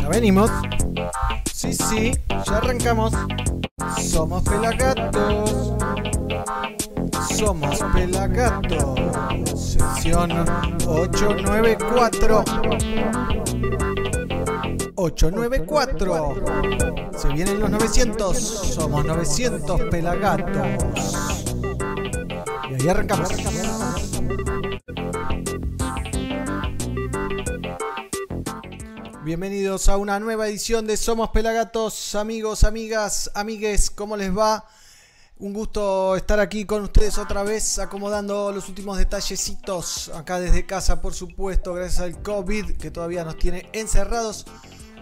Ya venimos. Sí, sí, ya arrancamos. Somos pelagatos. Somos pelagatos. Sección 894. 894. Se vienen los 900. Somos 900 pelagatos. Y ahí arrancamos. Bienvenidos a una nueva edición de Somos Pelagatos, amigos, amigas, amigues, ¿cómo les va? Un gusto estar aquí con ustedes otra vez, acomodando los últimos detallecitos acá desde casa, por supuesto, gracias al COVID que todavía nos tiene encerrados.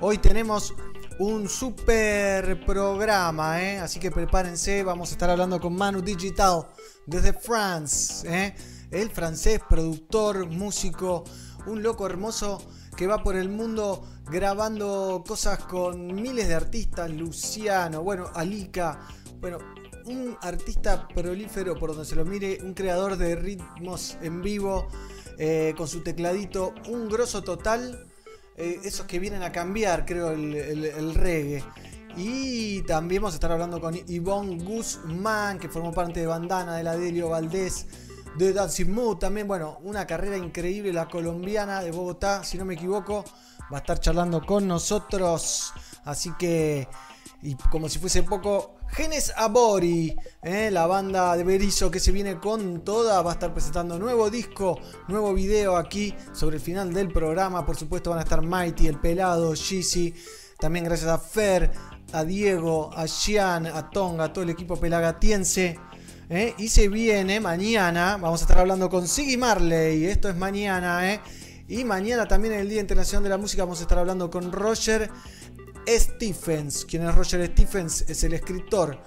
Hoy tenemos un super programa, ¿eh? así que prepárense, vamos a estar hablando con Manu Digital desde France, ¿eh? el francés, productor, músico, un loco hermoso que va por el mundo grabando cosas con miles de artistas, Luciano, bueno, Alika, bueno, un artista prolífero por donde se lo mire, un creador de ritmos en vivo, eh, con su tecladito, un grosso total, eh, esos que vienen a cambiar, creo, el, el, el reggae. Y también vamos a estar hablando con Yvonne Guzmán, que formó parte de Bandana, de la Delio Valdés, de Dancing Mood. También, bueno, una carrera increíble, la colombiana de Bogotá, si no me equivoco, va a estar charlando con nosotros. Así que, y como si fuese poco, Genes Abori, ¿eh? la banda de Berizo que se viene con toda, va a estar presentando nuevo disco, nuevo video aquí sobre el final del programa. Por supuesto, van a estar Mighty, El Pelado, Jeezy. También gracias a Fer, a Diego, a Gian, a Tonga, a todo el equipo pelagatiense. ¿eh? Y se viene mañana, vamos a estar hablando con Siggy Marley, esto es mañana, ¿eh? Y mañana también en el Día Internacional de la Música vamos a estar hablando con Roger Stephens. ¿Quién es Roger Stephens? Es el escritor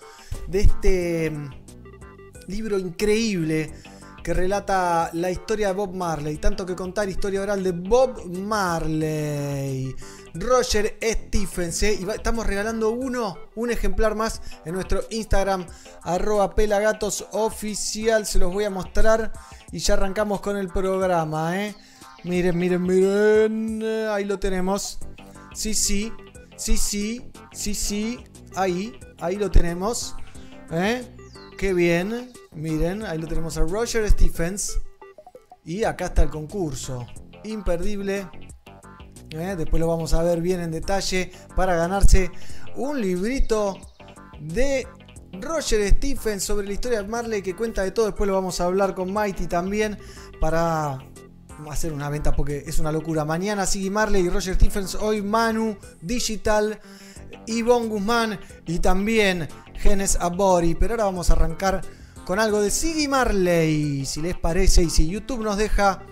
de este mm, libro increíble que relata la historia de Bob Marley. Tanto que contar historia oral de Bob Marley. Roger Stephens. ¿eh? Y estamos regalando uno, un ejemplar más en nuestro Instagram, arroba pelagatosoficial. Se los voy a mostrar y ya arrancamos con el programa. ¿eh? Miren, miren, miren. Ahí lo tenemos. Sí, sí. Sí, sí. Sí, sí. Ahí. Ahí lo tenemos. ¿eh? Qué bien. Miren, ahí lo tenemos a Roger Stephens. Y acá está el concurso. Imperdible. ¿eh? Después lo vamos a ver bien en detalle para ganarse un librito de Roger Stephens sobre la historia de Marley que cuenta de todo. Después lo vamos a hablar con Mighty también para hacer una venta porque es una locura. Mañana Siggy Marley y Roger Stephens. Hoy Manu Digital, Yvonne Guzmán y también Genes Abori. Pero ahora vamos a arrancar con algo de Siggy Marley. Si les parece y si YouTube nos deja.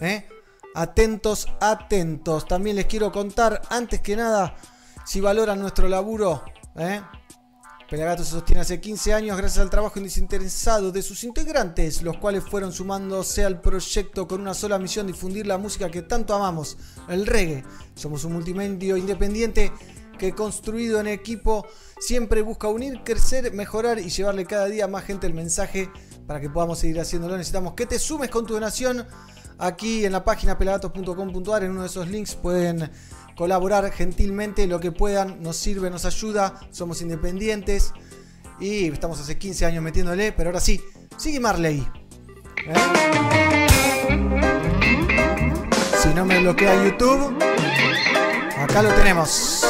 ¿eh? Atentos, atentos. También les quiero contar, antes que nada, si valoran nuestro laburo. ¿eh? Pelagato se sostiene hace 15 años gracias al trabajo desinteresado de sus integrantes, los cuales fueron sumándose al proyecto con una sola misión, difundir la música que tanto amamos, el reggae. Somos un multimedio independiente que construido en equipo siempre busca unir, crecer, mejorar y llevarle cada día a más gente el mensaje para que podamos seguir haciéndolo. Necesitamos que te sumes con tu donación aquí en la página pelagatos.com.ar. En uno de esos links pueden colaborar gentilmente lo que puedan. Nos sirve, nos ayuda. Somos independientes y estamos hace 15 años metiéndole. Pero ahora sí, sigue Marley. ¿Eh? Si no me bloquea YouTube, acá lo tenemos.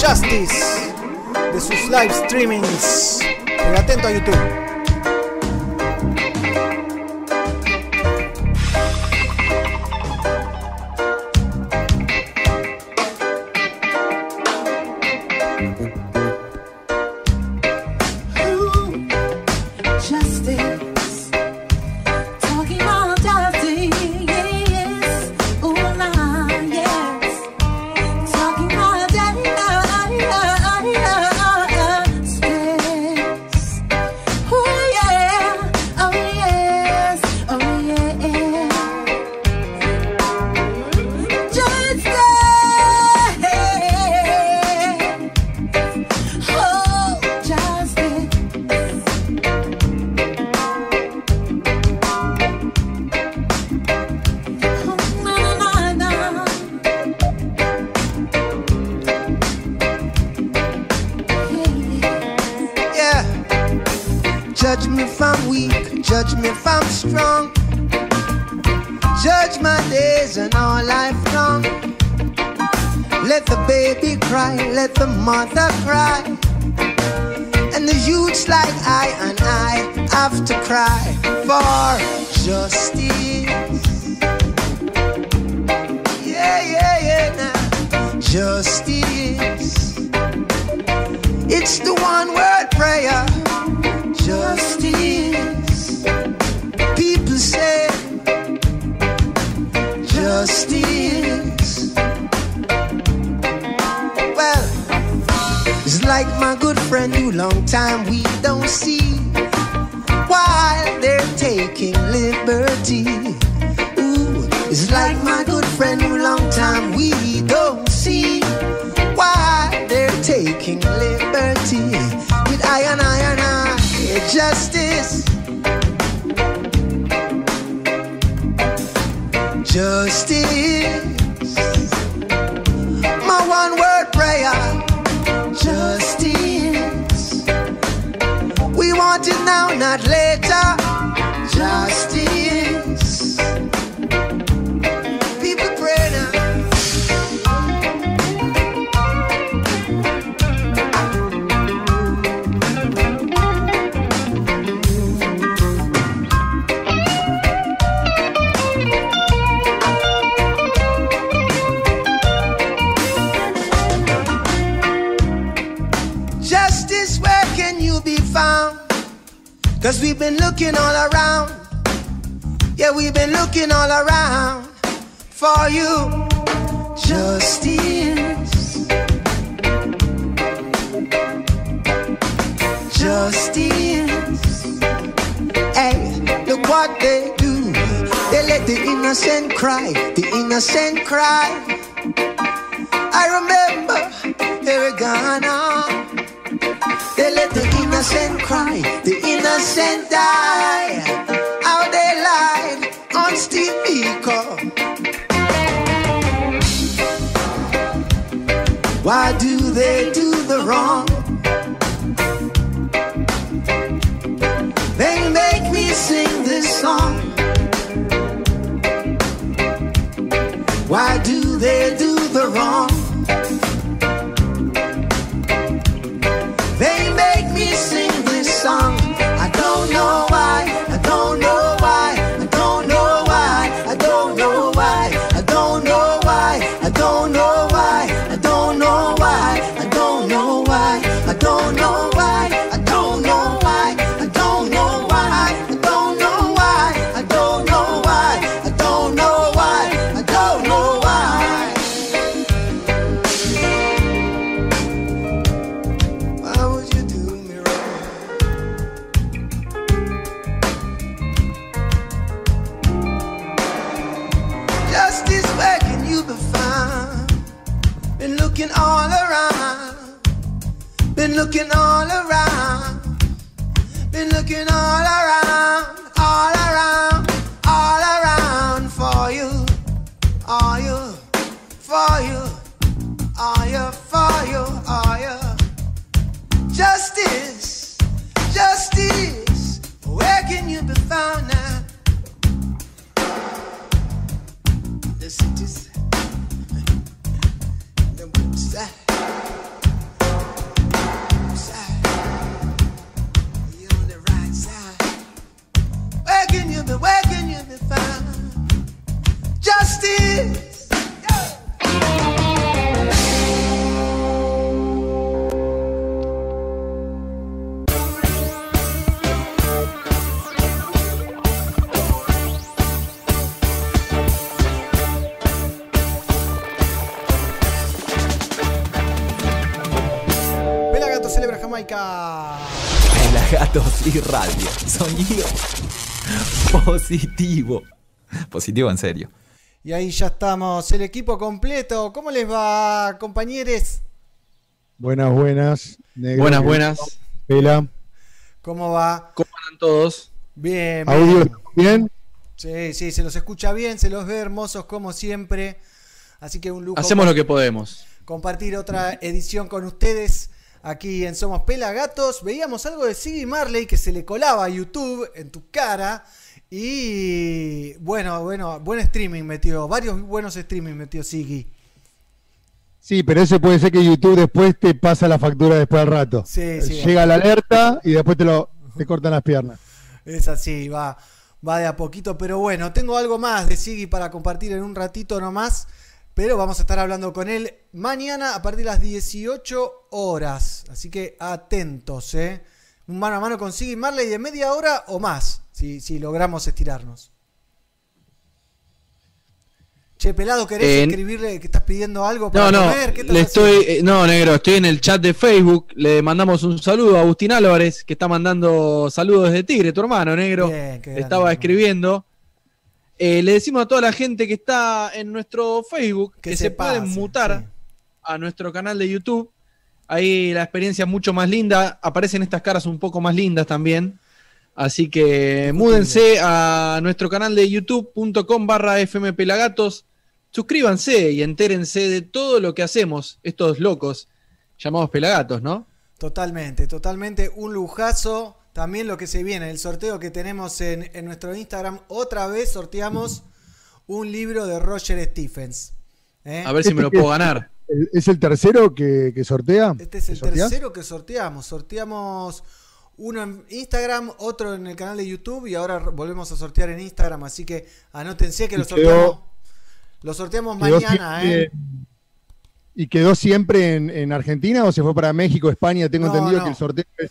Justice de sus live streamings. Pero atento a YouTube. Taking liberty. Ooh, it's like my good friend you long time we don't see. why they're taking liberty. With I and I and I, justice. Justice. My one word prayer. Justice. We want it now, not later. Cause we've been looking all around. Yeah, we've been looking all around for you. Justice. Justice. Hey, look what they do. They let the innocent cry, the innocent cry. I remember they were gone on. They let the innocent Why do they do the wrong? They make me sing this song. Why do they do y radio. Sonido positivo. Positivo en serio. Y ahí ya estamos, el equipo completo. ¿Cómo les va, compañeros? Buenas, buenas. Negro, Buenas, buenas. Pela. ¿Cómo va? ¿Cómo andan todos? Bien, bien. Audio, ¿bien? Sí, sí, se los escucha bien, se los ve hermosos como siempre. Así que un lujo Hacemos lo que podemos. compartir otra edición con ustedes aquí en Somos Pelagatos. Veíamos algo de Siggy Marley que se le colaba a YouTube en tu cara. Y bueno, bueno, buen streaming metió, varios buenos streaming metió Siggy. Sí, pero eso puede ser que YouTube después te pasa la factura después al rato. Sí, sí. Llega la alerta y después te lo te cortan las piernas. Es así, va, va de a poquito, pero bueno, tengo algo más de Siggy para compartir en un ratito nomás, pero vamos a estar hablando con él mañana a partir de las 18 horas, así que atentos, ¿eh? Un mano a mano con Siggy Marley de media hora o más, si, si logramos estirarnos. Che, pelado, ¿querés Eh, escribirle que estás pidiendo algo para No, no, comer? ¿Qué le estoy, eh, no, negro, estoy en el chat de Facebook. Le mandamos un saludo a Agustín Álvarez, que está mandando saludos desde Tigre, tu hermano, negro. Bien, qué grande, Estaba escribiendo. Eh, le decimos a toda la gente que está en nuestro Facebook que, se, pueden mutar sí. a nuestro canal de YouTube. Ahí la experiencia es mucho más linda. Aparecen estas caras un poco más lindas también. Así que múdense a nuestro canal de youtube.com barra fmpelagatos. Suscríbanse y entérense de todo lo que hacemos, estos locos llamados pelagatos, ¿no? Totalmente, totalmente un lujazo. También lo que se viene, el sorteo que tenemos en, en nuestro Instagram. Otra vez sorteamos un libro de Roger Stephens. ¿eh? A ver si me lo puedo ganar. ¿El- ¿Es el tercero que, que sortea? Este es el tercero que sorteamos. Sorteamos uno en Instagram, otro en el canal de YouTube y ahora volvemos a sortear en Instagram. Así que anótense que Y lo quedó- sorteamos. Lo sorteamos mañana, siempre- ¿eh? ¿Y quedó siempre en, en Argentina o se fue para México, España? Tengo No, entendido no. que el sorteo es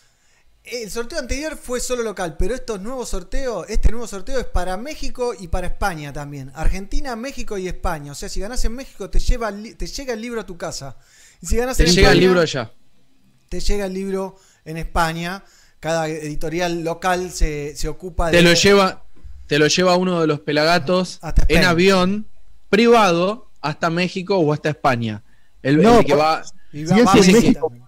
El sorteo anterior fue solo local, pero estos nuevos sorteos, este nuevo sorteo es para México y para España también. Argentina, México y España. O sea, si ganás en México te lleva te llega el libro a tu casa. Y si ganás Te en llega el libro allá. te llega el libro en España. Cada editorial local se, se ocupa de Te lo lleva, te lo lleva uno de los pelagatos Hasta en avión privado hasta México o hasta España. El, No, el que va. y si es va en Messi México- también.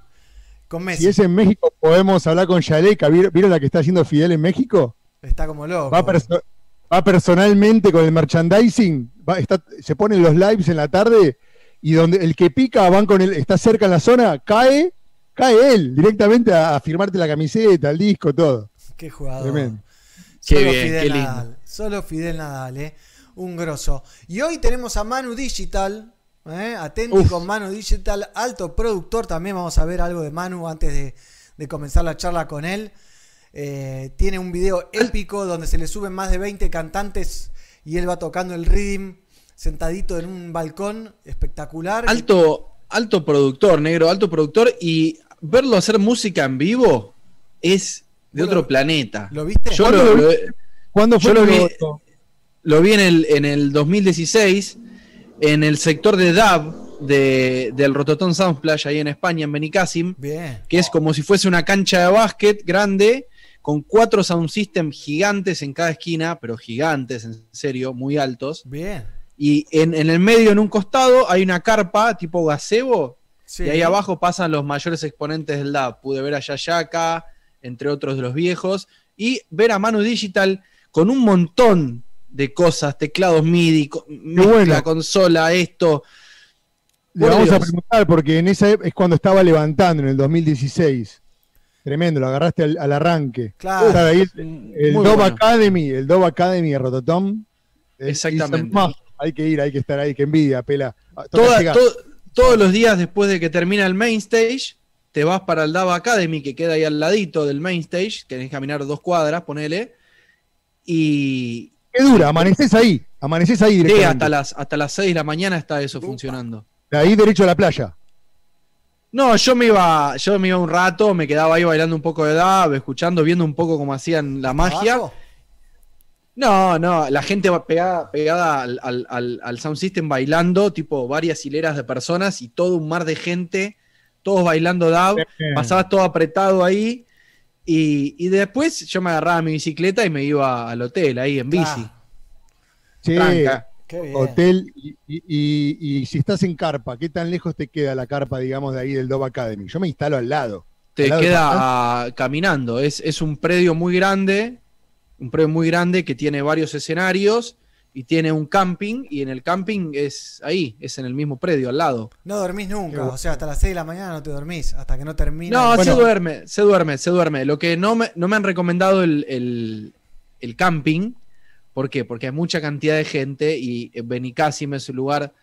Con Messi. Si es en México, podemos hablar con Yaleca. ¿Vieron vieron la que está haciendo Fidel en México? Está como loco. Va, perso- va personalmente con el merchandising. va- está- se ponen los lives en la tarde y donde el que pica van con él, está cerca en la zona, cae, cae él directamente a, a firmarte la camiseta, el disco, todo. Qué jugador. Tremendo. Qué Solo bien, Fidel qué lindo. Nadal. Solo Fidel Nadal, ¿eh? Un grosso. Y hoy tenemos a Manu Digital. ¿Eh? Atenti Uf. con Manu Digital, alto productor. También vamos a ver algo de Manu antes de, de comenzar la charla con él. Eh, tiene un video épico donde se le suben más de 20 cantantes y él va tocando el rhythm sentadito en un balcón espectacular. Alto, alto productor, negro, alto productor. Y verlo hacer música en vivo es de ¿Vos otro lo- planeta. ¿Lo viste? Yo ¿Cuándo lo, lo ¿Cuándo fue Yo lo vi- lo vi en el, en el 2016 en el sector de DAB de, del Rototom Soundflash ahí en España, en Benicassim, Bien. que es como si fuese una cancha de básquet grande con cuatro sound system gigantes en cada esquina, pero gigantes, en serio, muy altos. Bien. Y en, en el medio, en un costado, hay una carpa tipo gazebo, Sí. y ahí abajo pasan los mayores exponentes del DAB. Pude ver a Yayaka, entre otros de los viejos, y ver a Manu Digital con un montón de cosas, teclados MIDI, bueno. consola, esto. Le vamos a preguntar porque en esa es cuando estaba levantando, en el 2016. Tremendo, lo agarraste al, al arranque. Claro. Estaba ahí el, Dove bueno. Academy, el Dove Academy de Rototom. Exactamente. hay que ir, hay que estar ahí, que envidia, pela. Ah, Toda- to- todos los días después de que termina el main stage, te vas para el Dava Academy, que queda ahí al ladito del main stage, tenés que caminar dos cuadras, ponele, y ¿Qué dura? Amaneces ahí, amaneces ahí sí, directamente. hasta las, hasta las 6 de la mañana está eso funcionando. De ahí derecho a la playa. No, yo me iba, yo me iba un rato, me quedaba ahí bailando un poco de dab, escuchando, viendo un poco cómo hacían la magia. ¿Abajo? No, no, la gente va pegada, pegada al, al- al- al sound system bailando, tipo varias hileras de personas y todo un mar de gente, todos bailando dab, Bien. pasaba todo apretado ahí. Y, y después yo me agarraba mi bicicleta y me iba al hotel ahí en bici. Sí, Tranca. Qué bien. hotel. Y, y- y- y si estás en carpa, ¿qué tan lejos te queda la carpa, digamos, de ahí del Dove Academy? Yo me instalo al lado. Te Al lado del queda ah, caminando. Es, es un predio muy grande, un predio muy grande que tiene varios escenarios y tiene un camping y en el camping es ahí, es en el mismo predio, al lado. No dormís nunca, bueno. o sea, hasta las 6 de la mañana no te dormís, hasta que no termina. No, Bueno. se duerme, se duerme, se duerme. Lo que no me, no me han recomendado el, el- el camping, ¿por qué? Porque hay mucha cantidad de gente y Benicassim es un lugar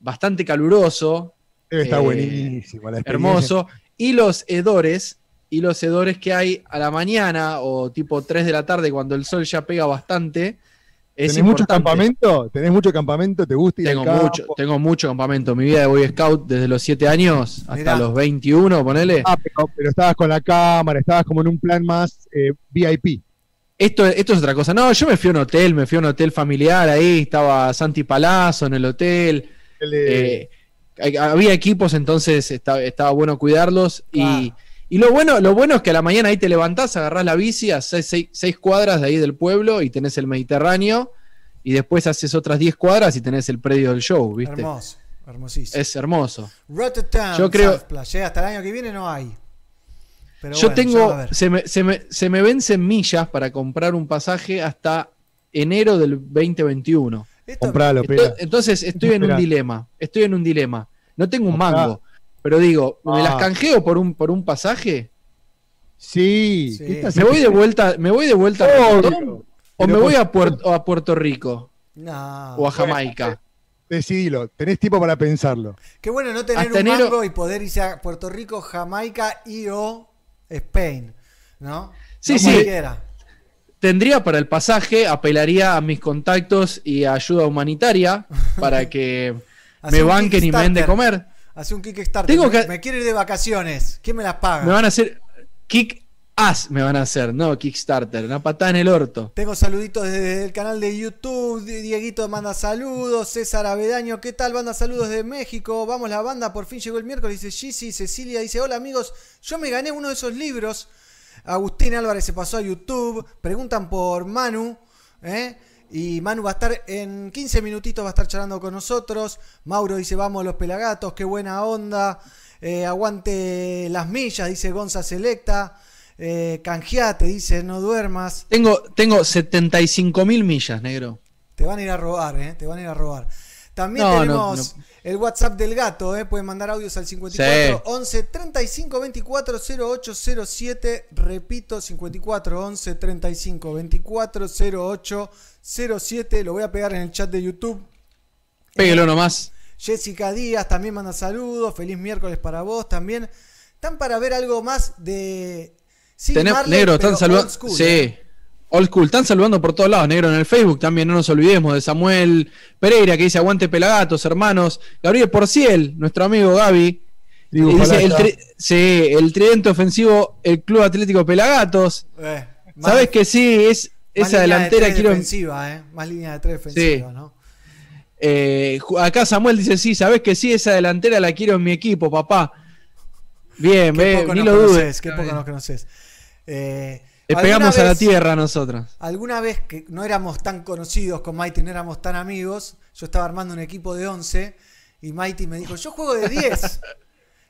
bastante caluroso, estar Eh, buenísimo. la hermoso, y los hedores, y los hedores que hay a la mañana o tipo 3 de la tarde cuando el sol ya pega bastante, ¿Tenés mucho campamento? ¿Tenés mucho campamento? ¿Te gusta ir Tengo al campo? mucho, tengo mucho campamento. Mi vida de Boy Scout desde los 7 años hasta Mirá. los 21, ponele. Ah, pero, pero estabas con la cámara, estabas como en un plan más eh, VIP. Esto, esto es otra cosa. No, yo me fui a un hotel, me fui a un hotel familiar ahí, estaba Santi Palazzo en el hotel. El eh, había equipos, entonces estaba, estaba bueno cuidarlos. Y. y lo bueno, lo bueno es que a la mañana ahí te levantás, agarrás la bici a seis, seis- seis cuadras de ahí del pueblo y tenés el Mediterráneo. Y después haces otras 10 cuadras y tenés el predio del show, ¿viste? Hermoso, hermosísimo. Es hermoso. Rotterdam, Yo creo- hasta el año que viene no hay. Pero Yo bueno, ya va a tengo, se me, se, me, se me vencen millas para comprar un pasaje hasta enero del 2021. Esto- Compralo, Estoy- entonces estoy en un dilema. Estoy en un dilema. No tengo un Comprá. mango. Pero digo, ¿me Ah. las canjeo por un, por un pasaje? Sí. Sí. ¿qué estás ¿Me voy de vuelta, me voy de vuelta a? ¿O me voy por a Puerto, a Puerto Rico? No. ¿O a Jamaica? Decidilo, tenés tiempo para pensarlo. Qué bueno no tener Hasta un enero- mango y poder irse a Puerto Rico, Jamaica y o Spain, ¿no? Sí, No sí. cualquiera. Tendría para el pasaje, apelaría a mis contactos y a ayuda humanitaria para que me banquen y me den de comer. Hace un Kickstarter. Tengo que- me quiero ir de vacaciones. ¿Quién me las paga? Me van a hacer kick ass, me van a hacer, no Kickstarter, una patada en el orto. Tengo saluditos desde el canal de YouTube. Di- Dieguito manda saludos. César Avedaño, ¿qué tal? Banda saludos de México. Vamos la banda, por fin llegó el miércoles. Dice Gigi, Cecilia dice: Hola amigos, yo me gané uno de esos libros. Agustín Álvarez se pasó a YouTube. Preguntan por Manu. ¿eh? Y Manu va a estar en 15 minutitos, va a estar charlando con nosotros. Mauro dice: Vamos los pelagatos, qué buena onda. Eh, aguante las millas, dice Gonza Selecta. Eh, canjeate, dice: No duermas. Tengo, tengo 75 mil millas, negro. Te van a ir a robar, ¿eh? Te van a ir a robar. También No, tenemos no, el WhatsApp del gato, ¿eh? Pueden mandar audios al 54 Sí. 11 35 24 08 07. Repito, 54 11 35 24 08 07. Lo voy a pegar en el chat de YouTube. Péguelo nomás. Jessica Díaz también manda saludos. Feliz miércoles para vos también. Están para ver algo más de. Sí, Marley, negro, están saludando. old school, Sí. ¿eh? Old school, están saludando por todos lados, negro, en el Facebook también, no nos olvidemos de Samuel Pereira que dice aguante pelagatos, hermanos. Gabriel Porciel, nuestro amigo Gaby. Digo, y dice el, tri- sí, el tridente ofensivo, el Club Atlético Pelagatos. Eh, Sabes que sí, es esa línea de delantera tres quiero. defensiva, ¿eh? Más línea de tres defensiva, Sí. ¿no? Eh, acá Samuel dice, sí, sabes que sí, esa delantera la quiero en mi equipo, papá. Bien, Qué ve, ni lo conoces, dudes. qué poco nos conoces. Eh, Le ¿alguna pegamos a la tierra nosotros. Alguna vez que no éramos tan conocidos con Mighty, no éramos tan amigos, yo estaba armando un equipo de 11 y Mighty me dijo, yo juego de 10.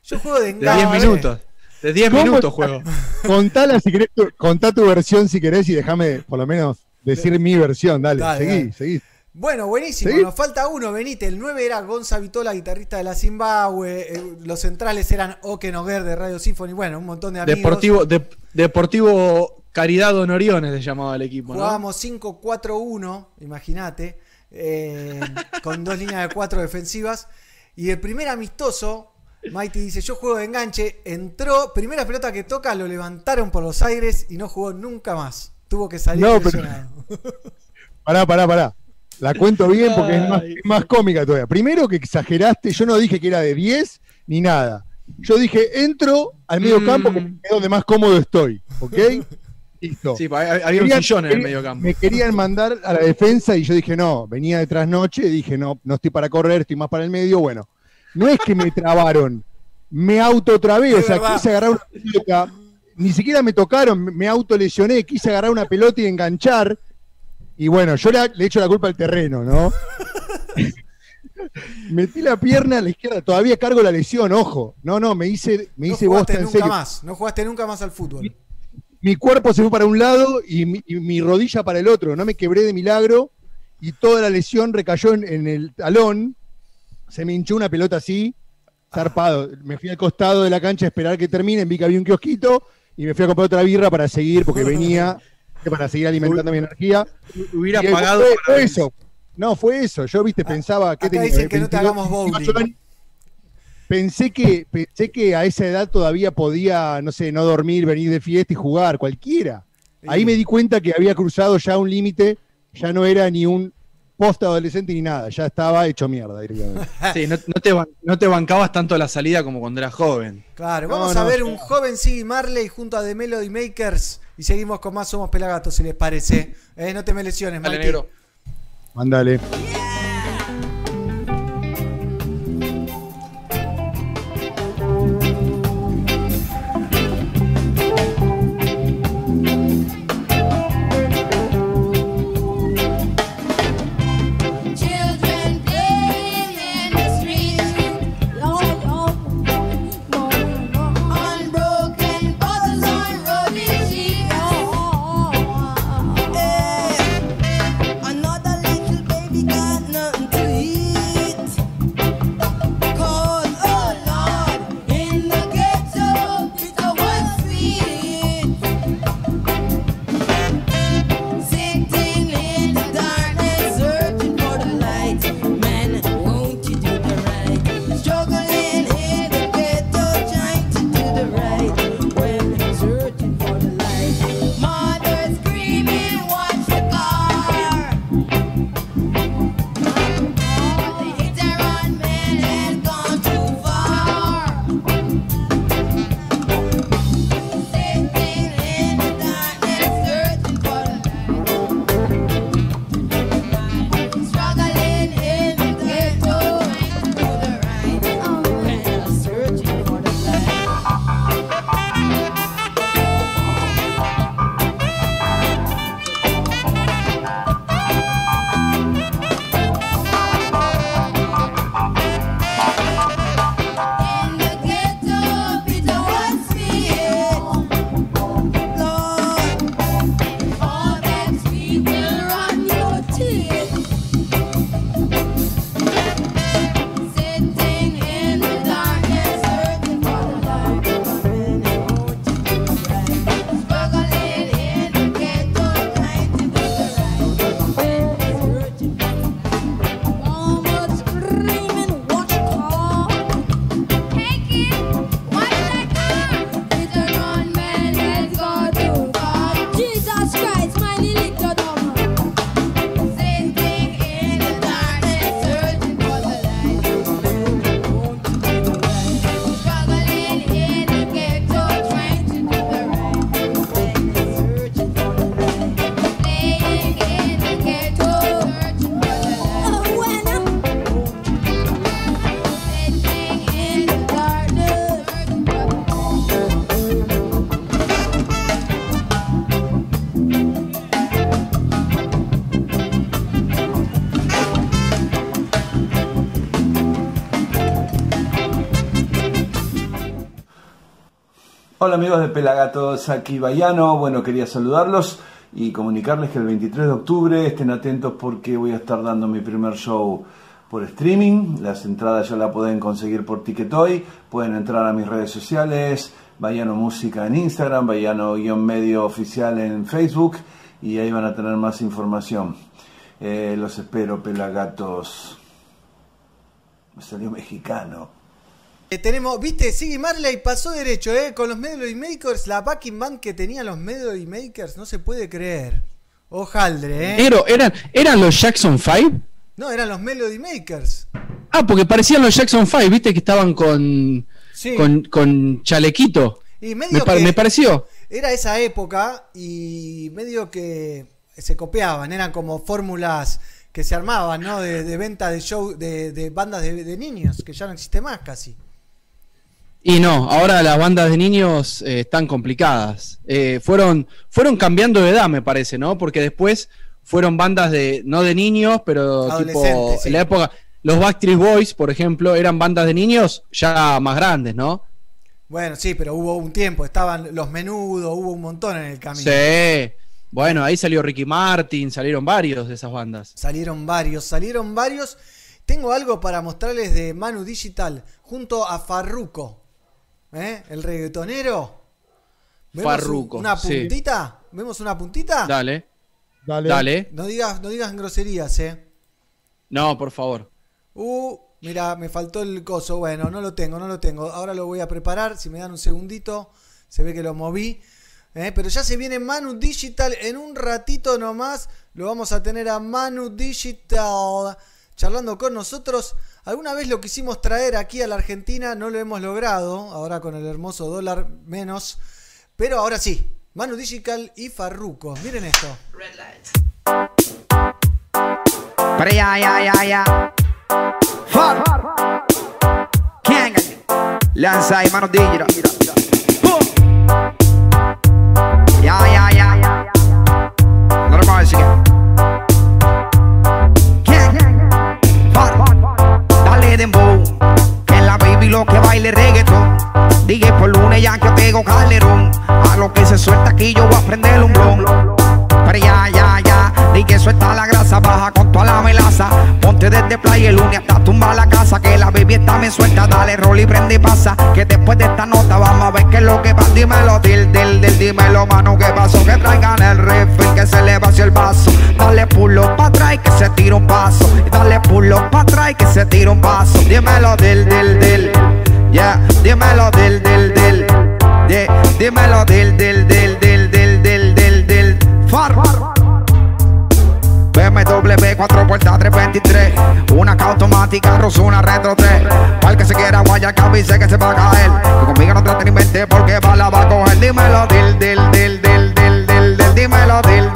Yo juego de De enganche. 10 minutos. De 10 ¿Cómo minutos juego. Contala si querés, tu- contá tu versión si querés y déjame por lo menos decir mi versión. Dale, Dale, seguí, dale. seguí. Bueno, buenísimo. ¿Sí? Nos falta uno, venite. El 9 era Gonza Vitola, guitarrista de la Zimbabue. eh, Los centrales eran Oke Noguer de Radio Symphony. Bueno, un montón de amigos. Deportivo, de- Deportivo Caridad Honoriones se llamaba el equipo, ¿no? Jugábamos 5-4-1, imagínate, eh, con dos líneas de cuatro defensivas. Y el primer amistoso, Mighty dice, yo juego de enganche, entró, primera pelota que toca, lo levantaron por los aires y no jugó nunca más. Tuvo que salir No, pero-. Pará, pará, pará. La cuento bien porque es más, es más cómica todavía. Primero que exageraste, yo no dije que era de 10 ni nada. Yo dije, entro al medio Mm. campo que es donde más cómodo estoy. ¿Ok? Listo. Sí, había un sillón en el medio campo. Me querían mandar a la defensa y yo dije, no, venía de trasnoche, dije, no, no estoy para correr, estoy más para el medio. Bueno, no es que me trabaron, me autotrabé, o sea, verdad. quise agarrar una pelota, ni siquiera me tocaron, me autolesioné, quise agarrar una pelota y enganchar. Y bueno, yo la- le echo la culpa al terreno, ¿no? Metí la pierna a la izquierda, todavía cargo la lesión, ojo. No, no, me hice, me No hice bosta en nunca serio más, no jugaste nunca más al fútbol. mi cuerpo se fue para un lado y mi, y mi rodilla para el otro. No me quebré de milagro. y toda la lesión recayó en, en el talón. Se me hinchó una pelota así, zarpado. Me fui al costado de la cancha a esperar que termine, vi que había un kiosquito y me fui a comprar otra birra para seguir, porque venía para seguir alimentando mi energía. Hubiera Y fue- pagado fue, para- eso. No, fue eso. Yo, viste, pensaba que acá dicen que no te hagamos bowling. Pensé que, pensé que a esa edad todavía podía, no sé, no dormir, venir de fiesta y jugar, cualquiera. Ahí me di cuenta que había cruzado ya un límite, ya no era ni un post adolescente ni nada, ya estaba hecho mierda directamente. Sí, no, no te, ban- no te bancabas tanto la salida como cuando eras joven. Claro, No, vamos a ver un joven Siggy Marley junto a The Melody Makers y seguimos con más Somos Pelagatos, si les parece. Eh, no te me lesiones, Dale, negro. Mándale. Amigos de Pelagatos, aquí Bayano. Bueno, quería saludarlos y comunicarles que el 23 de octubre estén atentos porque voy a estar dando mi primer show por streaming. Las entradas ya la pueden conseguir por Ticketoy. Pueden entrar a mis redes sociales, Bayano Música en Instagram, Bayano-medio oficial en Facebook y ahí van a tener más información. Eh, los espero, Pelagatos. Me salió mexicano. Eh, tenemos, viste, Siggy Marley pasó derecho, ¿eh? Con los Melody Makers, la backing band que tenían los Melody Makers, no se puede creer. Ojaldre, ¿eh? Negro, ¿eran, ¿eran los Jackson 5? No, eran los Melody Makers. Ah, porque parecían los Jackson 5, viste que estaban con, Sí. con, con chalequito. Y medio Me, que me pareció. era esa época y medio que se copiaban, eran como fórmulas que se armaban, ¿no? De, de venta de show, de, de bandas de, de niños, que ya no existe más casi. Y no, ahora las bandas de niños eh, están complicadas. Eh, fueron, fueron cambiando de edad, me parece, ¿no? Porque después fueron bandas de, no de niños, pero tipo, sí. en la época, los Backstreet Boys, por ejemplo, eran bandas de niños ya más grandes, ¿no? Bueno, sí, pero hubo un tiempo, estaban los menudos, hubo un montón en el camino. Sí, Bueno, ahí salió Ricky Martin, salieron varios de esas bandas. Salieron varios, salieron varios. Tengo algo para mostrarles de Manu Digital junto a Farruko, ¿eh? el reggaetonero. ¿Vemos Farruko, Una sí. puntita. ¿Vemos una puntita? Dale, Dale. dale. No digas, no digas groserías, eh. No, por favor. Uh, mira, me faltó el coso. Bueno, no lo tengo, no lo tengo. Ahora lo voy a preparar. Si me dan un segundito, se ve que lo moví. Eh, pero ya se viene Manu Digital en un ratito nomás. Lo vamos a tener a Manu Digital charlando con nosotros. Alguna vez lo quisimos traer aquí a la Argentina, no lo hemos logrado. Ahora con el hermoso dólar menos. Pero ahora sí, Manu Digital y Farruko. Miren esto. Pero ya, ya, ya, ya. King. Lanza ahí, mano digital. Ya, ya, ya, ya. No lo baile. Dije por lunes ya que yo tengo calderón. A lo que se suelta aquí yo voy a prender un blon. Pero ya, ya, ya, di que suelta la grasa, baja con toda la melaza. Ponte desde playa el lunes hasta tumba la casa, que la baby está me suelta, dale rol y prende y pasa. Que después de esta nota vamos a ver qué es lo que pasa. Dímelo, del, del, del, dímelo, mano, que pasó. Que traigan el refri, que se le vació el vaso. Dale pulo pa' atrás y que se tira un paso. Dale pulo pa' atrás y que se tira un paso. Dímelo, del, del, del. Ya, dímelo del, del, del. De, dímelo del, del, del, del, del, del, del, del. Far. BMW 4 puertas 323 Una K automática, Rosuna Retro 3 Para que se quiera Guayacab y que se va a caer Que conmigo no traten ni mente porque bala va a coger Dímelo del, del, del, del, del, del, del Dímelo del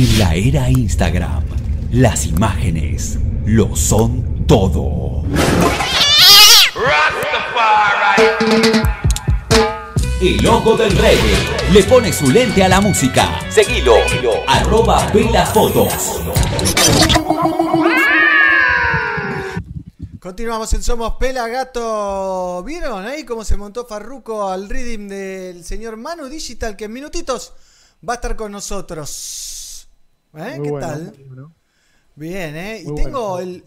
En la era Instagram, las imágenes lo son todo. El ojo del reggae le pone su lente a la música. Seguilo, arroba Vela Fotos. Continuamos en Somos Pelagato. ¿Vieron ahí cómo se montó Farruko al rhythm del señor Manu Digital? Que en minutitos va a estar con nosotros. ¿Eh? Muy ¿Qué bueno, tal? bueno. Bien, ¿eh? Muy y tengo bueno. el,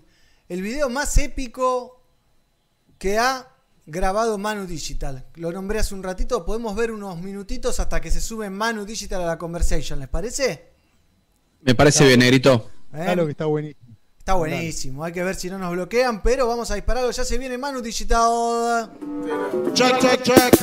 el video más épico que ha grabado Manu Digital. Lo nombré hace un ratito. Podemos ver unos minutitos hasta que se sube Manu Digital a la conversation. ¿Les parece? Me parece bien, negrito. ¿Eh? Claro que está buenísimo. Está buenísimo. Hay que ver si no nos bloquean. Pero vamos a dispararlo. Ya se viene Manu Digital. Check, check, check.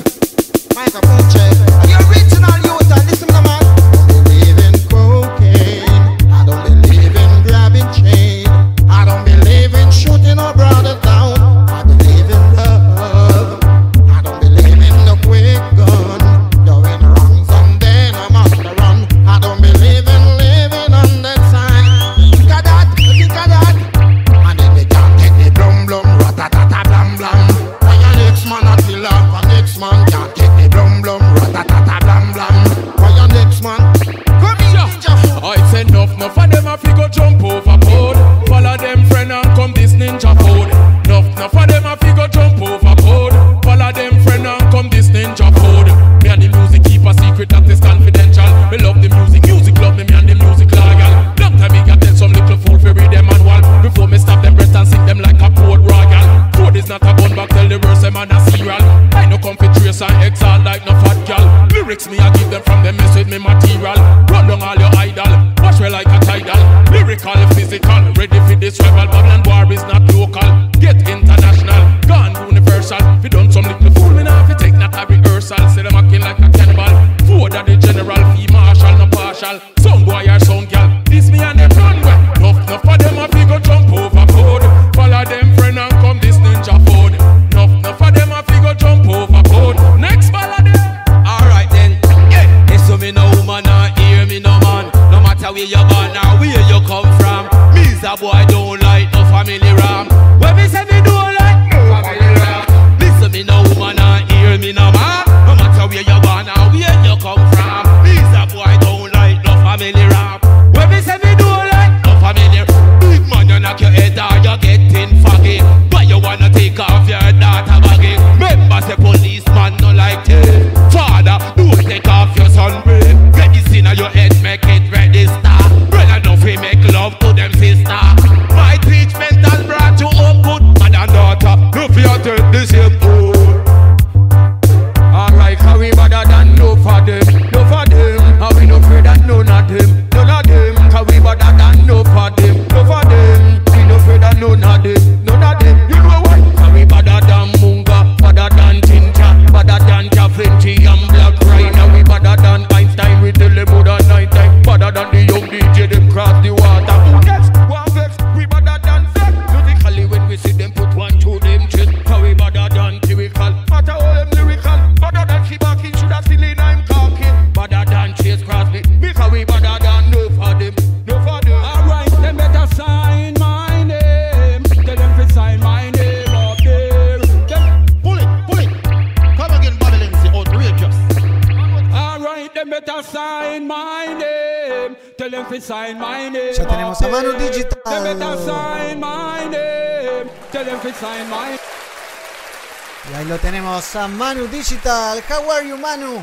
Manu Digital. How are you, Manu?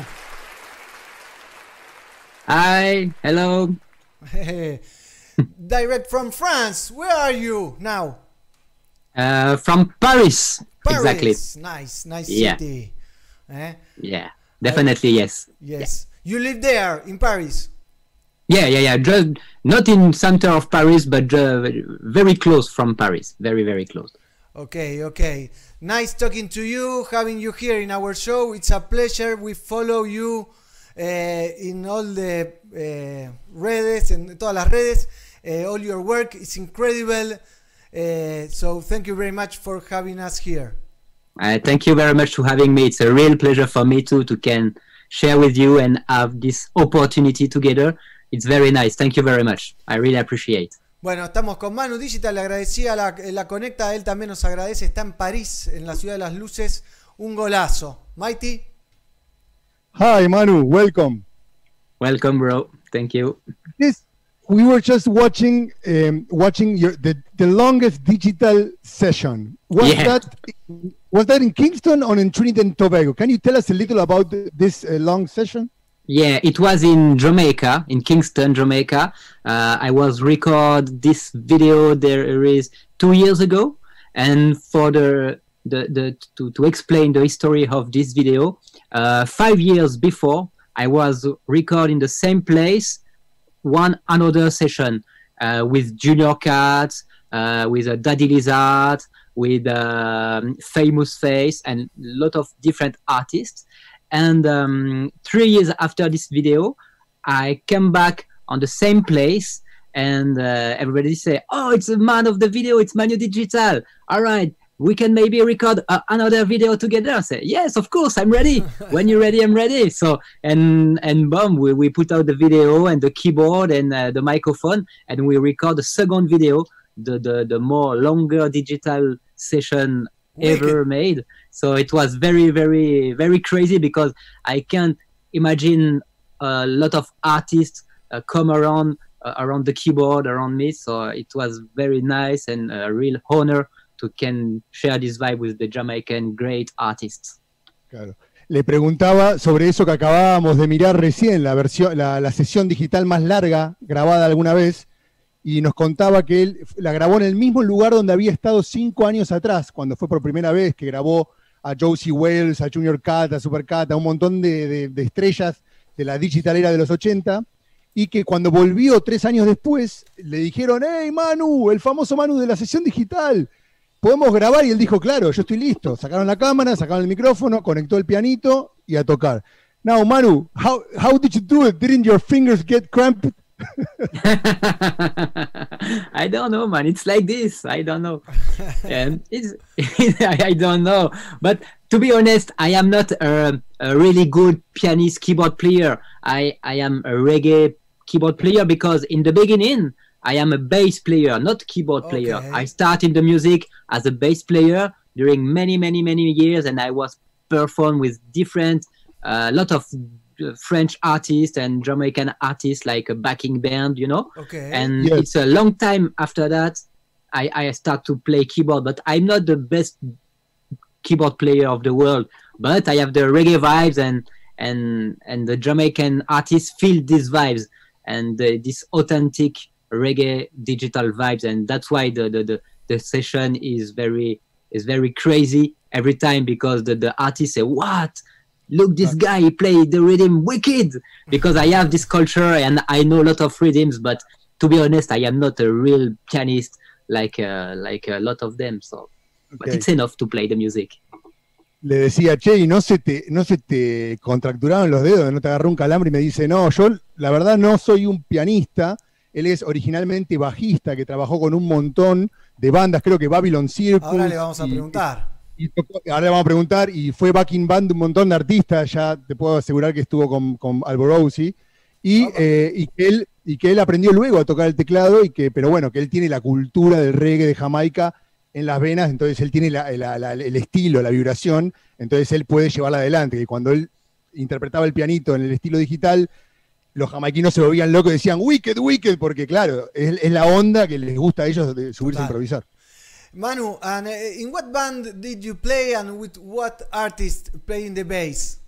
Hi, hello. Direct from France. Where are you now? Uh, from Paris. Exactly. Paris. Nice, nice Yeah. city. Eh? Yeah, definitely yes. Yes. You live there in Paris. Yeah, yeah, yeah. Just not in center of Paris, but uh, very close from Paris. Very, very close. Okay, okay. Nice talking to you, having you here in our show. It's a pleasure. We follow you uh, in all the uh, redes, en todas las redes. Uh, all your work is incredible. So thank you very much for having us here. Thank you very much for having me. It's a real pleasure for me too to can share with you and have this opportunity together. It's very nice. Thank you very much. I really appreciate. Bueno, estamos con Manu Digital, le agradecía la, la conecta, él también nos agradece, está en París, en la ciudad de las luces, un golazo. Mighty, Hi, Manu. Welcome. Welcome, bro. Thank you. This we were just watching um, watching your the, the longest digital session. Was Yeah. that was that in Kingston or in Trinidad and Tobago? Can you tell us a little about th- this uh, long session? Yeah, it was in Jamaica, in Kingston, Jamaica. Uh, I was record this video there is two years ago, and for the the, the to, to explain the history of this video, uh, five years before I was recording the same place, one another session uh, with Junior Cats, uh, with a Daddy Lizard, with um, Famous Face, and a lot of different artists. And um, three years after this video, I came back on the same place, and uh, everybody say, "Oh, it's a man of the video. It's Manu Digital. All right." We can maybe record uh, another video together. I say yes, of course, I'm ready. when you're ready, I'm ready. So and and boom, we, we put out the video and the keyboard and uh, the microphone, and we record the second video, the the, the more longer digital session ever made. So it was very, very, very crazy because I can't imagine a lot of artists uh, come around uh, around the keyboard around me. So it was very nice and a real honor to can share this vibe with the Jamaican great artists. Claro. Le preguntaba sobre eso que acabábamos de mirar recién, la versión, la, la sesión digital más larga grabada alguna vez, y nos contaba que él la grabó en el mismo lugar donde había estado cinco años atrás, cuando fue por primera vez que grabó a Josie Wales, a Junior Cat, a Super Cat, a un montón de, de- estrellas de la digital era de los 80, y que cuando volvió tres años después, le dijeron, hey Manu, el famoso Manu de la sesión digital, podemos grabar y él dijo, claro, yo estoy listo. Sacaron la cámara, sacaron el micrófono, conectó el pianito y a tocar. Now, Manu, how, how did you do it? Didn't your fingers get cramped? I don't know, man. It's like this. I don't know. and it's I don't know. But to be honest, I am not a, a really good pianist keyboard player. I I am a reggae keyboard player because in the beginning I am a bass player, not keyboard player. I started the music as a bass player during many many many years, and I was perform with different a lot of uh, French artists and Jamaican artists like a backing band, you know. Okay. And Yes. it's a long time after that I, I start to play keyboard, but I'm not the best keyboard player of the world. But I have the reggae vibes and and and the Jamaican artists feel these vibes and uh, this authentic reggae digital vibes, and that's why the the, the, the session is very is very crazy every time because the, the artists say what look this guy he played the rhythm wicked because i have this culture and i know a lot of rhythms but to be honest i am not a real pianist like uh, like a lot of them so but Okay. it's enough to play the music Le decía, che, ¿y no se, te, no se te contracturaron los dedos, no te agarró un calambre? Y me dice, no, yo la verdad no soy un pianista. Él es originalmente bajista, que trabajó con un montón de bandas, creo que Babylon Circus. Ahora le vamos a y- preguntar. Y tocó- ahora le vamos a preguntar, y fue backing band de un montón de artistas, ya te puedo asegurar que estuvo con, con Alborosi, y, eh, y, que él, y que él aprendió luego a tocar el teclado, y que, pero bueno, que él tiene la cultura del reggae de Jamaica en las venas, entonces él tiene la- la- la- el estilo, la vibración, entonces él puede llevarla adelante, que cuando él interpretaba el pianito en el estilo digital, los jamaiquinos se volvían locos y decían Wicked, Wicked, porque claro, es, es la onda que les gusta a ellos de subirse a improvisar. Manu, and uh, in what band did you play and with what artist playing the bass?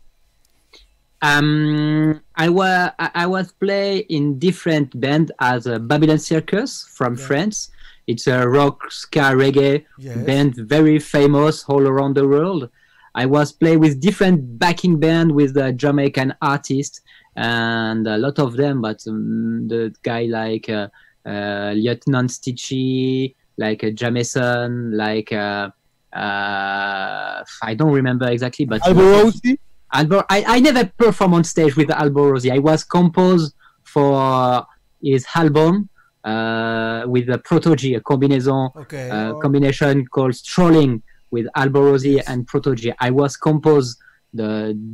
Um, I was I was play in different band as a Babylon Circus from Yeah. France. It's a rock ska reggae Yes. band, very famous all around the world. I was play with different backing band with the Jamaican artists and a lot of them, but um, the guy like uh, uh, Lieutenant Stitchy, like uh, Jameson, like uh, uh, I don't remember exactly, but Alborosi, Albor, I, I never performed on stage with Alborosi. I was composed for his album uh, with a Protogy, a combination, Okay. uh, combination called Strolling with Alborosi and Protogy. I was composed the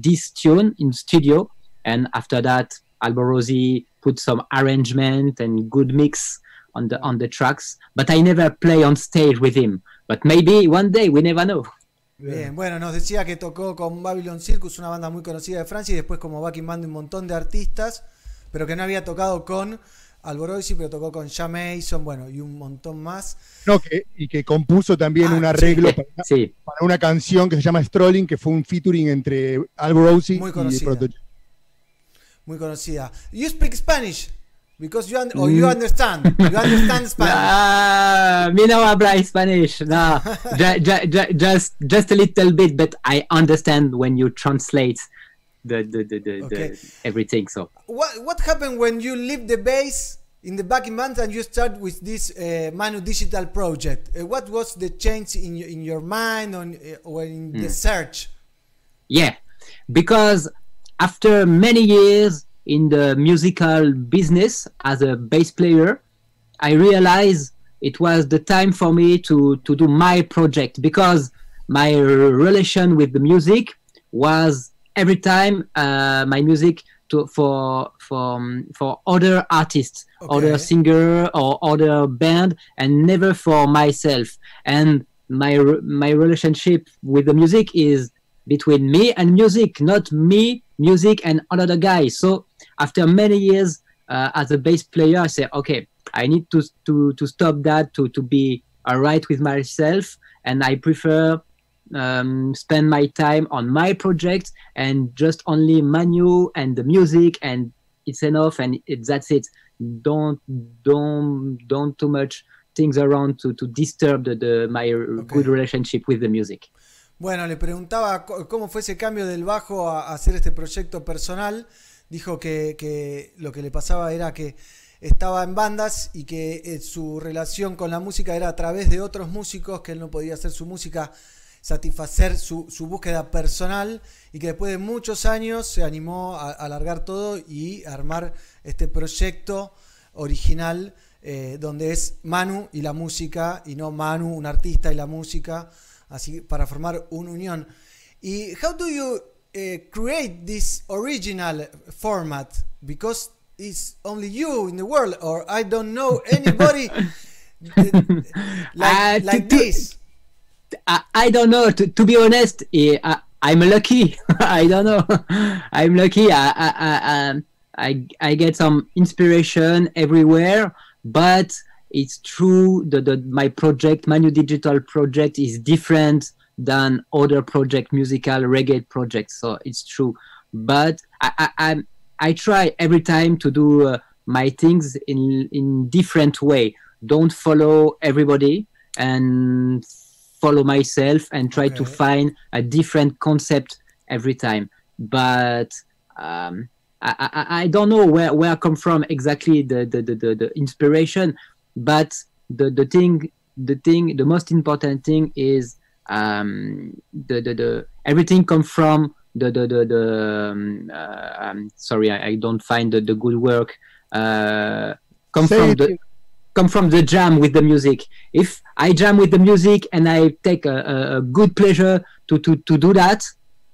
this tune in studio, and after that, Alborosi put some arrangement and good mix on the on the tracks. But I never play on stage with him. But maybe one day, we never know. Bien, bueno, nos decía que tocó con Babylon Circus, una banda muy conocida de Francia, y después como backing band de un montón de artistas, pero que no había tocado con Alborosi, pero tocó con Jam Mason, bueno, y un montón más. no, que, y que compuso también Ah, un arreglo para, una- Sí. para una canción que se llama Strolling, que fue un featuring entre Alborosi Muy y conocida. Protoje. Muy conocida. You speak Spanish, because you, un- or you understand, you understand Spanish. Ah, me no habla Spanish. No, ju- ju- ju- just just a little bit, but I understand when you translate the the, the, the, Okay. the everything. So What what happened when you leave the base in the backing band and you start with this uh, Manu Digital project? Uh, what was the change in your, in your mind on, uh, or in the search? yeah, because after many years in the musical business as a bass player, I realized it was the time for me to to do my project because my relation with the music was every time uh, my music to for for um, for other artists, other singer or other band, and never for myself. And my my relationship with the music is between me and music, not me, music, and another guy. So after many years uh, as a bass player, I say, okay, I need to to to stop that to to be alright with myself, and I prefer um, spend my time on my project and just only Manu and the music, and it's enough, and it, that's it. Don't don't don't too much things around to to disturb the, the my good relationship with the music. Bueno, le preguntaba cómo fue ese cambio del bajo a hacer este proyecto personal. Dijo que, que lo que le pasaba era que estaba en bandas y que eh, su relación con la música era a través de otros músicos, que él no podía hacer su música, satisfacer su, su búsqueda personal y que después de muchos años se animó a, alargar todo y armar este proyecto original eh, donde es Manu y la música y no Manu, un artista y la música, así para formar una unión. ¿Y how do you eh, create this original format? Because it's only you in the world, or I don't know anybody like, Uh, to- like to- this. I, I don't know. To, to be honest, eh, I, I'm lucky. I don't know. I'm lucky. I I, I, um, I I get some inspiration everywhere, but it's true that the, my project, my new digital project, is different than other project, musical reggae projects. So it's true. But I I, I, I try every time to do uh, my things in in different way. Don't follow everybody and follow myself and try to find a different concept every time. But um, I, I, I don't know where, where I come from exactly the, the, the, the, the inspiration, but the, the thing the thing the most important thing is um, the, the, the everything come from the the the, the um, uh, um, sorry I, I don't find the, the good work uh, come Say from the in- come from the jam with the music. If I jam with the music and I take a, a, a good pleasure to, to, to do that,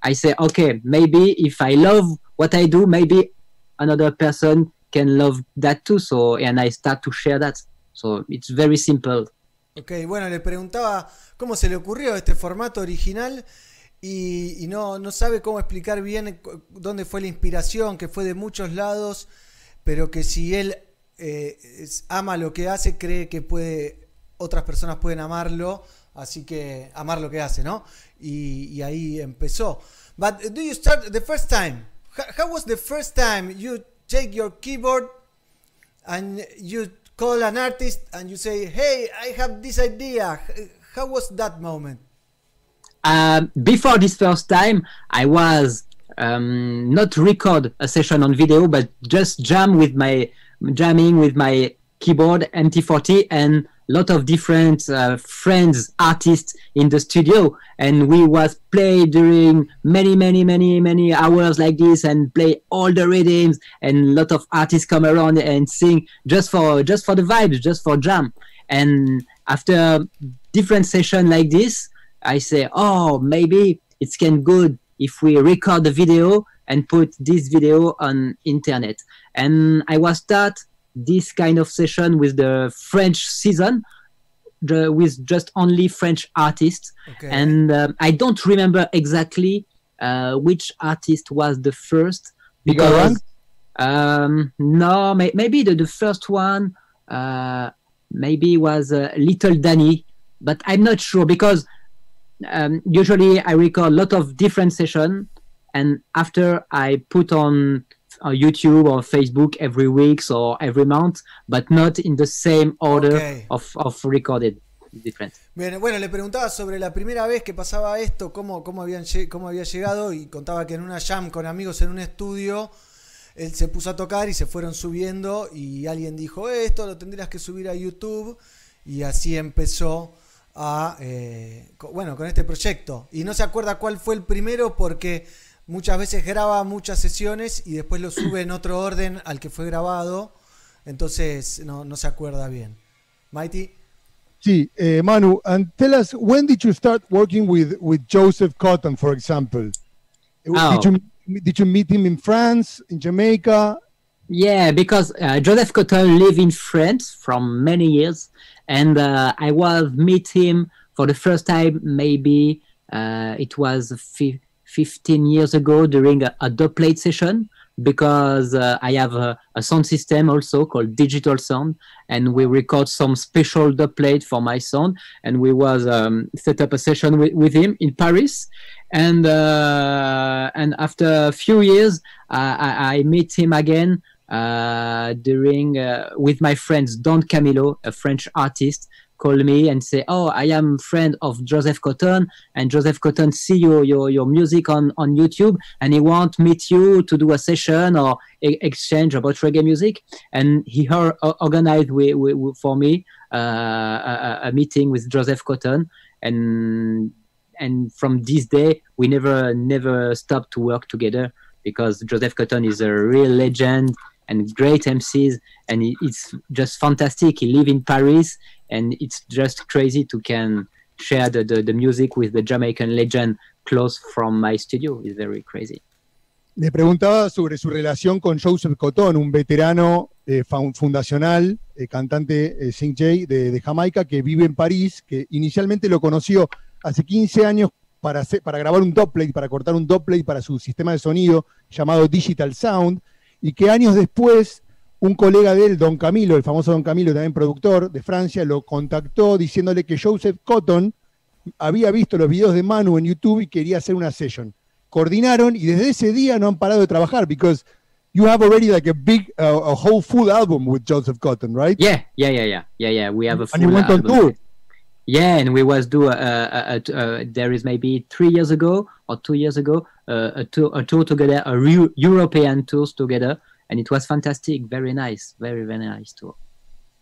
I say, okay, maybe if I love what I do, maybe another person can love that too. So, and I start to share that. So it's very simple. Ok, bueno, le preguntaba cómo se le ocurrió este formato original y, no, no sabe cómo explicar bien dónde fue la inspiración, que fue de muchos lados pero que si él eh, ama lo que hace, cree que puede, otras personas pueden amarlo, así que amar lo que hace, ¿no? Y, ahí empezó. But do you start the first time? How was the first time you take your keyboard and you call an artist and you say, "Hey, I have this idea." How was that moment? Um, before this first time, I was um, not record a session on video, but just jam with my jamming with my keyboard MT40 and lot of different uh, friends, artists in the studio, and we was play during many, many, many, many hours like this, and play all the rhythms, and lot of artists come around and sing just for just for the vibes, just for jam, and after different session like this, I say, oh, maybe it's can good if we record the video and put this video on internet. And I was start this kind of session with the French season the, with just only French artists. Okay. And um, I don't remember exactly uh, which artist was the first Bigger because Rank? um, no, may, maybe the, the first one uh, maybe was uh, Little Danny, but I'm not sure because um, usually I record a lot of different sessions, and after I put on uh, YouTube or Facebook every week or every month, but not in the same order Okay. of, of recorded different. Bien, bueno, le preguntaba sobre la primera vez que pasaba esto, cómo, cómo, habían, cómo había llegado y contaba que en una jam con amigos en un estudio, él se puso a tocar y se fueron subiendo y alguien dijo, "Eh, esto lo tendrías que subir a YouTube y así empezó a, eh, bueno, con este proyecto. Y no se acuerda cuál fue el primero porque muchas veces graba muchas sesiones y después lo sube en otro orden al que fue grabado, entonces no, no se acuerda bien. Mighty. Sí, eh, Manu, and tell us when did you start working with with Joseph Cotton, for example? Oh. Did you did you meet him in France, in Jamaica? Yeah, because uh, Joseph Cotton lived in France from many years, and uh, I was meet him for the first time. Maybe uh, it was 15 years ago during a, a dubplate session because uh, I have a, a sound system also called Digital Sound, and we record some special dubplate for my sound, and we was um, set up a session with, with him in Paris, and uh, and after a few years, uh, I, I meet him again uh, during uh, with my friends Don Camilo, a French artist, call me and say, "Oh, I am friend of Joseph Cotton, and Joseph Cotton see your your, your music on on YouTube, and he want meet you to do a session or e- exchange about reggae music." And he or, organized wi- wi- for me uh, a, a- a meeting with Joseph Cotton, and and from this day we never never stopped to work together because Joseph Cotton is a real legend and great MCs, and it's just fantastic. He live in Paris, and it's just crazy to can share the, the, the music with the Jamaican legend close from my studio. It's very crazy. Le preguntaba sobre su relación con Joseph Cotton, un veterano eh, fundacional, eh, cantante eh, Sing Jay de, de Jamaica, que vive en París, que inicialmente lo conoció hace 15 años para, hacer- para grabar un dubplate, para cortar un dubplate para su sistema de sonido llamado Digital Sound, y que años después un colega de él, Don Camilo, el famoso Don Camilo, también productor de Francia, lo contactó diciéndole que Joseph Cotton había visto los videos de Manu en YouTube y quería hacer una session. Coordinaron y desde ese día no han parado de trabajar because you have already like a big, uh, a whole full album with Joseph Cotton, right? Yeah, yeah, yeah, yeah, yeah, yeah. We have a full And you went on album. tour. Yeah, and we was do a, a, a, a, there is maybe three years ago or two years ago uh, a tour a tour together, a European tours together, and it was fantastic. Very nice, very very nice tour.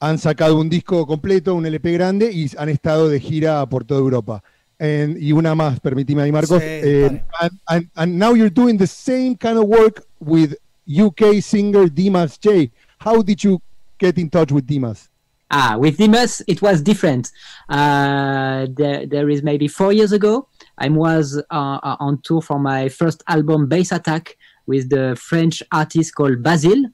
Han sacado un disco completo, un LP grande y han estado de gira por toda Europa. And- y una más, permíteme ahí, Marcos. Sí, Eh, and, and- and now you're doing the same kind of work with UK singer Dimas J. How did you get in touch with Dimas? Ah, with Dimas, it was different. Uh, there, there is maybe four years ago, I was uh, on tour for my first album, Bass Attack, with the French artist called Basil,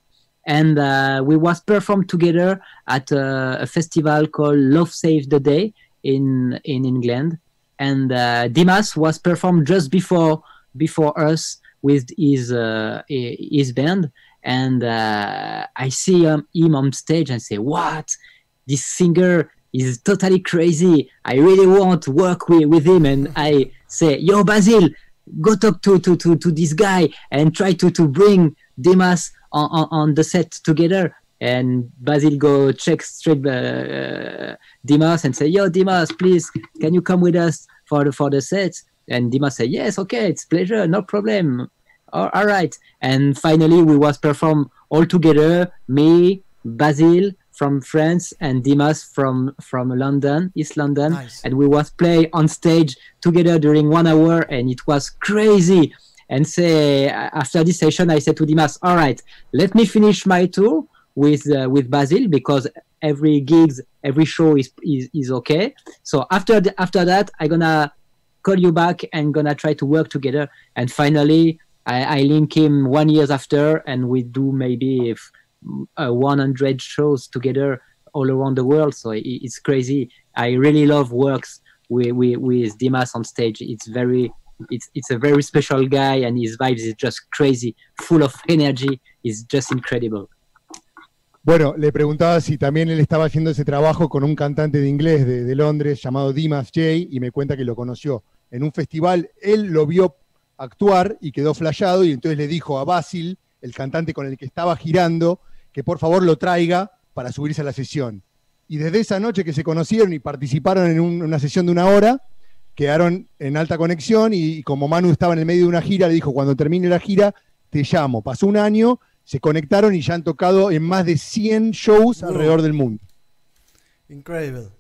and uh, we was performed together at a, a festival called Love Save the Day in in England, and uh, Dimas was performed just before before us with his uh, his band, and uh, I see him, him on stage and say, "What? This singer is totally crazy. I really want to work with, with him." And I say, "Yo, Basil, go talk to to to, to this guy and try to to bring Dimas on, on, on the set together." And Basil go check straight uh, Dimas and say, "Yo, Dimas, please, can you come with us for the for the set?" And Dimas say, "Yes, okay, it's pleasure, no problem." all all right. And finally, we was perform all together. Me, Basil from France, and Dimas from from London, East London, Nice. and we was play on stage together during one hour, and it was crazy. And say after this session, I said to Dimas, "All right, let me finish my tour with uh, with Basil because every gigs, every show is is, is okay. So after the, after that, I gonna call you back and gonna try to work together. And finally, I, I link him one years after, and we do maybe if, 100 shows together all around the world. So i it's crazy. I really love works with, with, with Dimas on stage. It's very it's it's a very special guy, and his vibes is just crazy, full of energy. It's just incredible. Bueno, le preguntaba si también él estaba haciendo ese trabajo con un cantante de inglés de, de Londres llamado Dimas J y me cuenta que lo conoció en un festival. Él lo vio actuar y quedó flayado y entonces le dijo a Basil, el cantante con el que estaba girando, que por favor lo traiga para subirse a la sesión. Y desde esa noche que se conocieron y participaron en un- una sesión de una hora, quedaron en alta conexión y, como Manu estaba en el medio de una gira, le dijo, cuando termine la gira, te llamo. Pasó un año, se conectaron y ya han tocado en más de 100 shows Wow. alrededor del mundo. Incredible.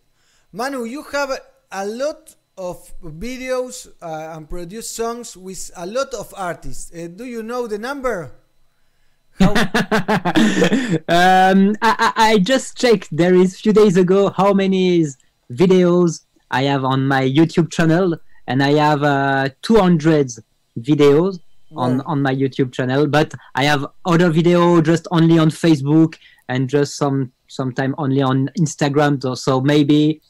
Manu, you have a lot of videos uh, and produced songs with a lot of artists. Uh, do you know the number? um, I, I just checked there is few days ago how many videos I have on my YouTube channel, and I have uh, 200 videos on Wow. on my YouTube channel. But I have other video just only on Facebook and just some sometime only on Instagram. So, so maybe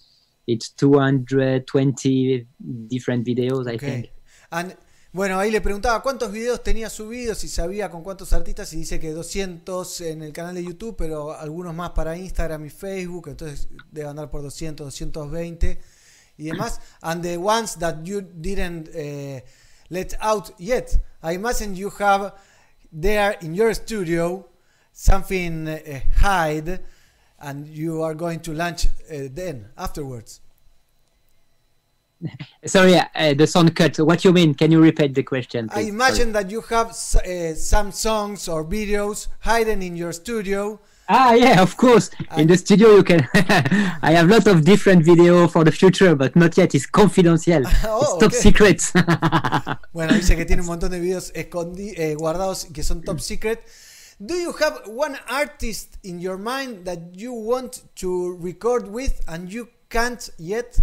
it's 220 different videos. I think. And, bueno, ahí le preguntaba cuántos videos tenía subidos, si sabía con cuántos artistas, y dice que 200 en el canal de YouTube, pero algunos más para Instagram y Facebook, entonces debe andar por 200, 220 y demás. And the ones that you didn't eh, let out yet, I imagine you have there in your studio something eh, hide, and you are going to launch eh, then, afterwards. Sorry, uh, the sound cut. What you mean? Can you repeat the question? I please? imagine that you have uh, some songs or videos hidden in your studio. Ah, yeah, of course. In the studio, you can. I have lots of different video for the future, but not yet. It's confidential. Oh, it's top okay. secret. Bueno, dice que tiene un montón de videos escondi- eh, guardados que son top secret. Do you have one artist in your mind that you want to record with and you can't yet?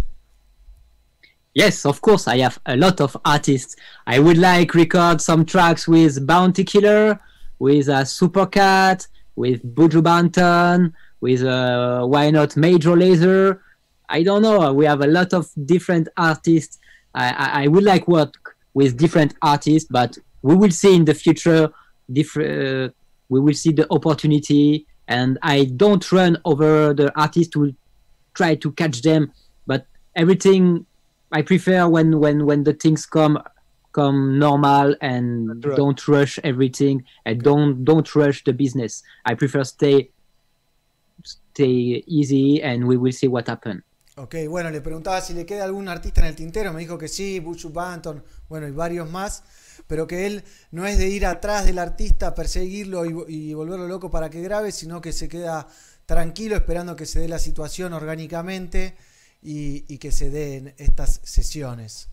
Yes, of course. I have a lot of artists. I would like record some tracks with Bounty Killer, with uh, Supercat, with Buju Banton, with uh, why not Major Laser. I don't know. We have a lot of different artists. I, I, I would like work with different artists, but we will see in the future. Different. Uh, we will see the opportunity, and I don't run over the artists to try to catch them. But everything, I prefer when when when the things come come normal and Natural. don't rush everything and don't don't rush the business. I prefer stay stay easy and we will see what happen. Ok, bueno, le preguntaba si le queda algún artista en el tintero. Me dijo que sí, Buju Banton, bueno, y varios más. Pero que él no es de ir atrás del artista, perseguirlo y, y volverlo loco para que grabe, sino que se queda tranquilo esperando que se dé la situación orgánicamente y, y que se den estas sesiones.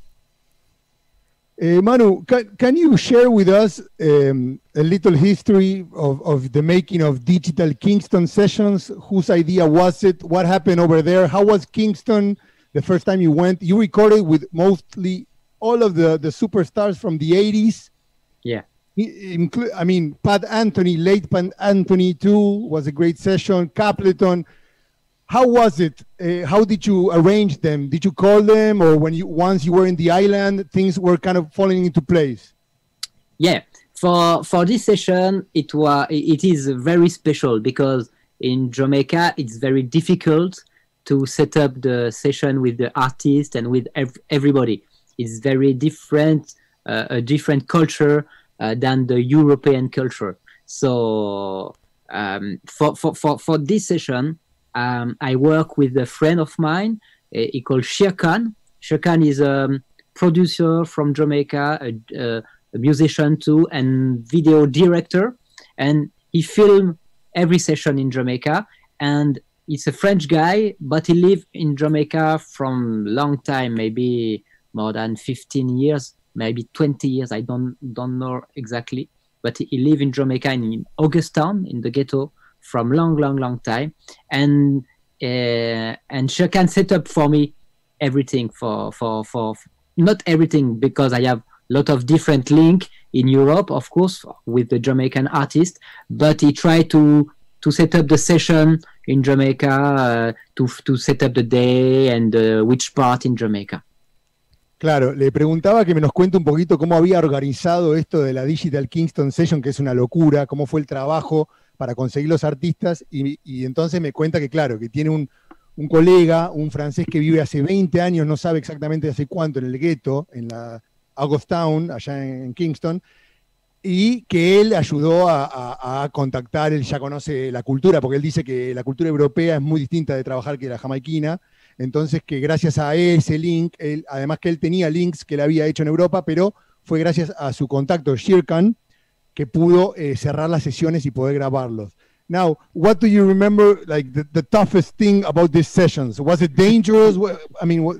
Eh, Manu, can, can you share with us um, a little history of, of the making of Digital Kingston sessions? Whose idea was it? What happened over there? How was Kingston the first time you went? You recorded with mostly all of the, the superstars from the 80s. Yeah. Inclu- I mean, Pat Anthony, late Pat Anthony too, was a great session. Capleton. How was it? Uh, how did you arrange them? Did you call them, or when you once you were in the island, things were kind of falling into place? Yeah. for for this session it was it is very special because in jamaica it's very difficult to set up the session with the artist and with ev- everybody it's very different uh, a different culture uh, than the european culture so um, for, for, for, for this session um, i work with a friend of mine uh, he called Shirkan. Shirkan is a um, producer from Jamaica, a, a, a musician too, and video director. And he filmed every session in Jamaica. And he's a French guy, but he lived in Jamaica from long time, maybe more than 15 years, maybe 20 years. I don't don't know exactly, but he lived in Jamaica in Augustown in the ghetto from long, long, long time. And uh, and can set up for me everything for for for not everything because I have a lot of different link in Europe, of course, with the Jamaican artist. But he tried to to set up the session in Jamaica, uh, to to set up the day and uh, which part in Jamaica. Claro, le preguntaba que me nos cuente un poquito cómo había organizado esto de la Digital Kingston Session, que es una locura, cómo fue el trabajo para conseguir los artistas, y, entonces me cuenta que, claro, que tiene un, colega, un francés que vive hace 20 años, no sabe exactamente hace cuánto, en el gueto, en la Augustown, allá en, Kingston, y que él ayudó a contactar, él ya conoce la cultura, porque él dice que la cultura europea es muy distinta de trabajar que la jamaiquina, entonces que gracias a ese link, él- además que él tenía links que él había hecho en Europa, pero fue gracias a su contacto Shirkan que pudo eh, cerrar las sesiones y poder grabarlos. Now, what do you remember, like the, the toughest thing about these sessions? Was it dangerous? I mean, what,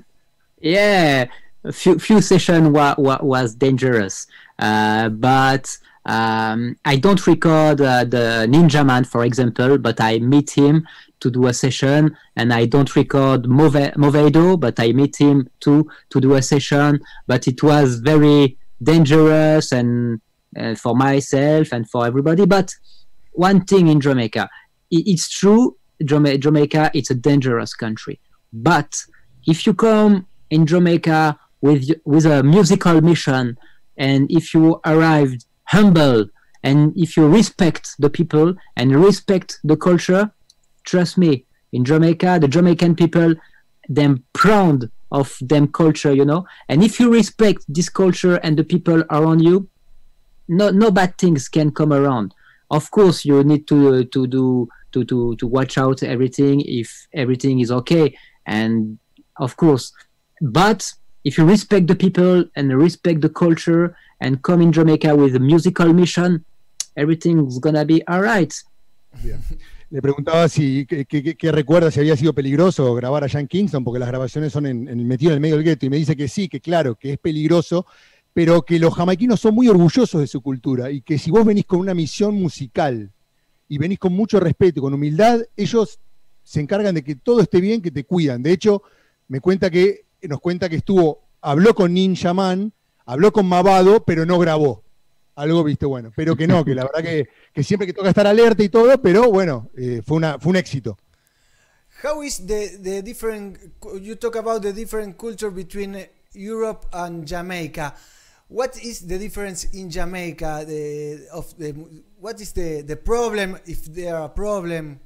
Yeah, a few few session wa- wa- was dangerous, uh, but um, I don't record uh, the Ninja Man, for example, but I meet him to do a session, and I don't record Move- Movedo, but I meet him too to do a session. But it was very dangerous and uh, for myself and for everybody. But one thing in Jamaica, i- it's true, Jama- Jamaica, it's a dangerous country, but if you come in Jamaica with with a musical mission, and if you arrived humble, and if you respect the people and respect the culture, trust me, in Jamaica, the Jamaican people, them proud of them culture, you know. And if you respect this culture and the people around you, no no bad things can come around. Of course, you need to uh, to do to to to watch out everything if everything is okay, and of course, but if you respect the people and respect the culture and come in Jamaica with a musical mission, everything's gonna be alright. le preguntaba si qué, recuerda si había sido peligroso grabar allá en Kingston, porque las grabaciones son en, en- metido en el medio del gueto, y me dice que sí, que claro, que es peligroso, pero que los jamaiquinos son muy orgullosos de su cultura, y que si vos venís con una misión musical y venís con mucho respeto y con humildad, ellos se encargan de que todo esté bien, que te cuidan. De hecho, me cuenta que, nos cuenta que estuvo, habló con Ninja Man, habló con Mavado, pero no grabó. Algo, viste, bueno, pero que no, que la verdad que, siempre que toca estar alerta y todo, pero bueno, eh, fue, fue un éxito. How is the the different? You talk about the different culture between Europe and Jamaica. What is the difference in Jamaica? The of the what is the the problem if there are a problem?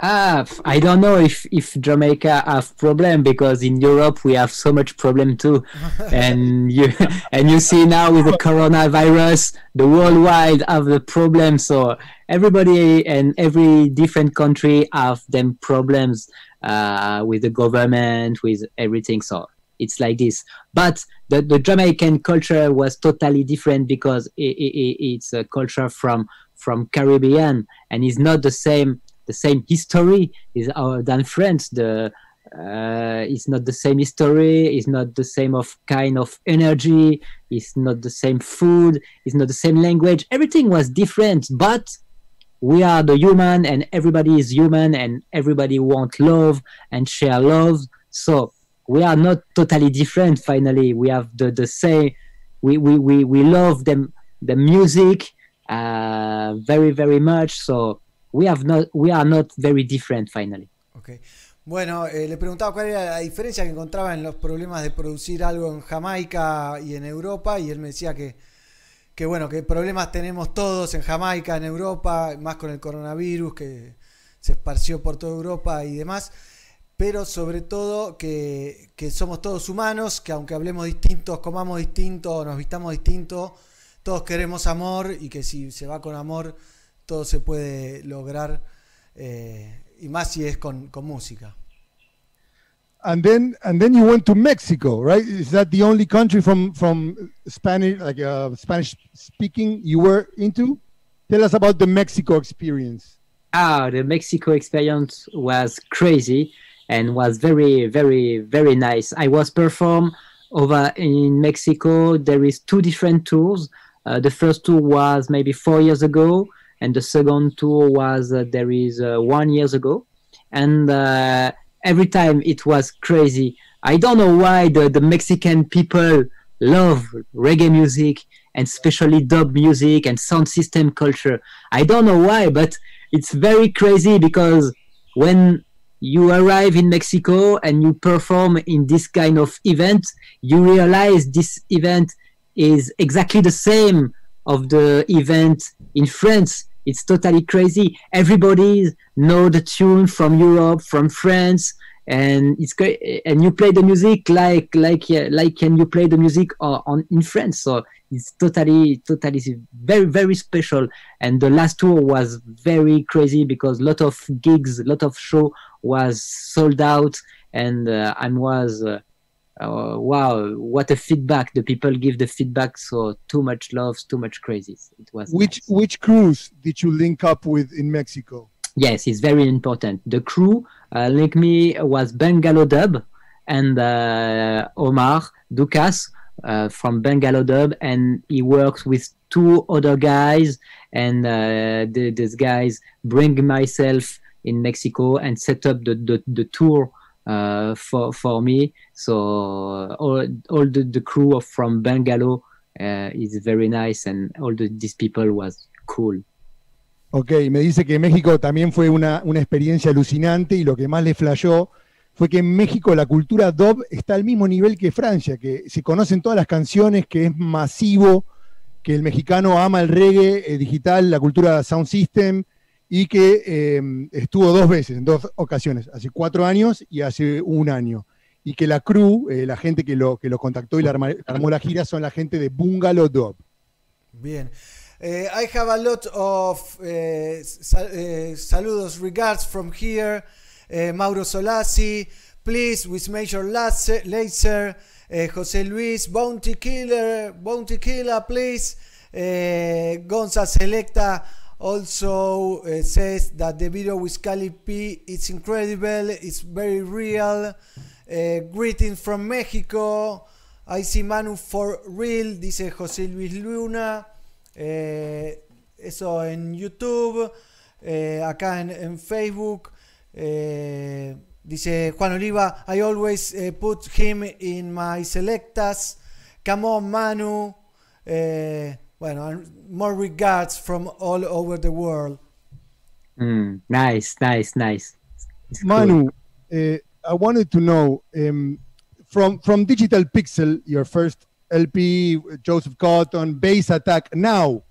Ah, I don't know if if Jamaica have problem because in Europe we have so much problem too, and you and you see now with the coronavirus, the worldwide have the problem. So everybody and every different country have them problems uh, with the government, with everything. So it's like this. But the, the Jamaican culture was totally different because i i i- it's a culture from from Caribbean and it's not the same the same history is uh, than France. The uh, it's not the same history. It's not the same of kind of energy. It's not the same food. It's not the same language. Everything was different, but we are the human, and everybody is human, and everybody want love and share love. So we are not totally different. Finally, we have the the same. We we we, we love them the music uh, very very much. So we have not we are not very different finally. Okay. Bueno, eh, le preguntaba cuál era la diferencia que encontraba en los problemas de producir algo en Jamaica y en Europa y él me decía que, que bueno, que problemas tenemos todos en Jamaica, en Europa, más con el coronavirus que se esparció por toda Europa y demás, pero sobre todo que, que somos todos humanos, que aunque hablemos distintos, comamos distinto, nos vistamos distinto, todos queremos amor y que si se va con amor, todo se puede lograr, eh, y más si es con, con música. And then and then you went to Mexico, right? Is that the only country from from Spanish like uh, Spanish speaking you were into? Tell us about the Mexico experience. Ah, the Mexico experience was crazy and was very, very, very nice. I was performed over in Mexico. There is two different tours. Uh, the first tour was maybe four years ago, and the second tour was uh, there is uh, one years ago. And uh, every time it was crazy. I don't know why the, the Mexican people love reggae music and especially dub music and sound system culture. I don't know why, but it's very crazy because when you arrive in Mexico and you perform in this kind of event, you realize this event is exactly the same of the event in France. It's totally crazy. Everybody know the tune from Europe, from France, and it's great. And you play the music like like like can you play the music on, on in France? So it's totally totally very very special. And the last tour was very crazy because a lot of gigs, a lot of show was sold out, and uh, I was. Uh, uh, wow, what a feedback! The people give the feedback, so too much love, too much crazy. It was Which which cruise did you link up with in Mexico? Yes, it's very important. The crew uh, linked me was Bengalo Dub and uh, Omar Dukas uh, from Bengalo Dub, and he works with two other guys. And the, these guys bring myself in Mexico and set up the, the, the tour uh, for for me. So all all the, the crew from Bengalo uh, is very nice, and all the, these people was cool. Ok, me dice que México también fue una, una experiencia alucinante y lo que más le flashó fue que en México la cultura dub está al mismo nivel que Francia, que se conocen todas las canciones, que es masivo, que el mexicano ama el reggae eh, digital, la cultura sound system, y que eh, estuvo dos veces, en dos ocasiones, hace cuatro años y hace un año. Y que la crew, eh, la gente que lo, que lo contactó y arma- armó la gira, son la gente de Bungalow Dub. Bien. Eh, I have a lot of eh, sal- eh, saludos, regards from here. Mauro Solasi, please, with Major Laser, José Luis, Bounty Killer, Bounty Killer, please. Gonza Selecta also says that the video with Cali P is incredible, it's very real. Eh, greetings from Mexico. I see Manu for real, dice José Luis Luna. Eh, eso en YouTube. Eh, acá en, en Facebook. eh, dice Juan Oliva, I always put him in my selectas. Come on, Manu. Eh, bueno, more regards from all over the world. Mm, nice, nice, nice. It's cool. Manu, I wanted to know um, from from Digital Pixel, your first LP, Joseph Cotton, Bass Attack. Now,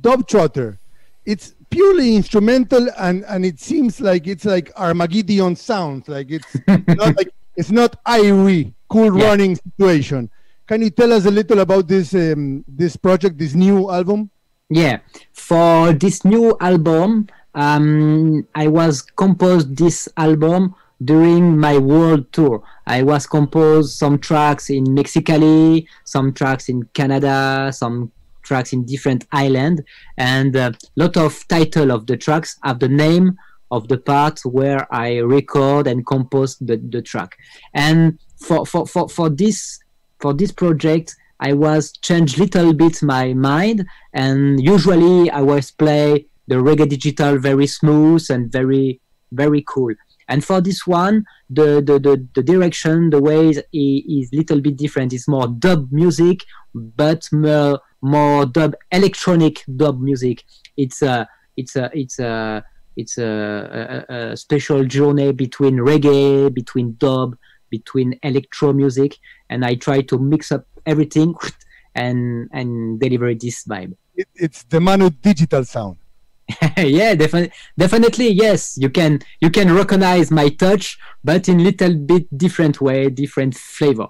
Dub Trotter, it's purely instrumental, and and it seems like it's like Armageddon sounds. Like it's not like it's not Irie, cool Yeah. running situation. Can you tell us a little about this um, this project, this new album? Yeah, for this new album, um, I was composed this album during my world tour. I was composed some tracks in Mexicali, some tracks in Canada, some tracks in different island, and a lot of title of the tracks have the name of the part where I record and compose the, the track. And for, for, for, for this for this project I was change little bit my mind and usually I was play the reggae digital very smooth and very very cool. And for this one, the the, the, the direction, the way is, little bit different. It's more dub music, but more, more dub electronic dub music. It's a it's a it's a it's a, a, a special journey between reggae, between dub, between electro music, and I try to mix up everything and and deliver this vibe. It, it's the Manu digital sound. yeah, defi- definitely yes. You can you can recognize my touch, but in little bit different way, different flavor.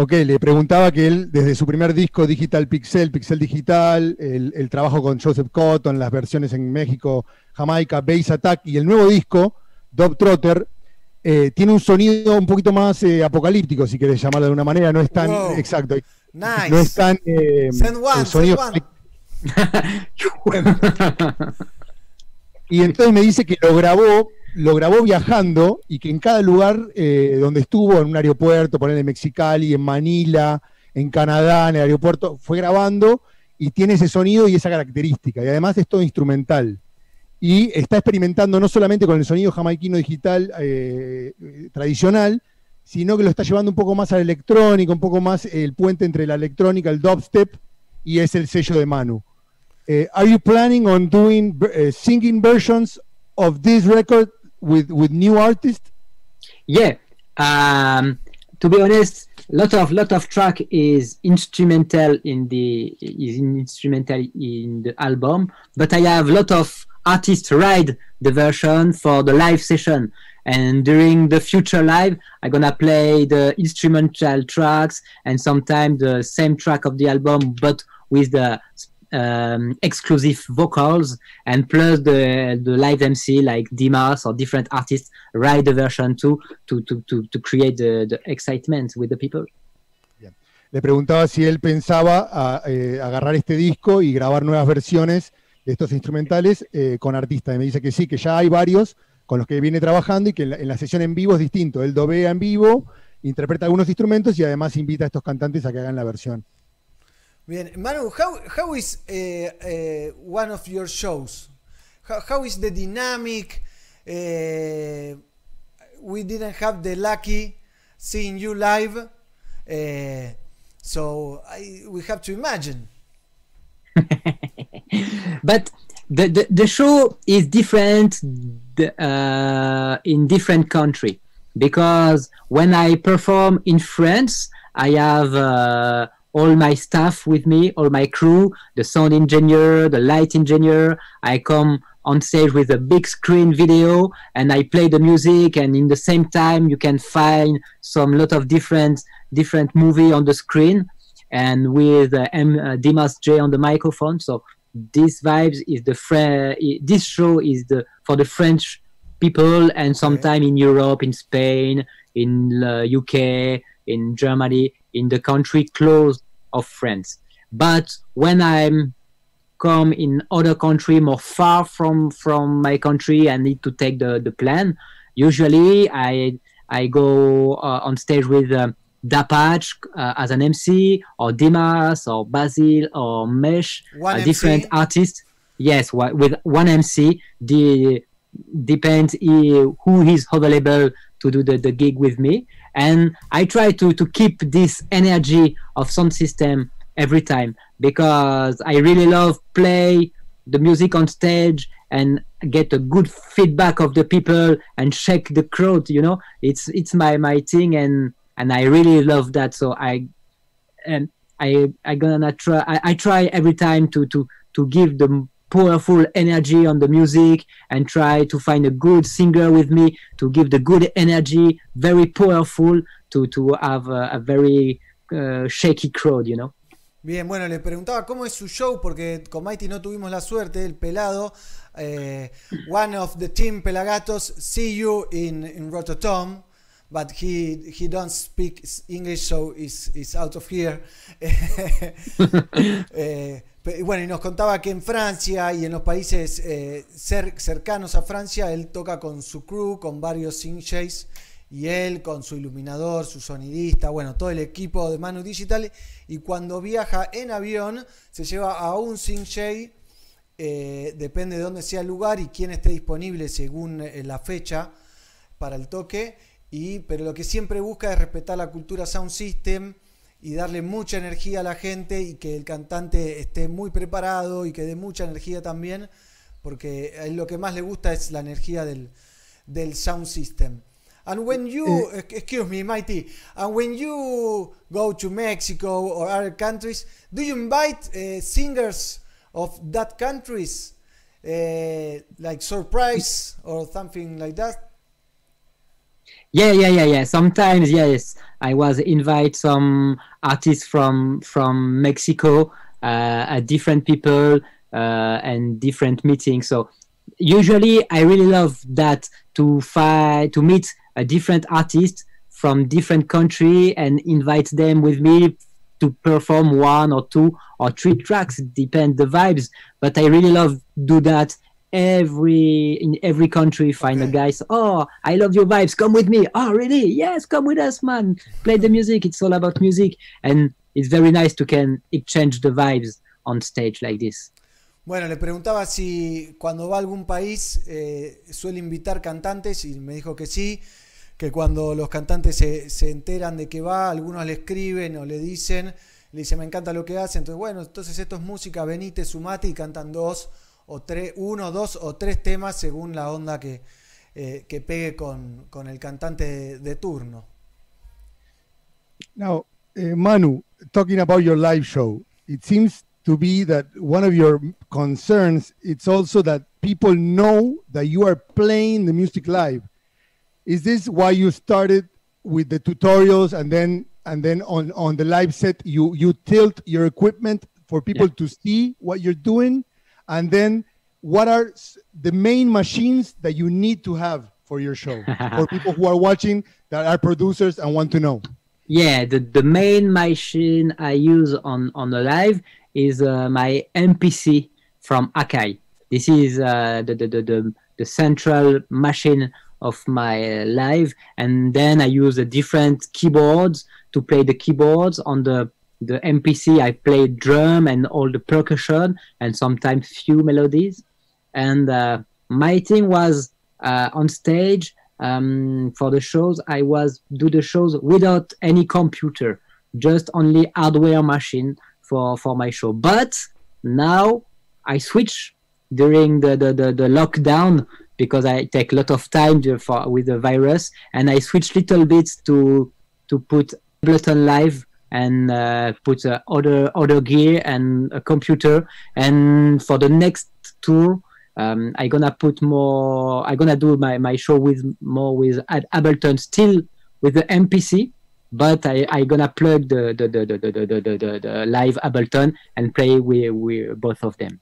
Ok, le preguntaba que él, desde su primer disco Digital Pixel, Pixel Digital, el, el trabajo con Joseph Cotton, las versiones en México, Jamaica, Bass Attack y el nuevo disco, Dog Trotter, eh, tiene un sonido un poquito más eh, apocalíptico, si querés llamarlo de una manera, no es tan Wow. exacto. Nice. No es tan eh, Send one, el sonido send one. Y entonces me dice que lo grabó, lo grabó viajando y que en cada lugar eh, donde estuvo, en un aeropuerto, ponerle en Mexicali, en Manila, en Canadá, en el aeropuerto, fue grabando y tiene ese sonido y esa característica. Y además es todo instrumental. Y está experimentando no solamente con el sonido jamaiquino digital eh, tradicional, sino que lo está llevando un poco más a la electrónica, un poco más el puente entre la electrónica, el dubstep, y es el sello de Manu. Eh, are you planning on doing uh, singing versions of this record with with new artists? Yeah. Um, to be honest, lot of lot of track is instrumental in the is in instrumental in the album, but I have lot of artists write the version for the live session. And during the future live, I'm gonna play the instrumental tracks and sometimes the same track of the album, but with the um, exclusive vocals and plus the the live MC like Dimas or different artists write the version too to to to, to create the, the excitement with the people. Le preguntaba si él pensaba a, eh, agarrar este disco y grabar nuevas versiones de estos instrumentales eh, con artistas. Y me dice que sí, que ya hay varios con los que viene trabajando y que en la, en la sesión en vivo es distinto. Él dobea en vivo, interpreta algunos instrumentos y además invita a estos cantantes a que hagan la versión. Bien, Manu, how, how is uh, uh, one of your shows? How, how is the dynamic? Uh, we didn't have the lucky seeing you live, uh, so I, we have to imagine. but the, the, the show is different uh, in different country because when I perform in France, I have uh, all my staff with me, all my crew, the sound engineer, the light engineer. I come on stage with a big screen video and I play the music and in the same time you can find some lot of different different movie on the screen and with uh, M, uh, Dimas J on the microphone. So this vibes is the Fre- this show is the for the French people and sometime in Europe, in Spain, in uh, UK, in Germany, in the country close of France. But when I'm come in other country more far from from my country, I need to take the the plane. Usually, I I go uh, on stage with. Um, Dapach uh, as an MC, or Dimas, or Basil, or Mesh, uh, different artists. Yes, with one MC. The depends who is available to do the, the gig with me, and I try to to keep this energy of sound system every time because I really love play the music on stage and get a good feedback of the people and shake the crowd you know it's it's my my thing and and i really love that so i and i i gonna try I, I try every time to to to give the powerful energy on the music and try to find a good singer with me to give the good energy very powerful to to have a, a very uh, shaky crowd you know Bien, bueno, le preguntaba cómo es su show, porque con Mighty no tuvimos la suerte, el pelado. eh, one of the team Pelagatos see you in, in Rototom, but he he don't speak English, so is is out of here. Eh, pe- bueno, y nos contaba que en Francia y en los países eh, cer- cercanos a Francia, él toca con su crew, con varios synths y él con su iluminador, su sonidista, bueno, todo el equipo de Manu Digital. Y cuando viaja en avión, se lleva a un synth eh, depende de dónde sea el lugar y quién esté disponible según eh, la fecha para el toque. Y, pero lo que siempre busca es respetar la cultura Sound System y darle mucha energía a la gente y que el cantante esté muy preparado y que dé mucha energía también, porque a él lo que más le gusta es la energía del, del Sound System. And when you, Eh. excuse me, Mighty, and when you go to Mexico or other countries, do you invite uh, singers of that countries, uh, like surprise or something like that? Yeah, yeah, yeah, yeah. Sometimes, yes, I was invite some artists from from Mexico, uh, different people uh, and different meetings. So usually, I really love that to find to meet a different artist from different country and invite them with me to perform one or two or three tracks. Depend the vibes, but I really love do that every in every country find a guy so, oh i love your vibes come with me. Oh really yes come with us man. Play the music it's all about music. And it's very nice to can exchange the vibes on stage like this. Bueno, le preguntaba si cuando va a algún país eh, suele invitar cantantes y me dijo que sí, que cuando los cantantes se, se enteran de que va, algunos le escriben o le dicen, le dicen me encanta lo que hace, entonces bueno, entonces esto es música, venite, sumate y cantan dos o tres, uno, dos o tres temas según la onda que, eh, que pegue con, con el cantante de, de turno. Now, uh, Manu, talking about your live show, it seems to be that one of your concerns it's also that people know that you are playing the music live. Is this why you started with the tutorials and then and then on on the live set you you tilt your equipment for people to see what you're doing and then what are the main machines that you need to have for your show for people who are watching that are producers and want to know Yeah, the, the main machine I use on, on the live is uh, my MPC from Akai. This is uh, the, the, the, the, the central machine of my uh, live. And then I use the different keyboards to play the keyboards. On the, the MPC, I play drum and all the percussion and sometimes few melodies. And uh, my thing was uh, on stage um, for the shows. I was do the shows without any computer just only hardware machine for for my show. But now i switch during the the, the, the lockdown because i take a lot of time for with the virus. And i switch little bits to to put ableton live and uh, put uh, other other gear and a computer and for the next tour um, I'm gonna put more. I'm gonna do my, my show with more with Ad- Ableton, still with the MPC, but I I gonna plug the the the the the, the, the, the, live Ableton and play with, with both of them.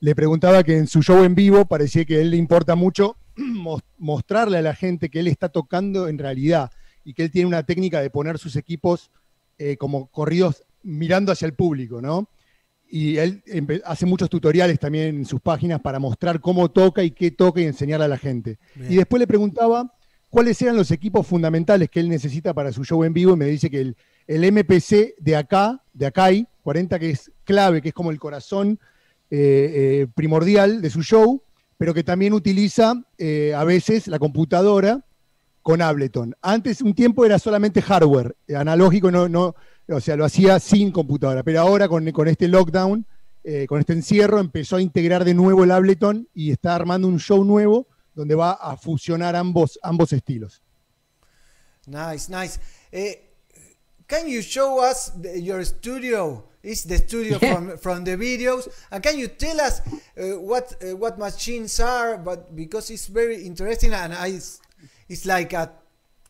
le preguntaba que en su show en vivo parecía que a él le importa mucho mos- mostrarle a la gente que él está tocando en realidad y que él tiene una técnica de poner sus equipos eh, como corridos mirando hacia el público, ¿no? Y él hace muchos tutoriales también en sus páginas para mostrar cómo toca y qué toca y enseñarle a la gente. Bien. Y después le preguntaba cuáles eran los equipos fundamentales que él necesita para su show en vivo y me dice que el, el MPC de acá, de Akai 40, que es clave, que es como el corazón eh, eh, primordial de su show, pero que también utiliza eh, a veces la computadora con Ableton. Antes, un tiempo era solamente hardware, analógico, no, no, o sea, lo hacía sin computadora, pero ahora con, con este lockdown, eh, con este encierro, empezó a integrar de nuevo el Ableton y está armando un show nuevo donde va a fusionar ambos, ambos estilos. Nice, nice. Eh, can you show us the, your studio? Is the studio Yeah. from from the videos? And can you tell us uh, what uh, what machines are? But because it's very interesting and I, it's like a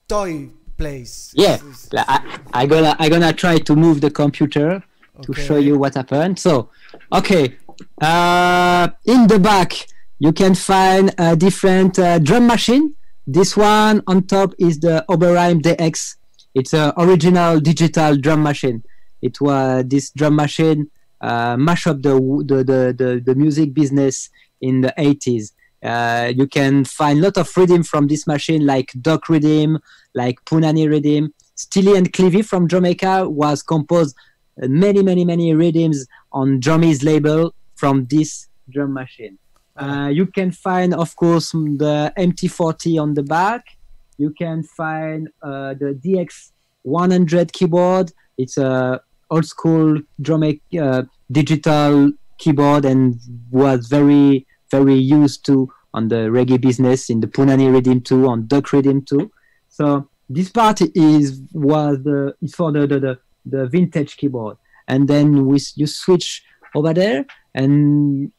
toy place. Yeah, It's- I, I gonna I gonna try to move the computer to show you what happened. So, okay, uh, in the back you can find a different uh, drum machine. This one on top is the Oberheim DX. It's a original digital drum machine. It was this drum machine uh, mash up the, the, the, the, the music business in the 80s. Uh, you can find a lot of rhythm from this machine, like Doc rhythm, like Punani rhythm. Steely and Clevie from Jamaica was composed uh, many, many, many rhythms on Drummy's label from this drum machine. Uh, you can find, of course, the MT40 on the back. You can find uh, the DX100 keyboard. It's a old school drum uh, digital keyboard and was very, very used to on the reggae business in the Punani rhythm too, on Duck rhythm too. So this part is was the is for the the, the, the vintage keyboard, and then we you switch over there, and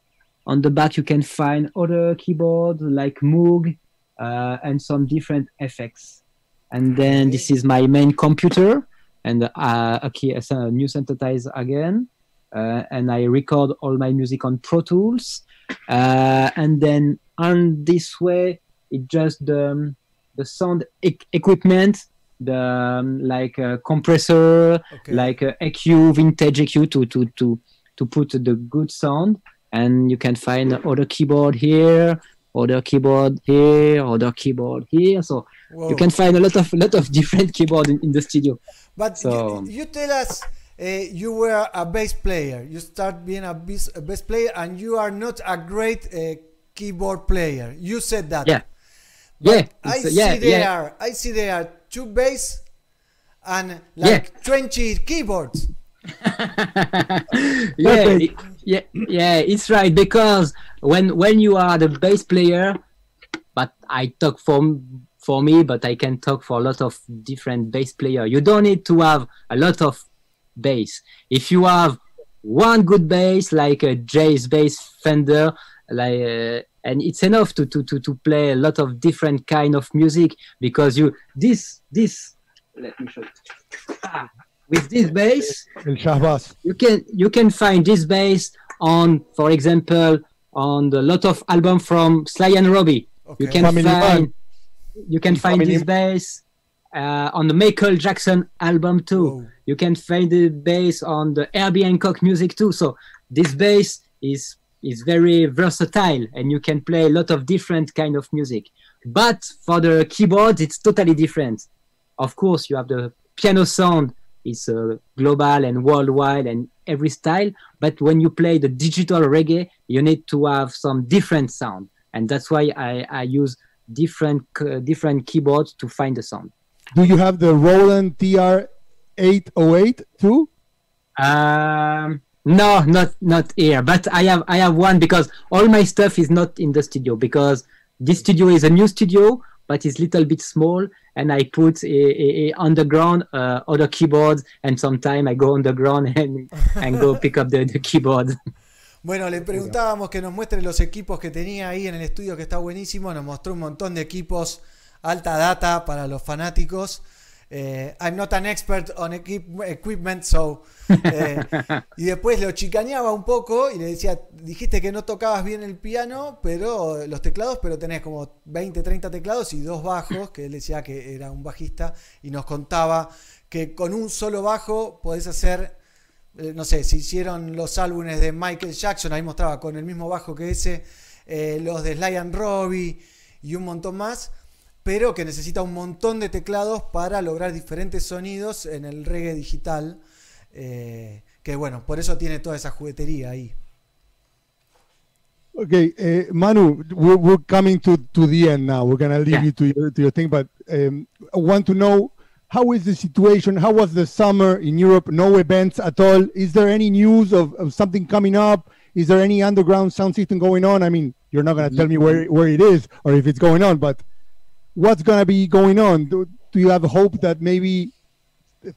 on the back you can find other keyboards like Moog uh, and some different effects. And then this is my main computer, and uh, a, key, a new synthesizer again, uh, and I record all my music on Pro Tools, uh, and then on this way it just the the sound e- equipment, the um, like a compressor, Okay. like a EQ, vintage EQ to to to to put the good sound, and you can find other keyboard here, other keyboard here, other keyboard here. So Wow. you can find a lot of lot of different keyboard in, in the studio. But So- you, you tell us you were a bass player. You start being a bass, a bass player, and you are not a great uh, keyboard player. You said that. Yeah. But Yeah, I see yeah, there yeah. are I see there are two bass and like 20 keyboards. yeah, it- yeah, yeah, it's right because when when you are the bass player, but I talk for for me, but I can talk for a lot of different bass player. You don't need to have a lot of bass. If you have one good bass, like a Jay's bass Fender, like. Uh, and it's enough to, to, to, to play a lot of different kind of music because you this this let me show you. Ah, with this bass you can you can find this bass on for example on the lot of album from Sly and Robbie you can Family find Man. you can find Family this bass uh, on the Michael Jackson album too. Whoa. you can find the bass on the Herbie Hancock music too. So this bass is is very versatile and you can play a lot of different kind of music. But for the keyboard it's totally different. Of course you have the piano sound it's uh, global and worldwide and every style. But when you play the digital reggae you need to have some different sound. And that's why i, I use different uh, different keyboards to find the sound Do you have the Roland TR808 too? um no not not here but i have i have one because all my stuff is not in the studio because this studio is a new studio but it's little bit small and i put a, a, a underground uh, other keyboards and sometimes i go underground and and go pick up the, the keyboard Bueno, le preguntábamos que nos muestre los equipos que tenía ahí en el estudio, que está buenísimo. Nos mostró un montón de equipos alta data para los fanáticos. Eh, I'm not an expert on equip- equipment, so. eh, y después lo chicaneaba un poco y le decía: Dijiste que no tocabas bien el piano, pero los teclados, pero tenés como 20, 30 teclados y dos bajos, que él decía que era un bajista, y nos contaba que con un solo bajo podés hacer eh, no sé, si hicieron los álbumes de Michael Jackson, ahí mostraba con el mismo bajo que ese, los de Sly and Robbie y un montón más, pero que necesita un montón de teclados para lograr diferentes sonidos en el reggae digital, eh, que bueno, por eso tiene toda esa juguetería ahí. Okay, uh, Manu, we're, we're coming to, to the end now. We're gonna leave Yeah. you to your, to your thing, but um, I want to know how is the situation? How was the summer in Europe? No events at all. Is there any news of, of something coming up? Is there any underground sound system going on? I mean, you're not gonna tell me where where it is or if it's going on, but what's gonna be going on? Do, do you have hope that maybe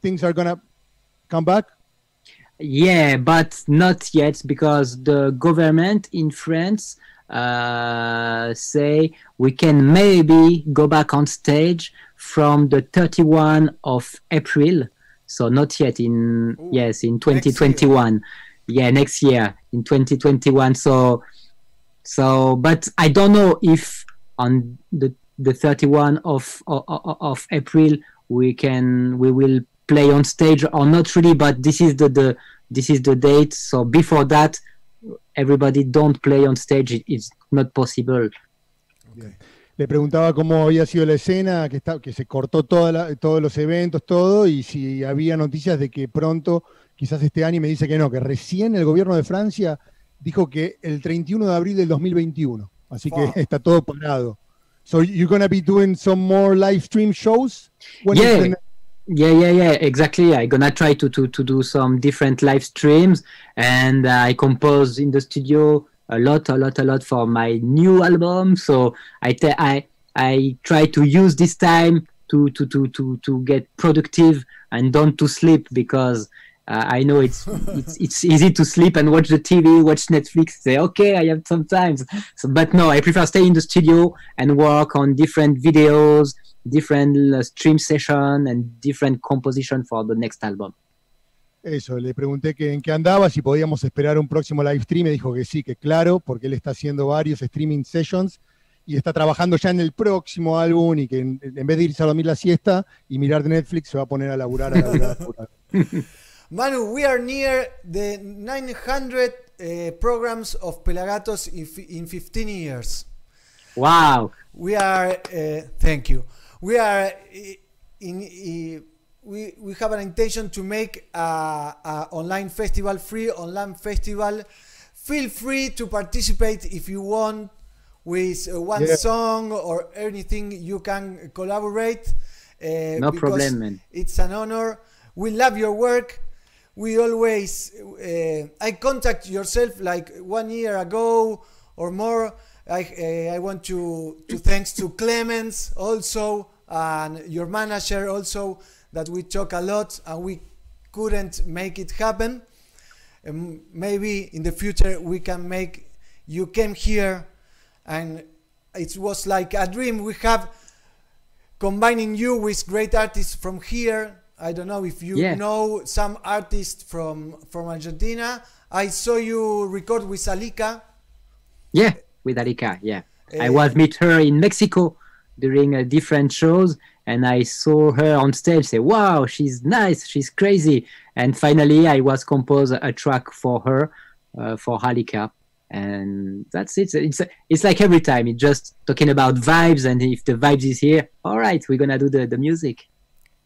things are gonna come back? Yeah, but not yet because the government in France uh, say we can maybe go back on stage from the 31 of April. So not yet in Ooh, yes in next 2021. Yeah, next year in 2021. So so but I don't know if on the the 31 of of, of April we can we will play on stage or not really but this is the, the this is the date. So before that everybody don't play on stage. It, it's not possible. Le preguntaba cómo había sido la escena, que, está, que se cortó toda la- todos los eventos, todo, y si había noticias de que pronto, quizás este año, y me dice que no, que recién el gobierno de Francia dijo que el 31 de abril del 2021. Así que está todo parado. So you're gonna be doing some more live stream shows? Yeah. yeah yeah yeah exactly i'm gonna try to to, to do some different live streams and i compose in the studio a lot a lot a lot for my new album so i te- i i try to use this time to to to to to get productive and don't to sleep because uh, I know it's it's it's easy to sleep and watch the TV, watch Netflix. Say okay, I have some times, so, but no, I prefer stay in the studio and work on different videos, different uh, stream session, and different composition for the next album. Eso, le pregunté que en qué andaba, si podíamos esperar un próximo live stream, me dijo que sí, que claro, porque él está haciendo varios streaming sessions y está trabajando ya en el próximo álbum y que en, en vez de irse a dormir la siesta y mirar Netflix se va a poner a laburar, a laburar, a laburar. Manu, we are near the 900 uh, programs of Pelagatos in, in 15 years. Wow! We are, uh, thank you. We are uh, in, uh, we, we have an intention to make a, a online festival, free online festival. Feel free to participate if you want with uh, one Yeah. song or anything you can collaborate. Uh, No problem, man. It's an honor. We love your work. We always, uh, I contact yourself like one year ago or more. I, uh, I want to, to thanks to Clemens also and your manager also that we talk a lot and we couldn't make it happen. Um, maybe in the future we can make you came here and it was like a dream we have combining you with great artists from here i don't know if you Yeah. know some artists from from argentina i saw you record with alika Yeah, with Arika. Yeah, I Eh, was meet her in Mexico during uh, different shows, and I saw her on stage. Say, "Wow, she's nice. She's crazy." And finally, I was compose a track for her, uh, for Halika, and that's it. It's it's like every time. It's just talking about vibes, and if the vibes is here, all right, we're gonna do the the music.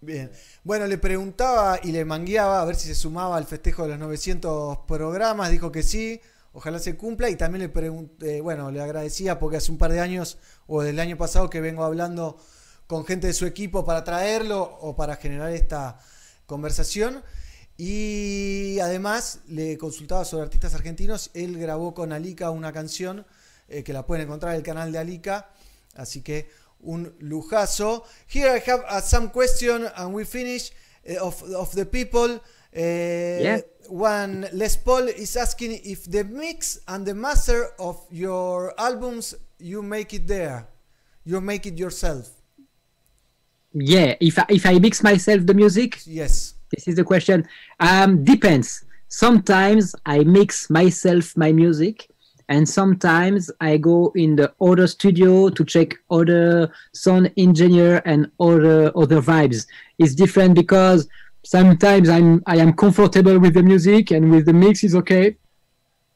Bien. Bueno, le preguntaba y le mangueaba a ver si se sumaba al festejo de los 900 programas. Dijo que sí, ojalá se cumpla. Y también le pregunté, bueno, le agradecía porque hace un par de años o del año pasado que vengo hablando con gente de su equipo para traerlo o para generar esta conversación. Y además le consultaba sobre artistas argentinos. Él grabó con Alika una canción eh, que la pueden encontrar en el canal de Alika. Así que un lujazo. Here I have uh, some question and we finish uh, of, of the people. Uh, Yeah. One Les Paul is asking if the mix and the master of your albums you make it there, you make it yourself. Yeah, if I, if I mix myself the music, Yes. This is the question. Um, depends. Sometimes I mix myself my music, and sometimes I go in the other studio to check other sound engineer and other other vibes. It's different because sometimes I'm I am comfortable with the music and with the mix is okay,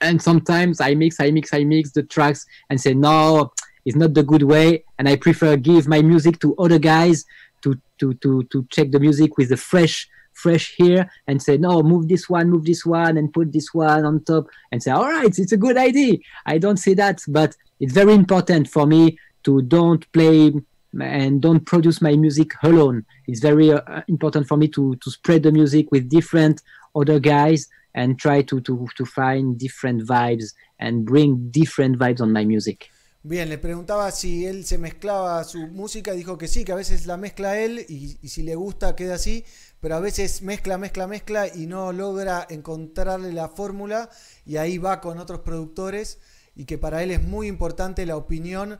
and sometimes I mix, I mix, I mix the tracks and say no, it's not the good way, and I prefer give my music to other guys to to to to check the music with the fresh fresh here and say no move this one move this one and put this one on top and say all right it's a good idea. I don't see that but it's very important for me to don't play and don't produce my music alone. It's very uh, important for me to to spread the music with different other guys and try to to to find different vibes and bring different vibes on my music Bien, le preguntaba si él se mezclaba su música, dijo que sí, que a veces la mezcla él y, si le gusta queda así, pero a veces mezcla, mezcla, mezcla y no logra encontrarle la fórmula y ahí va con otros productores y que para él es muy importante la opinión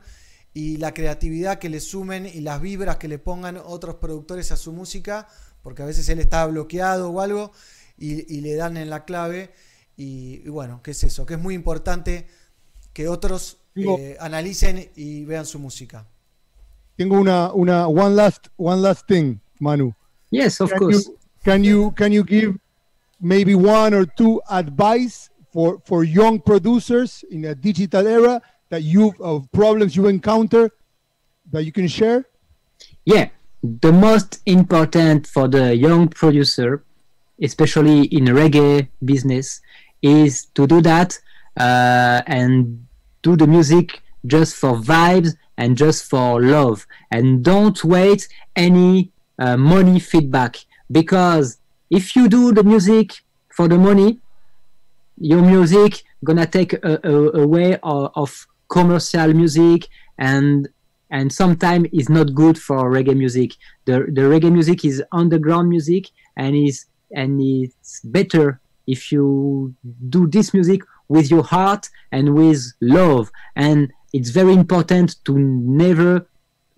y la creatividad que le sumen y las vibras que le pongan otros productores a su música, porque a veces él está bloqueado o algo y, le dan en la clave y, y bueno, ¿qué es eso? Que es muy importante que otros eh, analicen y vean su música. Tengo una, una one last one last thing, Manu. yes of can course You, can you can you give maybe one or two advice for for young producers in a digital era that you of problems you encounter that you can share? yeah the most important for the young producer especially in reggae business is to do that uh, and do the music just for vibes and just for love and don't wait any uh, money feedback because if you do the music for the money your music gonna take a, a, away of, of commercial music and and sometimes is not good for reggae music. The the reggae music is underground music and is and it's better if you do this music with your heart and with love. And it's very important to never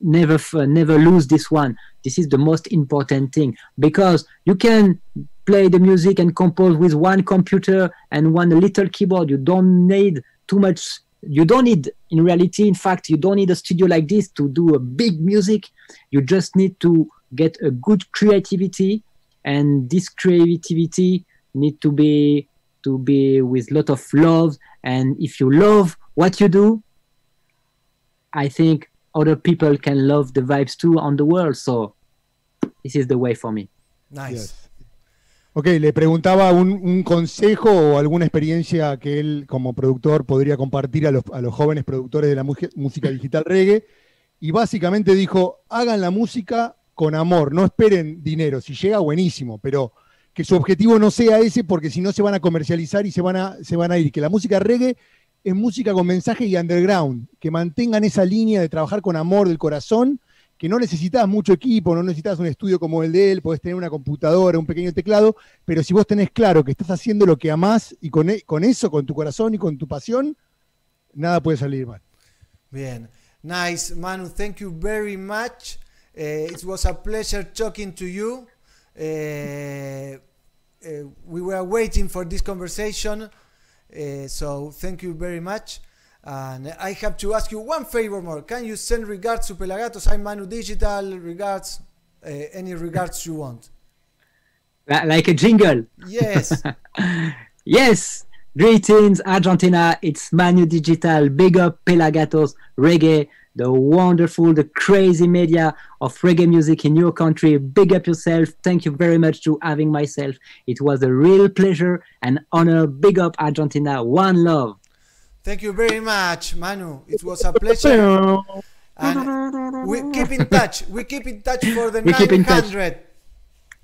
never never lose this one. This is the most important thing because you can play the music and compose with one computer and one little keyboard. You don't need too much. You don't need, in reality, in fact, you don't need a studio like this to do a big music. You just need to get a good creativity, and this creativity need to be to be with lot of love. And if you love what you do, I think other people can love the vibes too on the world. So this is the way for me. Nice. Yes. Ok, le preguntaba un, un consejo o alguna experiencia que él como productor podría compartir a los, a los jóvenes productores de la música digital reggae. Y básicamente dijo, hagan la música con amor, no esperen dinero. Si llega, buenísimo, pero que su objetivo no sea ese porque si no se van a comercializar y se van a, se van a ir. Que la música reggae es música con mensaje y underground. Que mantengan esa línea de trabajar con amor del corazón que no necesitas mucho equipo, no necesitas un estudio como el de él, podés tener una computadora, un pequeño teclado, pero si vos tenés claro que estás haciendo lo que amás y con, e- con eso, con tu corazón y con tu pasión, nada puede salir mal. Bien. Nice, Manu. Thank you very much. Uh, it was a pleasure talking to you. Uh, uh, we were waiting for this conversation, uh, so thank you very much. And I have to ask you one favor more. Can you send regards to Pelagatos? I'm Manu Digital. Regards, uh, any regards you want. Like a jingle. Yes. Yes. Greetings, Argentina. It's Manu Digital. Big up Pelagatos Reggae, the wonderful, the crazy media of reggae music in your country. Big up yourself. Thank you very much to having myself. It was a real pleasure and honor. Big up Argentina. One love. Thank you very much, Manu. It was a pleasure. And we keep in touch. We keep in touch for the We keep in touch. 900.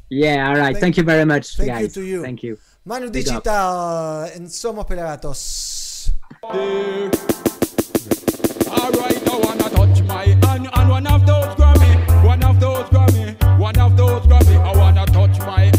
Yeah, all right. Thank- Thank, you very much, thank you to you. Thank you. Manu Big up. Digital en Somos Pelagatos. Alright, I wanna touch my hand and one of those Grammy, one of those Grammy, one of those Grammy. I wanna touch my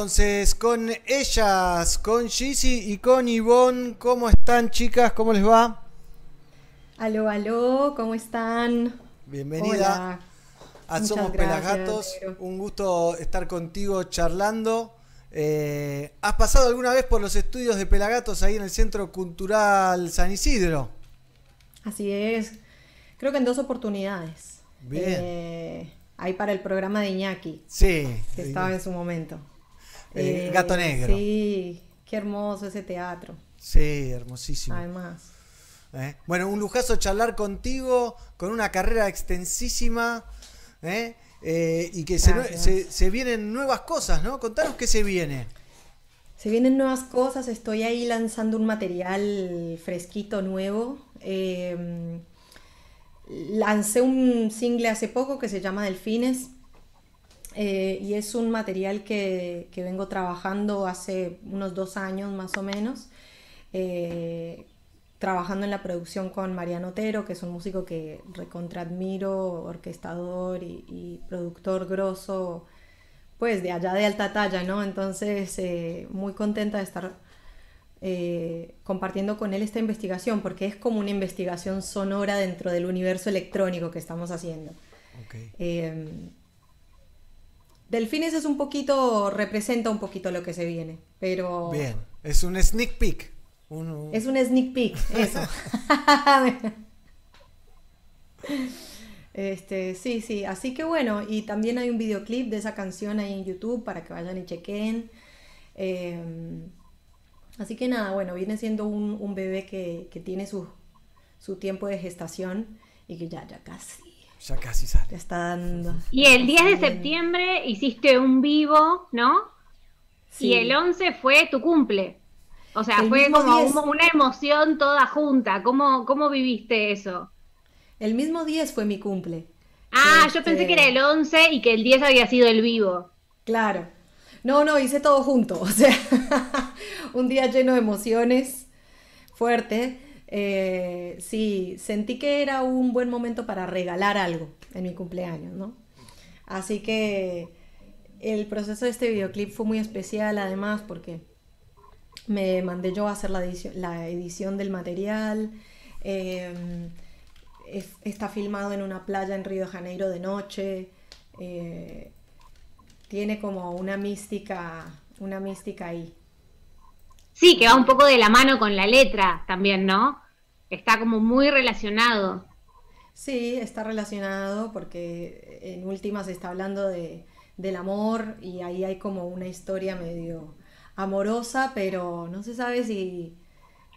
entonces con ellas, con Gizzy y con Ivonne. ¿Cómo están, chicas? ¿Cómo les va? Aló, aló, ¿cómo están? Bienvenida Hola. Ah, a Somos Pelagatos. Un gusto estar contigo charlando. Eh, ¿Has pasado alguna vez por los estudios de Pelagatos ahí en el Centro Cultural San Isidro? Así es. Creo que en dos oportunidades. Bien. Eh, ahí para el programa de Iñaki. Sí. Que estaba en su momento. Eh, Gato Negro. Sí, qué hermoso ese teatro. Sí, hermosísimo. Además. Eh, bueno, un lujazo charlar contigo, con una carrera extensísima, eh, y que se, se, vienen nuevas cosas, ¿no? Contanos qué se viene. Se vienen nuevas cosas, estoy ahí lanzando un material fresquito, nuevo. Em, lancé un single hace poco que se llama Delfines, eh, y es un material que, que vengo trabajando hace unos dos años más o menos, eh, trabajando en la producción con Mariano Otero, que es un músico que recontra admiro, orquestador y, y productor grosso pues de allá de alta talla, ¿no? Entonces, eh, muy contenta de estar compartiendo con él esta investigación, porque es como una investigación sonora dentro del universo electrónico que estamos haciendo. Eh, Delfines es un poquito, representa un poquito lo que se viene, pero Bien, es un sneak peek. Un- es un sneak peek, eso. Este, sí, sí, así que bueno, y también hay un videoclip de esa canción ahí en YouTube para que vayan y chequen. Eh, así que nada, bueno, viene siendo un, un bebé que, que tiene su, su tiempo de gestación y que ya, ya casi, Ya casi sale. ya está dando. Y el 10 de septiembre hiciste un vivo, ¿no? Sí. Y el 11 fue tu cumple. O sea, El fue como 10. un- una emoción toda junta. ¿Cómo, cómo viviste eso? El mismo 10 fue mi cumple. Ah, yo Este, pensé que era el 11 y que el 10 había sido el vivo. Claro. No, no, hice todo junto. O sea, un día lleno de emociones, fuerte. Eh, sí, sentí que era un buen momento para regalar algo en mi cumpleaños, ¿no? Así que el proceso de este videoclip fue muy especial, además, porque me mandé yo a hacer la edición, del material. es- está filmado en una playa en Río de Janeiro de noche. eh, tiene como una mística, una mística ahí. Sí, que va un poco de la mano con la letra también, ¿no? Está como muy relacionado. Sí, está relacionado porque en últimas está hablando de, del amor y ahí hay como una historia medio amorosa, pero no se sabe si,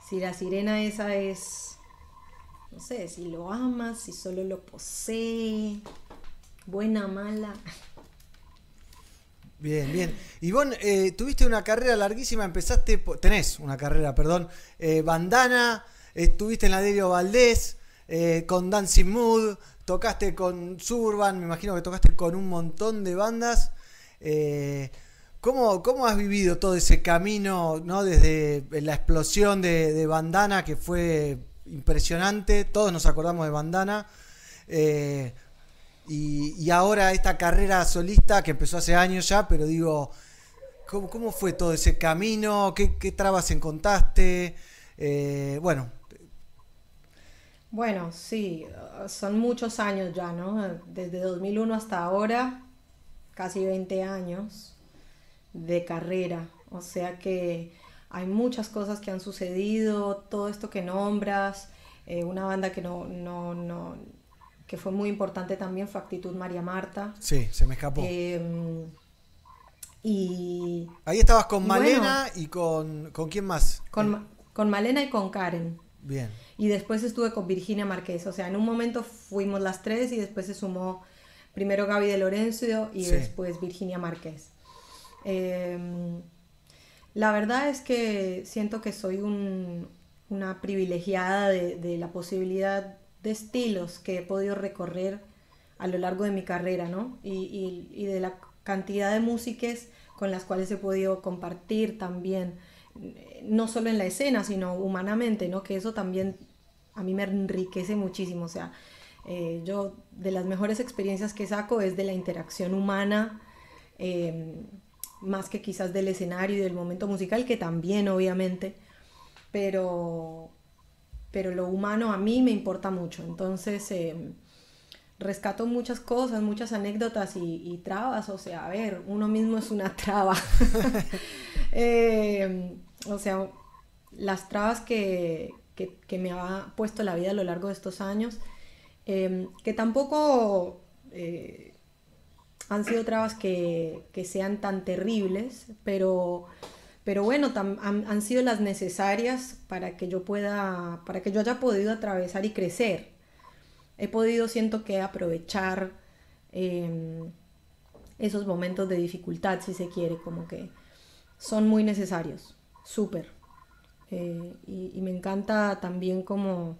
si la sirena esa es, no sé, si lo ama, si solo lo posee, buena, mala. Bien, bien. Ivonne, eh, tuviste una carrera larguísima, empezaste, tenés una carrera, perdón, eh, bandana, estuviste en la Delio Valdés, eh, con Dancing Mood, tocaste con Surban, me imagino que tocaste con un montón de bandas. Eh, ¿cómo, cómo has vivido todo ese camino, ¿no? desde la explosión de, de bandana, que fue impresionante, todos nos acordamos de bandana? Y, ahora esta carrera solista que empezó hace años ya, pero digo, ¿cómo, cómo fue todo ese camino? ¿Qué, trabas encontraste? Eh, bueno, Bueno, sí, son muchos años ya, ¿no? Desde 2001 hasta ahora, casi 20 años de carrera. O sea que hay muchas cosas que han sucedido, todo esto que nombras, eh, una banda que no, no, que fue muy importante también fue Actitud María Marta. sí, se me escapó. Eh, y Ahí estabas con Malena y con, con quién más. con, con Malena y con Karen. Bien. Y después estuve con Virginia Márquez. O sea, en un momento fuimos las tres y después se sumó primero Gaby de Lorenzo y Sí. después Virginia Márquez. Eh, la verdad es que siento que soy un- una privilegiada de, de la posibilidad de estilos que he podido recorrer a lo largo de mi carrera, ¿no? Y, de la cantidad de músicas con las cuales he podido compartir también, no solo en la escena, sino humanamente, ¿no? Que eso también a mí me enriquece muchísimo, o sea, eh, yo de las mejores experiencias que saco es de la interacción humana, eh, más que quizás del escenario y del momento musical, que también obviamente, pero, pero lo humano a mí me importa mucho, entonces eh, rescato muchas cosas, muchas anécdotas y, trabas, o sea, a ver, uno mismo es una traba. Eh, o sea, las trabas que, que- me ha puesto la vida a lo largo de estos años, eh, que tampoco eh, han sido trabas que, que sean tan terribles, pero, pero bueno, tam- han, han sido las necesarias para que yo pueda, para que yo haya podido atravesar y crecer. He podido, siento que, aprovechar eh, esos momentos de dificultad, si se quiere, como que son muy necesarios, súper. Eh, y, y me encanta también como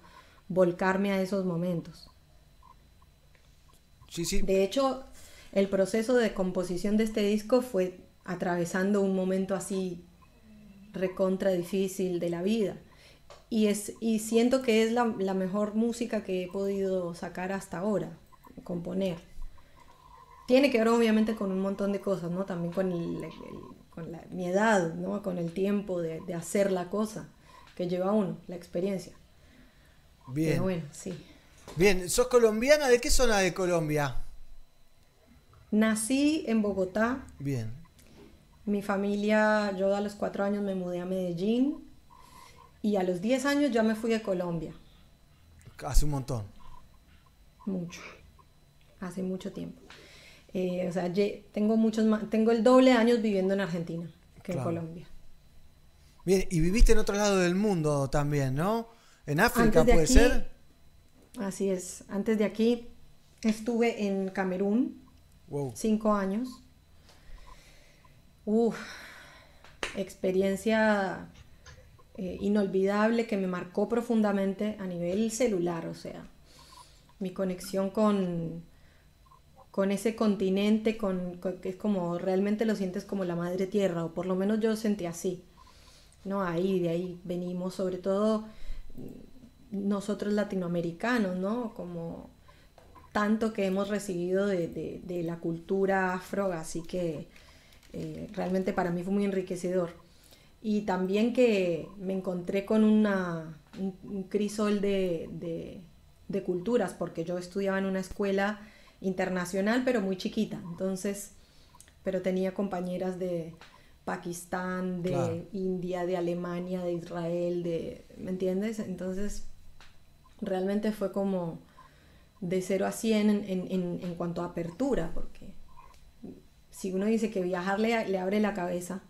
volcarme a esos momentos. Sí, sí. De hecho, el proceso de composición de este disco fue atravesando un momento así recontra difícil de la vida. Y, es, y siento que es la, la mejor música que he podido sacar hasta ahora, componer. Tiene que ver obviamente con un montón de cosas, ¿no? También con, el- el- con la- mi edad, ¿no? Con el tiempo de, de hacer la cosa que lleva uno, la experiencia. Bien. Pero bueno, sí. Bien, ¿sos colombiana? ¿De qué zona de Colombia? Nací en Bogotá, Bien. Mi familia, yo a los cuatro años me mudé a Medellín y a los 10 años ya me fui de Colombia, Hace un montón. mucho, hace mucho tiempo. Eh, o sea, tengo muchos más, tengo el doble de años viviendo en Argentina que Claro. en Colombia. Bien, y viviste en otro lado del mundo también, ¿no? En África puede aquí- ser. Así es, antes de aquí estuve en Camerún Wow. cinco años. Uf, experiencia eh, inolvidable que me marcó profundamente a nivel celular, o sea, mi conexión con, con ese continente, con, que es como realmente lo sientes como la madre tierra, o por lo menos yo sentí así. No, ahí, de ahí venimos, sobre todo mm, nosotros latinoamericanos, ¿no? Como tanto que hemos recibido de, de- de la cultura afro, así que eh, realmente para mí fue muy enriquecedor. Y también que me encontré con una, un, un crisol de, de- de culturas, porque yo estudiaba en una escuela internacional, pero muy chiquita, entonces, pero tenía compañeras de Pakistán, de Claro. India, de Alemania, de Israel, de, ¿me entiendes? Entonces, realmente fue como de 0 a 100 en, en- en- en cuanto a apertura, porque si uno dice que viajar le, le abre la cabeza,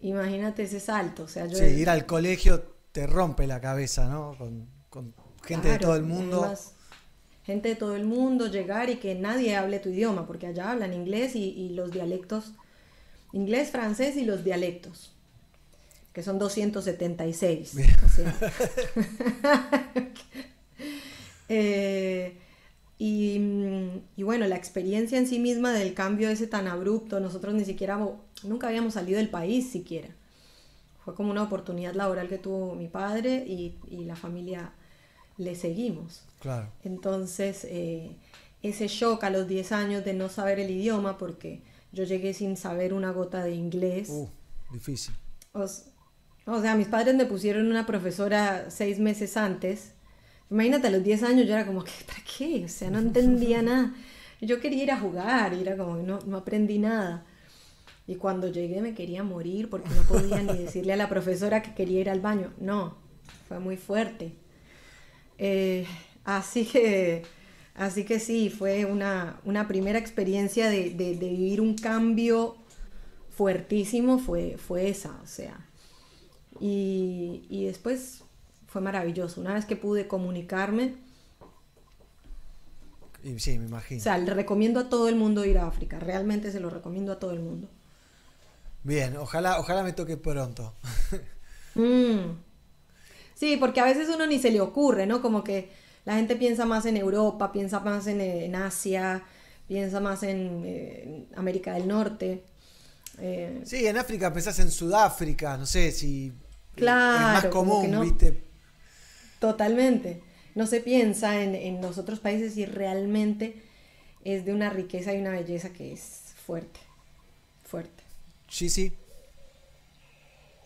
imagínate ese salto. O sea, yo Sí, ir al colegio te rompe la cabeza, ¿no? Con, con gente de todo el mundo. además, gente de todo el mundo, llegar y que nadie hable tu idioma, porque allá hablan inglés y, y los dialectos, inglés, francés y los dialectos, que son 276. o sea. Eh, y, mm, y bueno, la experiencia en sí misma del cambio ese tan abrupto, nosotros ni siquiera, nunca habíamos salido del país siquiera. Fue como una oportunidad laboral que tuvo mi padre y, y la familia le seguimos. Claro. Entonces, eh, ese shock a los 10 años de no saber el idioma, porque yo llegué sin saber una gota de inglés. Uh, difícil. O sea, mis padres me pusieron una profesora seis meses antes. Imagínate, a los 10 años yo era como, que, ¿para qué? O sea, no entendía nada. Yo quería ir a jugar y era como, no, no aprendí nada. Y cuando llegué me quería morir porque no podía ni decirle a la profesora que quería ir al baño. No, fue muy fuerte. Eh, así que, así que sí, fue una, una primera experiencia de, de- de vivir un cambio fuertísimo, fue, fue esa, o sea. Y, y después fue maravilloso. Una vez que pude comunicarme, sí, me imagino. o sea, le recomiendo a todo el mundo ir a África, realmente se lo recomiendo a todo el mundo. Bien, ojalá, ojalá me toque pronto. Mm. Sí, porque a veces uno ni se le ocurre, ¿no? Como que la gente piensa más en Europa, piensa más en, en Asia, piensa más en, eh, en América del Norte. Eh, Sí, en África pensás en Sudáfrica, no sé si Claro, es más común, no. ¿viste? Totalmente. No se piensa en, en los otros países y realmente es de una riqueza y una belleza que es fuerte, fuerte. Sí, sí.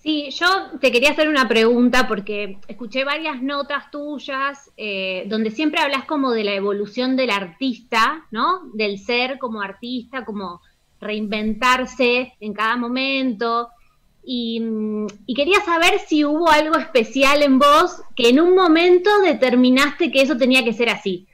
Sí, yo te quería hacer una pregunta porque escuché varias notas tuyas eh, donde siempre hablas como de la evolución del artista, ¿no? Del ser como artista, como reinventarse en cada momento. Y, quería saber si hubo algo especial en vos que en un momento determinaste que eso tenía que ser así.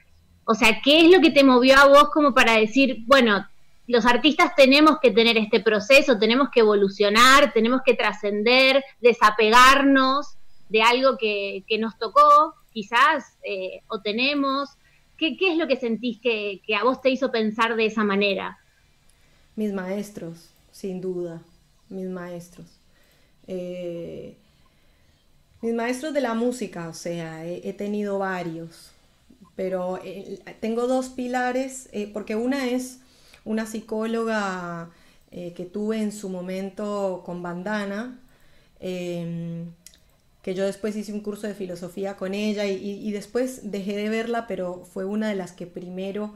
O sea, ¿qué es lo que te movió a vos como para decir, bueno, los artistas tenemos que tener este proceso, tenemos que evolucionar, tenemos que trascender, desapegarnos de algo que, nos tocó, quizás, eh, o tenemos. ¿Qué, qué es lo que sentís que a vos te hizo pensar de esa manera? Mis maestros, sin duda, mis maestros. Eh, mis maestros de la música, o sea, he, tenido varios, pero eh, tengo dos pilares, eh, porque una es una psicóloga que tuve en su momento con bandana, eh, que yo después hice un curso de filosofía con ella y, y- después dejé de verla, pero fue una de las que primero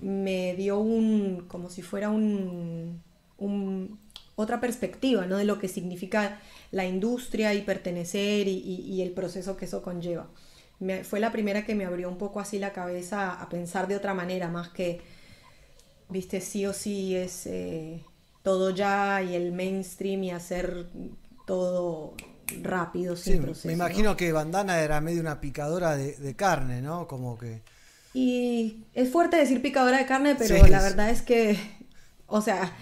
me dio un, como si fuera un, un- otra perspectiva, ¿no? De lo que significa la industria y pertenecer y, y- y el proceso que eso conlleva. Me- fue la primera que me abrió un poco así la cabeza a pensar de otra manera, más que, viste, sí o sí es eh, todo ya y el mainstream y hacer todo rápido, sin Sí, proceso. me ¿no? imagino que Bandana era medio una picadora de, de carne, ¿no? Como que... Y es fuerte decir picadora de carne, pero Sí, la es- verdad es que, o sea,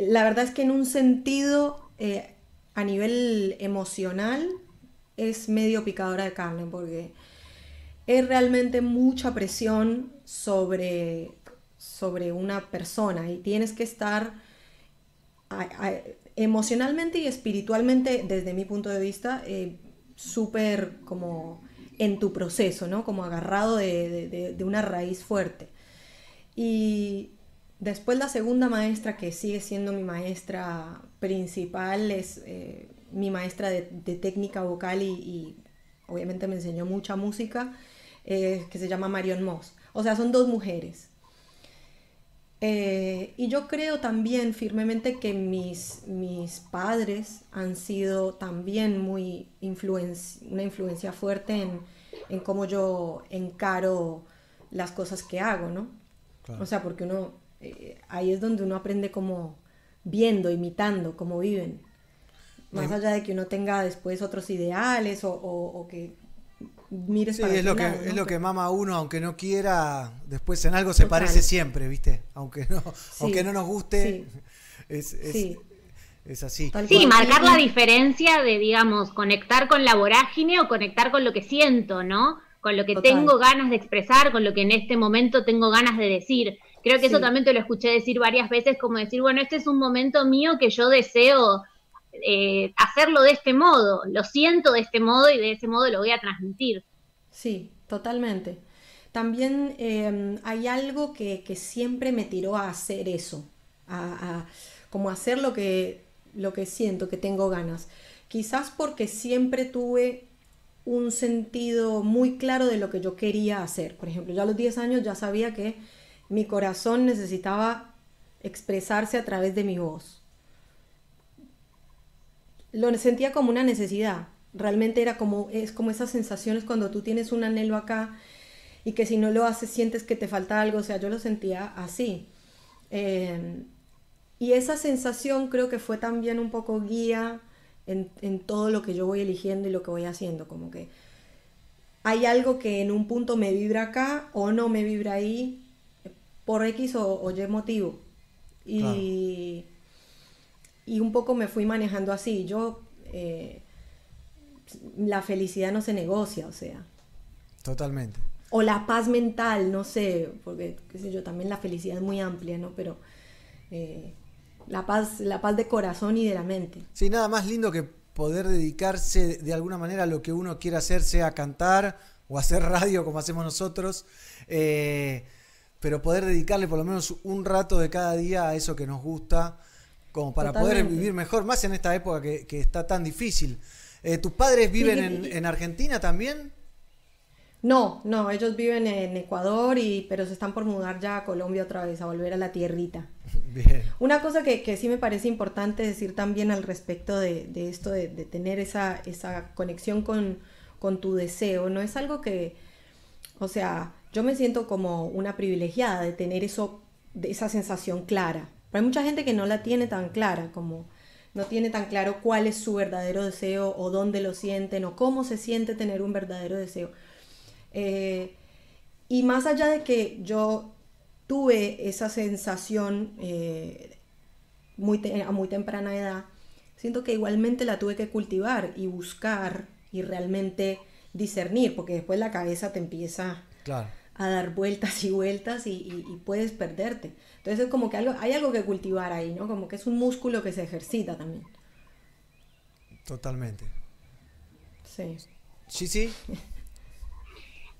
la verdad es que en un sentido, eh, a nivel emocional, es medio picadora de carne, porque es realmente mucha presión sobre, sobre una persona y tienes que estar emocionalmente y espiritualmente, desde mi punto de vista, eh, súper como en tu proceso, ¿no? Como agarrado de, de- de- de una raíz fuerte. Y después la segunda maestra, que sigue siendo mi maestra principal, es eh, mi maestra de, de técnica vocal y, y obviamente me enseñó mucha música, eh, que se llama Marion Moss. O sea, son dos mujeres. Eh, y yo creo también firmemente que mis, mis padres han sido también muy influenci- una influencia fuerte en, en cómo yo encaro las cosas que hago, ¿no? Claro. O sea, porque uno, eh, ahí es donde uno aprende como viendo, imitando, cómo viven. Más allá de que uno tenga después otros ideales o, o- o que mires Sí, para es lo que, lado, es ¿no? lo que mama a uno, aunque no quiera, después en algo se Total. parece siempre, ¿viste? Aunque no, Sí, aunque no nos guste, sí. es, es- Sí. es así. Sí, marcar la diferencia de, digamos, conectar con la vorágine o conectar con lo que siento, ¿no? Con lo que Total. tengo ganas de expresar, con lo que en este momento tengo ganas de decir. Creo que eso también te lo escuché decir varias veces, como decir, bueno, este es un momento mío que yo deseo eh, hacerlo de este modo, lo siento de este modo y de ese modo lo voy a transmitir. Sí, totalmente. También eh, hay algo que, que siempre me tiró a hacer eso, a, a- como hacer lo que, lo que siento, que tengo ganas. Quizás porque siempre tuve un sentido muy claro de lo que yo quería hacer. Por ejemplo, yo a los 10 años ya sabía que mi corazón necesitaba expresarse a través de mi voz. Lo sentía como una necesidad. Realmente era como, es como esas sensaciones cuando tú tienes un anhelo acá y que si no lo haces sientes que te falta algo. O sea, yo lo sentía así. Eh, y esa sensación creo que fue también un poco guía en, en todo lo que yo voy eligiendo y lo que voy haciendo. Como que hay algo que en un punto me vibra acá o no me vibra ahí por X o, o Y motivo. Y, y un poco me fui manejando así. Yo, eh, la felicidad no se negocia, o sea. Totalmente. O la paz mental, no sé, porque, qué sé yo, también la felicidad es muy amplia, ¿no? Pero eh, la, paz, la paz de corazón y de la mente. Sí, nada más lindo que poder dedicarse de alguna manera a lo que uno quiera hacer, sea cantar o hacer radio como hacemos nosotros, eh, pero poder dedicarle por lo menos un rato de cada día a eso que nos gusta, como para poder vivir mejor, más en esta época que, que está tan difícil. Eh, ¿Tus padres viven en, en Argentina también? No, no, ellos viven en Ecuador, y, pero se están por mudar ya a Colombia otra vez, a volver a la tierrita. Bien. Una cosa que, que sí me parece importante decir también al respecto de, de esto de, de tener esa, esa conexión con, con tu deseo, no es algo que, o sea, yo me siento como una privilegiada de tener eso, de esa sensación clara. Pero hay mucha gente que no la tiene tan clara, como no tiene tan claro cuál es su verdadero deseo o dónde lo sienten o cómo se siente tener un verdadero deseo. Eh, y más allá de que yo tuve esa sensación eh, muy a muy temprana edad, siento que igualmente la tuve que cultivar y buscar y realmente discernir, porque después la cabeza te empieza Claro. A dar vueltas y vueltas y, y- y puedes perderte. Entonces es como que algo, hay algo que cultivar ahí, ¿no? Como que es un músculo que se ejercita también. Totalmente. Sí. Sí, sí.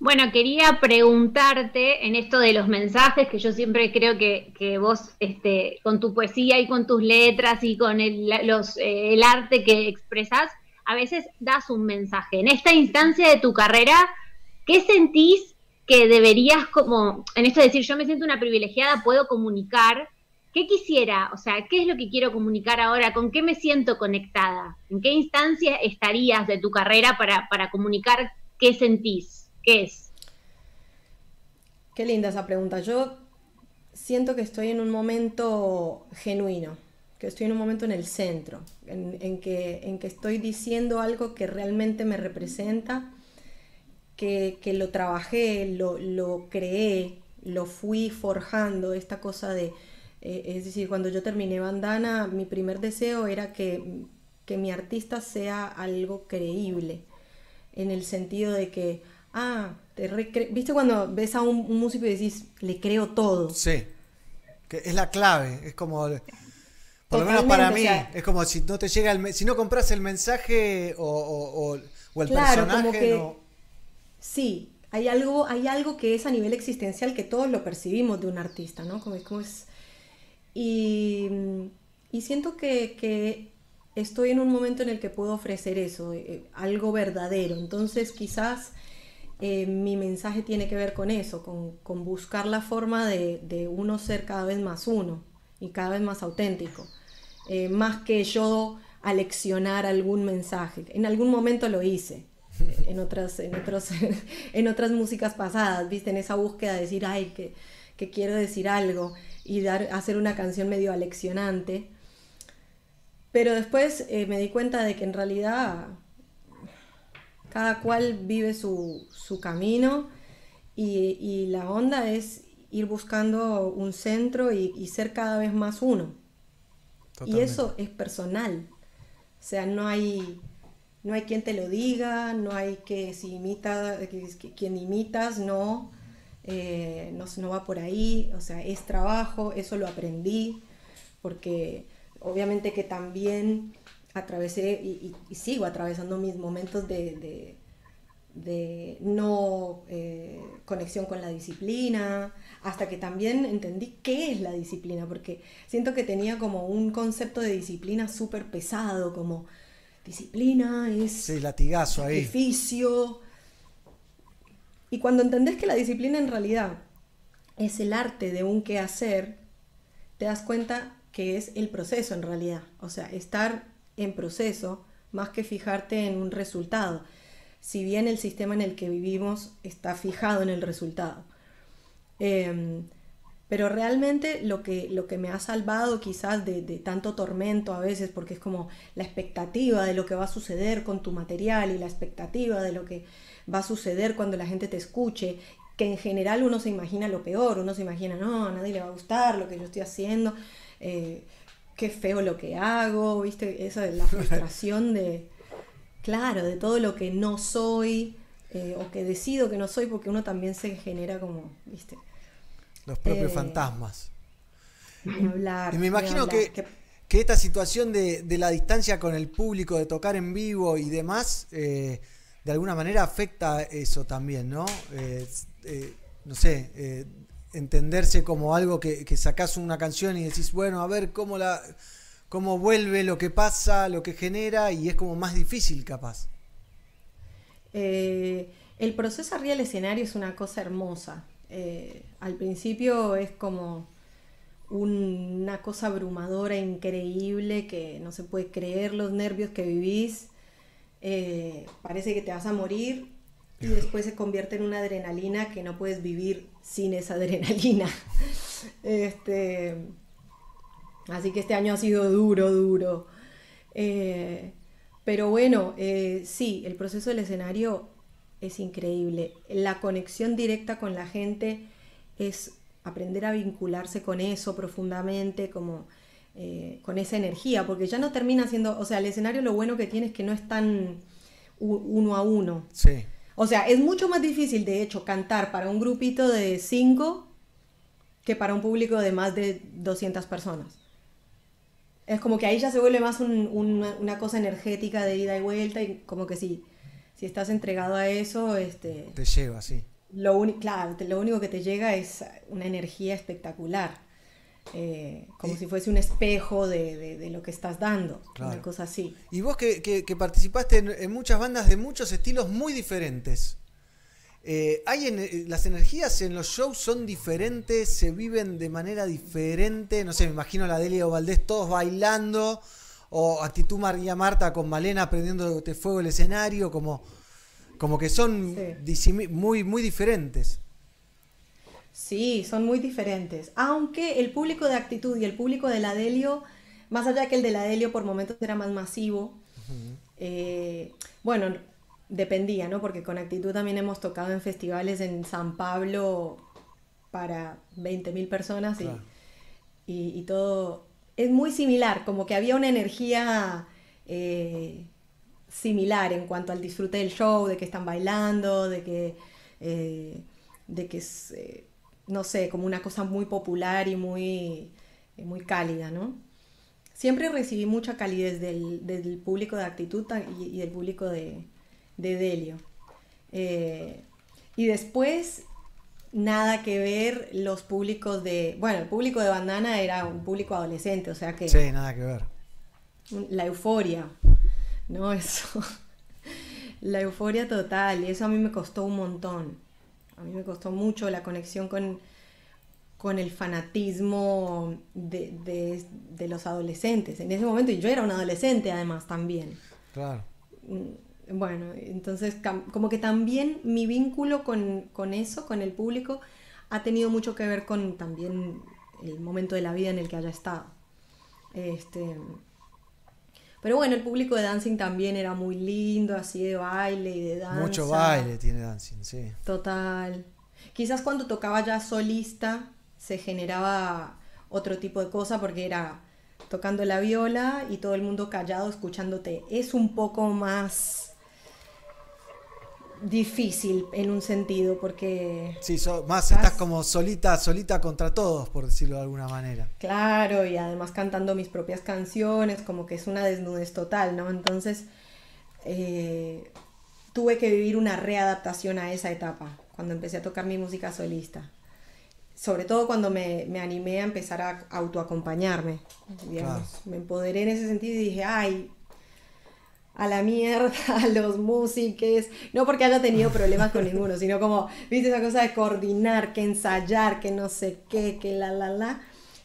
Bueno, quería preguntarte en esto de los mensajes, que yo siempre creo que, que vos, este, con tu poesía y con tus letras y con el, los, eh, el arte que expresas, a veces das un mensaje. En esta instancia de tu carrera, ¿qué sentís que deberías como, en esto de decir, yo me siento una privilegiada, puedo comunicar? ¿Qué quisiera? O sea, ¿qué es lo que quiero comunicar ahora? ¿Con qué me siento conectada? ¿En qué instancia estarías de tu carrera para, para comunicar qué sentís? ¿Qué es? Qué linda esa pregunta. Yo siento que estoy en un momento genuino, que estoy en un momento en el centro, en, en que, en que estoy diciendo algo que realmente me representa, que, que lo trabajé, lo, lo creé, lo fui forjando, esta cosa de, eh, es decir, cuando yo terminé Bandana, mi primer deseo era que, que mi artista sea algo creíble, en el sentido de que, ah, te ¿viste cuando ves a un, un músico y decís, le creo todo? Sí. Que es la clave. Es como. Por lo menos para mí. Totalmente, o sea- es como si no te llega el. Si no compras el mensaje o, o- o- el Claro, personaje. no- Sí, hay algo, hay algo que es a nivel existencial que todos lo percibimos de un artista, ¿no? Como, es... Y, y siento que, que estoy en un momento en el que puedo ofrecer eso, eh, algo verdadero. Entonces quizás eh, mi mensaje tiene que ver con eso, con, con buscar la forma de, de uno ser cada vez más uno y cada vez más auténtico. Eh, más que yo aleccionar algún mensaje. En algún momento lo hice, eh, en otras, en otros, en otras músicas pasadas, viste, en esa búsqueda de decir, ay, que, que quiero decir algo y dar, hacer una canción medio aleccionante. Pero después eh, me di cuenta de que en realidad cada cual vive su, su camino y, y la onda es ir buscando un centro y, y ser cada vez más uno. Y eso es personal. O sea, no hay, no hay quien te lo diga, no hay que si imita, quien imitas, no, eh, no, no va por ahí. O sea, es trabajo, eso lo aprendí, porque obviamente que también atravesé y, sigo atravesando mis momentos de, de- de no eh, conexión con la disciplina, hasta que también entendí qué es la disciplina, porque siento que tenía como un concepto de disciplina súper pesado, como disciplina es Sí, latigazo ahí. Y cuando entendés que la disciplina en realidad es el arte de un quehacer, te das cuenta que es el proceso en realidad. O sea, estar en proceso más que fijarte en un resultado. Si bien el sistema en el que vivimos está fijado en el resultado. Em, pero realmente lo que, lo que me ha salvado quizás de, de tanto tormento a veces, porque es como la expectativa de lo que va a suceder con tu material y la expectativa de lo que va a suceder cuando la gente te escuche, que en general uno se imagina lo peor, uno se imagina, no, a nadie le va a gustar lo que yo estoy haciendo, eh, qué feo lo que hago, viste, esa es la frustración de, claro, de todo lo que no soy eh, o que decido que no soy, porque uno también se genera como, viste, Los propios Eh, fantasmas. hablar. Y me imagino hablar, que, que esta situación de, de la distancia con el público, de tocar en vivo y demás, eh, de alguna manera afecta eso también, ¿no? Eh, no sé, entenderse como algo que, que sacás una canción y decís, bueno, a ver cómo la cómo vuelve lo que pasa, lo que genera, y es como más difícil capaz. El proceso arriba del escenario es una cosa hermosa. Eh, al principio es como un- una cosa abrumadora, increíble, que no se puede creer los nervios que vivís. Eh, parece que te vas a morir y después se convierte en una adrenalina que no puedes vivir sin esa adrenalina. Este, así que este año ha sido duro, duro. Eh, pero bueno, eh, sí, el proceso del escenario es increíble. La conexión directa con la gente es aprender a vincularse con eso profundamente, como eh, con esa energía, porque ya no termina siendo, o sea, el escenario lo bueno que tiene es que no es tan uno a uno. Sí. O sea, es mucho más difícil, de hecho, cantar para un grupito de cinco que para un público de más de 200 personas. Es como que ahí ya se vuelve más un- un- una cosa energética de ida y vuelta y como que si, si estás entregado a eso, este, Te lleva, sí. lo, claro, te- lo único que te llega es una energía espectacular. eh, como si fuese un espejo de, de- de lo que estás dando, Claro. una cosa así. Y vos que, que- que participaste en, en muchas bandas de muchos estilos muy diferentes. eh, hay en- eh, las energías en los shows son diferentes, se viven de manera diferente. No sé, me imagino a la Delia o Valdés todos bailando, o actitud María Marta con Malena prendiendo de fuego el escenario, como, como que son muy, muy diferentes. Sí, son muy diferentes. Aunque el público de actitud y el público de la Delio, más allá que el de la Delio por momentos era más masivo, eh, bueno, dependía, ¿no? Porque con actitud también hemos tocado en festivales en San Pablo para 20.000 personas y, Claro. y- y todo es muy similar, como que había una energía eh, similar en cuanto al disfrute del show, de que están bailando, de que, eh, de que es, eh, no sé, como una cosa muy popular y muy, muy cálida, ¿no? Siempre recibí mucha calidez del, del público de actitud y, del público de, de Delio. Y después, nada que ver los públicos de... Bueno, el público de Bandana era un público adolescente, o sea que Sí, nada que ver. la euforia, ¿no? Eso. La euforia total, y eso a mí me costó un montón. A mí me costó mucho la conexión con, con el fanatismo de, de- de los adolescentes. En ese momento, y yo era un adolescente además también. Claro. Bueno, entonces como que también mi vínculo con, con eso, con el público, ha tenido mucho que ver con también el momento de la vida en el que haya estado. Este, pero bueno, el público de dancing también era muy lindo, así de baile y de danza. Mucho baile tiene Dancing, sí. Total. Quizás cuando tocaba ya solista se generaba otro tipo de cosa porque era tocando la viola y todo el mundo callado escuchándote. Es un poco más difícil en un sentido porque Sí, so- más estás como solita, solita contra todos, por decirlo de alguna manera. Claro, y además cantando mis propias canciones, como que es una desnudez total, ¿no? Entonces, eh, tuve que vivir una readaptación a esa etapa, cuando empecé a tocar mi música solista. Sobre todo cuando me, me animé a empezar a autoacompañarme, digamos. Me empoderé en ese sentido y dije, ay, a la mierda, a los músicos, no porque haya tenido problemas con ninguno, sino como, viste, esa cosa de coordinar, que ensayar, que no sé qué, que la, la, la,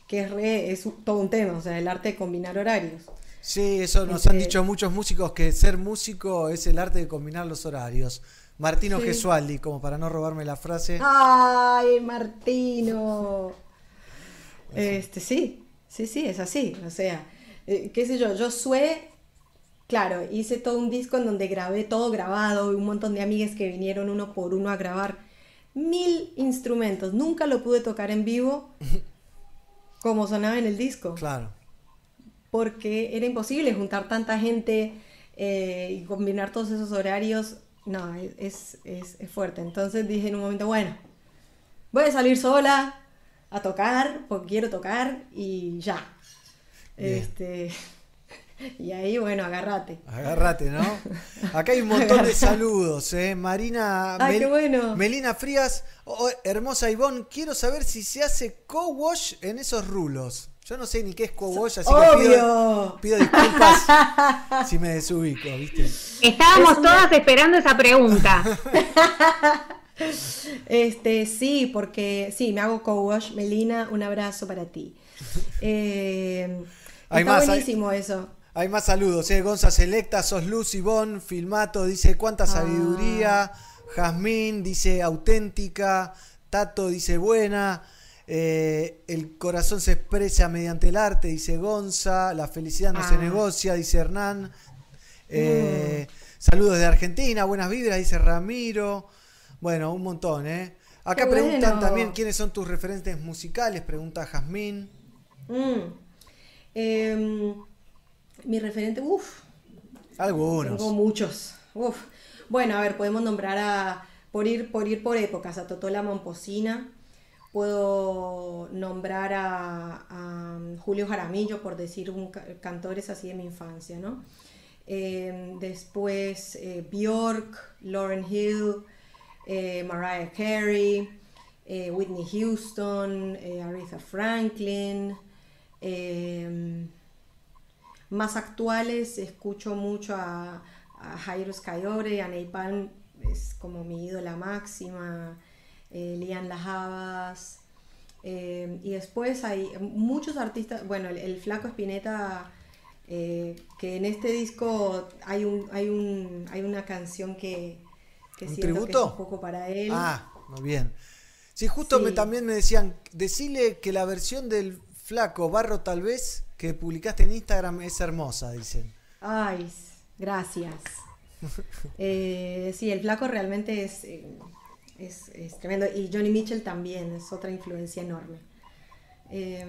que es, re- es todo un tema, o sea, el arte de combinar horarios. Sí, eso nos Este- han dicho muchos músicos que ser músico es el arte de combinar los horarios. Martino Sí. Gesualdi, como para no robarme la frase. ¡Ay, Martino! Este, sí, sí, sí, es así. O sea, eh, qué sé yo, yo sué, claro, hice todo un disco en donde grabé todo grabado y un montón de amigas que vinieron uno por uno a grabar mil instrumentos. Nunca lo pude tocar en vivo como sonaba en el disco. Claro. Porque era imposible juntar tanta gente eh, y combinar todos esos horarios. No, es, es, es fuerte. Entonces dije en un momento, bueno, voy a salir sola a tocar, porque quiero tocar y ya. Este, y ahí, bueno, agárrate. Agárrate, ¿no? Acá hay un montón de saludos, ¿eh? Marina. Ay, qué bueno. Melina Frías, oh, hermosa Ivonne, quiero saber si se hace co-wash en esos rulos. Yo no sé ni qué es co-wash, así que pido, ¡Obvio! pido disculpas si me desubico, ¿viste? Estábamos Es una- todas esperando esa pregunta. Este, sí, porque sí, me hago co-wash. Melina, un abrazo para ti. Eh, Hay está más, hay- buenísimo eso. Hay más saludos, ¿eh? Gonza Selecta, sos Luz, Ivonne, Filmato, dice cuánta sabiduría. Jazmín dice auténtica. Tato dice buena. eh, el corazón se expresa mediante el arte, dice Gonza. La felicidad no se Ah. negocia, dice Hernán. Eh, Saludos de Argentina, buenas vibras, dice Ramiro. Bueno, un montón, ¿eh? Acá Qué preguntan bueno. también quiénes son tus referentes musicales, pregunta Jazmín. Mm. Em, mi referente, uff, Algunos. tengo muchos. Uf. Bueno, a ver, podemos nombrar a, por ir por, ir por épocas, a Totola Momposina. Puedo nombrar a, a Julio Jaramillo, por decir un ca- cantores así de mi infancia, ¿no? Eh, después eh, Bjork, Lauren Hill, eh, Mariah Carey, eh, Whitney Houston, Aretha Franklin. Más actuales escucho mucho a, a Jairo Skyore, a Napalm es como mi ídola máxima, eh, Lian Las Havas, eh, y después hay muchos artistas, bueno, el, el Flaco Espineta, eh, que en este disco hay, un, hay, un, hay una canción que, que ¿Un siento que es tributo? un poco para él. Ah, muy bien. Sí, justo Sí. Me, también me decían, decirle que la versión del flaco Barro tal vez que publicaste en Instagram es hermosa, dicen. Ay, gracias. Eh, sí, el flaco realmente es, eh, es, es tremendo. Y Johnny Mitchell también es otra influencia enorme. Eh,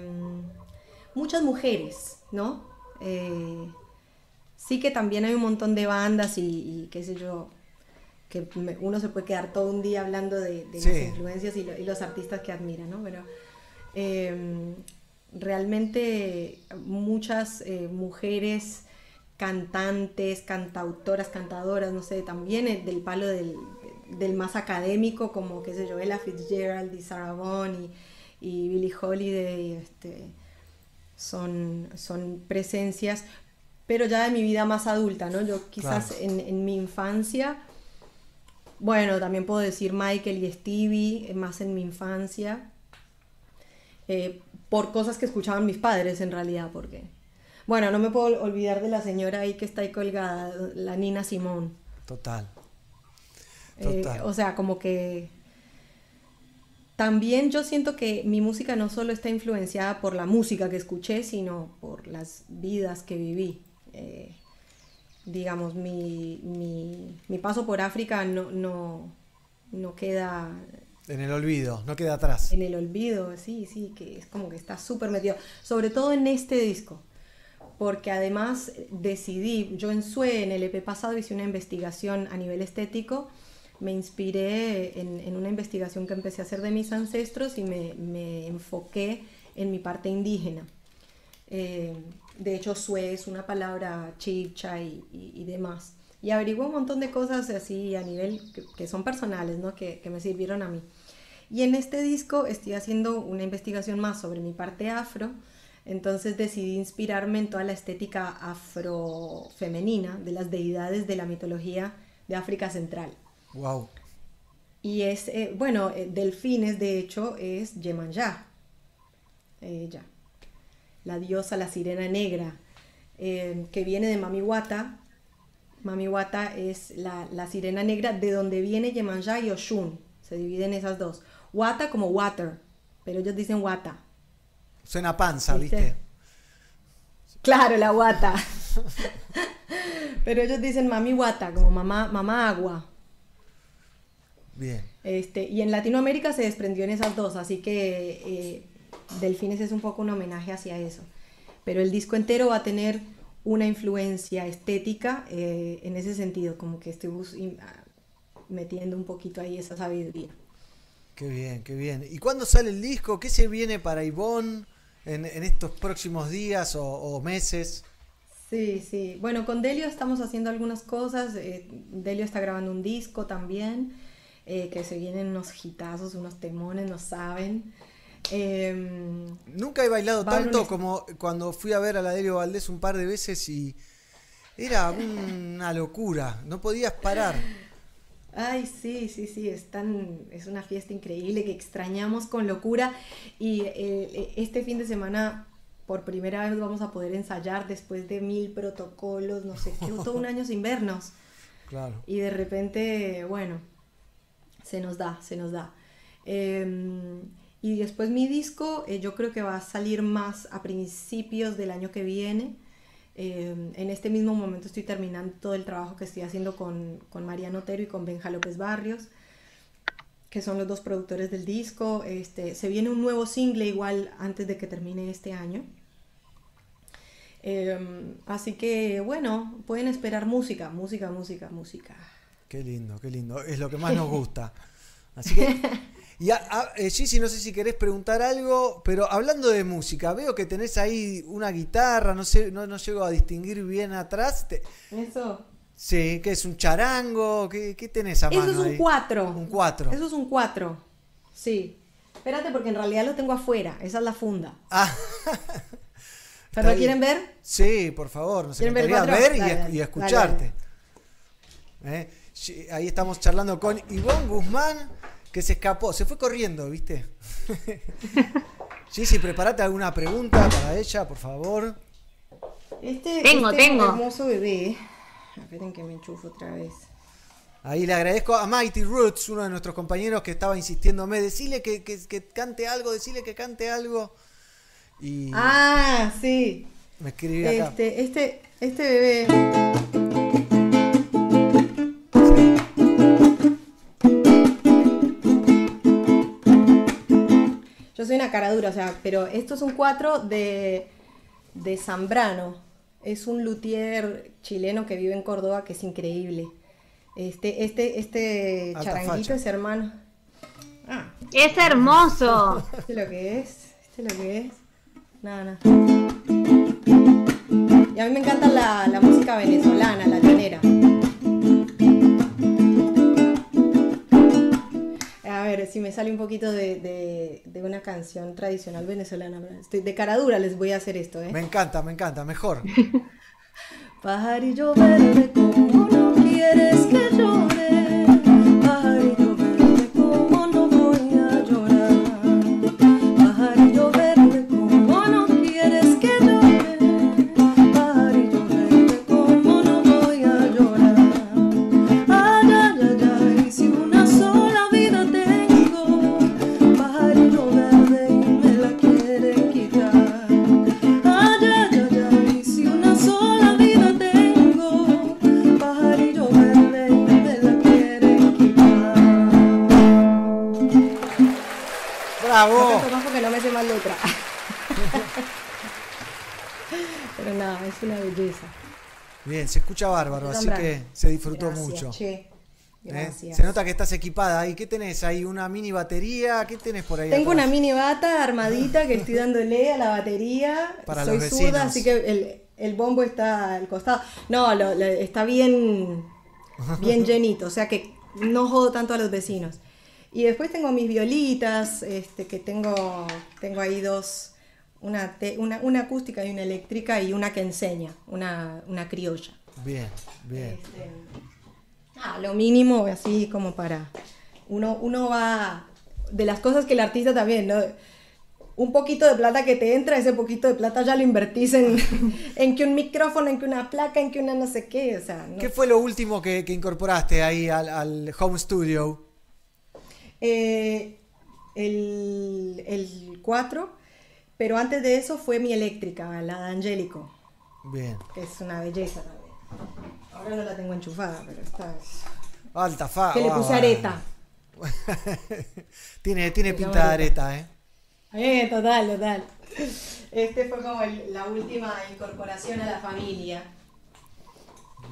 muchas mujeres, ¿no? Eh, sí que también hay un montón de bandas y, y qué sé yo, que me- uno se puede quedar todo un día hablando de, de Sí. las influencias y, lo- y los artistas que admira, ¿no? Pero eh, realmente muchas eh, mujeres cantantes, cantautoras, cantadoras, no sé, también eh, del palo del, del más académico, como, qué sé yo, Ella Fitzgerald y Sarah Vaughan y, y Billie Holiday, este, son, son presencias, pero ya de mi vida más adulta, ¿no? Yo quizás Claro. en, en mi infancia, bueno, también puedo decir Michael y Stevie, eh, más en mi infancia, eh, por cosas que escuchaban mis padres en realidad, porque, bueno, no me puedo olvidar de la señora ahí que está ahí colgada, la Nina Simón. Total. Eh, Total. o sea, como que también yo siento que mi música no solo está influenciada por la música que escuché, sino por las vidas que viví. Eh, digamos, mi, mi, mi paso por África no, no, no queda En el olvido, no queda atrás. en el olvido, sí, sí, que es como que está súper metido, sobre todo en este disco, porque además decidí, yo en Sue, en el EP pasado, hice una investigación a nivel estético, me inspiré en, una investigación que empecé a hacer de mis ancestros y me, me enfoqué en mi parte indígena. Eh, de hecho, Sue es una palabra y- y demás. Y averigué un montón de cosas así a nivel que, que son personales, ¿no? que, que me sirvieron a mí. Y en este disco estoy haciendo una investigación más sobre mi parte afro, entonces decidí inspirarme en toda la estética afrofemenina de las deidades de la mitología de África Central. Wow. Y es, eh, bueno, eh, Delfines de hecho es Yemanja, ella, la diosa, la sirena negra, eh, que viene de Mami Wata. Mami Wata es la, la sirena negra de donde viene Yemanja y Oshun, se dividen esas dos. Wata como water, pero ellos dicen Wata. Suena panza, ¿Viste? ¿viste? Claro, la Wata. pero ellos dicen Mami Wata, como mamá, mamá agua. Bien. Este, y en Latinoamérica se desprendió en esas dos, así que eh, Delfines es un poco un homenaje hacia eso. Pero el disco entero va a tener una influencia estética eh, en ese sentido, como que estoy metiendo un poquito ahí esa sabiduría. Qué bien, qué bien. ¿Y cuándo sale el disco? ¿Qué se viene para Ivonne en, en estos próximos días o, o meses? Sí, sí. Bueno, con Delio estamos haciendo algunas cosas. eh, Delio está grabando un disco también, eh, que se vienen unos hitazos, unos temones, no saben. Em, Nunca he bailado tanto un- como cuando fui a ver a la Delio Valdés un par de veces y era una locura. No podías parar. Ay, sí, sí, sí, es, tan- es una fiesta increíble que extrañamos con locura y eh, este fin de semana por primera vez vamos a poder ensayar después de mil protocolos, no sé qué, todo un año sin vernos Claro. y de repente, bueno, se nos da, se nos da. Eh, y después mi disco, eh, yo creo que va a salir más a principios del año que viene. Eh, en este mismo momento estoy terminando todo el trabajo que estoy haciendo con, con Mariano Otero y con Benja López Barrios, que son los dos productores del disco. Este, se viene un nuevo single igual antes de que termine este año. Eh, así que bueno, pueden esperar música, música, música, música. Qué lindo, qué lindo. Es lo que más nos gusta. Así que. Y a, a- eh, Gigi, no sé si querés preguntar algo, pero hablando de música, veo que tenés ahí una guitarra, no sé, no, no llego a distinguir bien atrás. Te- Eso. sí, ¿qué es un charango? ¿Qué, qué tenés a mano Eso es un ahí? 4. Un 4. Eso es un 4. Sí. Espérate porque en realidad lo tengo afuera. Esa es la funda. Ah. ¿Pero lo quieren ver? Sí, por favor, nos ¿Quieren ver encantaría cuatro? ver, y, Dale, y dale, escucharte. ¿Eh? Ahí estamos charlando con Ivonne Guzmán, que se escapó, se fue corriendo, ¿viste? sí, sí, prepárate alguna pregunta para ella, por favor. Este, Tengo, este tengo. hermoso bebé. Esperen que me enchufo otra vez. Ahí le agradezco a Mighty Roots, uno de nuestros compañeros que estaba insistiéndome, decirle que, que- que cante algo, decirle que cante algo. Y Ah, sí. me escribí acá. Este, este, este bebé. Yo soy una cara dura, o sea, pero esto es un 4 de, de Zambrano. Es un luthier chileno que vive en Córdoba que es increíble. Este, este, este Alta charanguito facha. es hermano. Ah, Es hermoso. ¿Este lo que es? ¿Este lo que es? Nada, nada. Y a mí me encanta la, la música venezolana, la llanera. A ver, si me sale un poquito de, de- de una canción tradicional venezolana. Estoy de cara dura les voy a hacer esto, ¿eh? Me encanta, me encanta, mejor. Pajarillo verde, ¿cómo no quieres que llore? ¡Bravo! No canto más porque no me sé más letra. Pero nada, es una belleza. Bien, se escucha bárbaro, así que se disfrutó Gracias, mucho. che. ¿Eh? Se nota que estás equipada ahí. ¿Qué tenés ahí? ¿Una mini batería? ¿Qué tenés por ahí? Tengo atrás? una mini bata armadita que estoy dándole a la batería. Para Soy los zurda, así que el, el bombo está al costado. No, lo- lo- está bien, bien llenito, o sea que no jodo tanto a los vecinos. Y después tengo mis violitas, este, que tengo, tengo ahí dos, una, te- una, una acústica y una eléctrica y una que enseña, una, una criolla. Bien, bien. Ah, lo mínimo, así como para. Uno, uno va. De las cosas que el artista también, ¿no? Un poquito de plata que te entra, ese poquito de plata ya lo invertís en, en que un micrófono, en que una placa, en que una no sé qué. O sea, no- ¿Qué fue lo último que, que incorporaste ahí al, al home studio? Eh, el, el 4, pero antes de eso fue mi eléctrica, la de Angélico, Bien. que es una belleza también. Ahora no la tengo enchufada, pero está. Alta fa. Que le ah, puse areta. tiene tiene pinta de areta, ¿eh? Eh, total, total. Este fue como el- la última incorporación a la familia.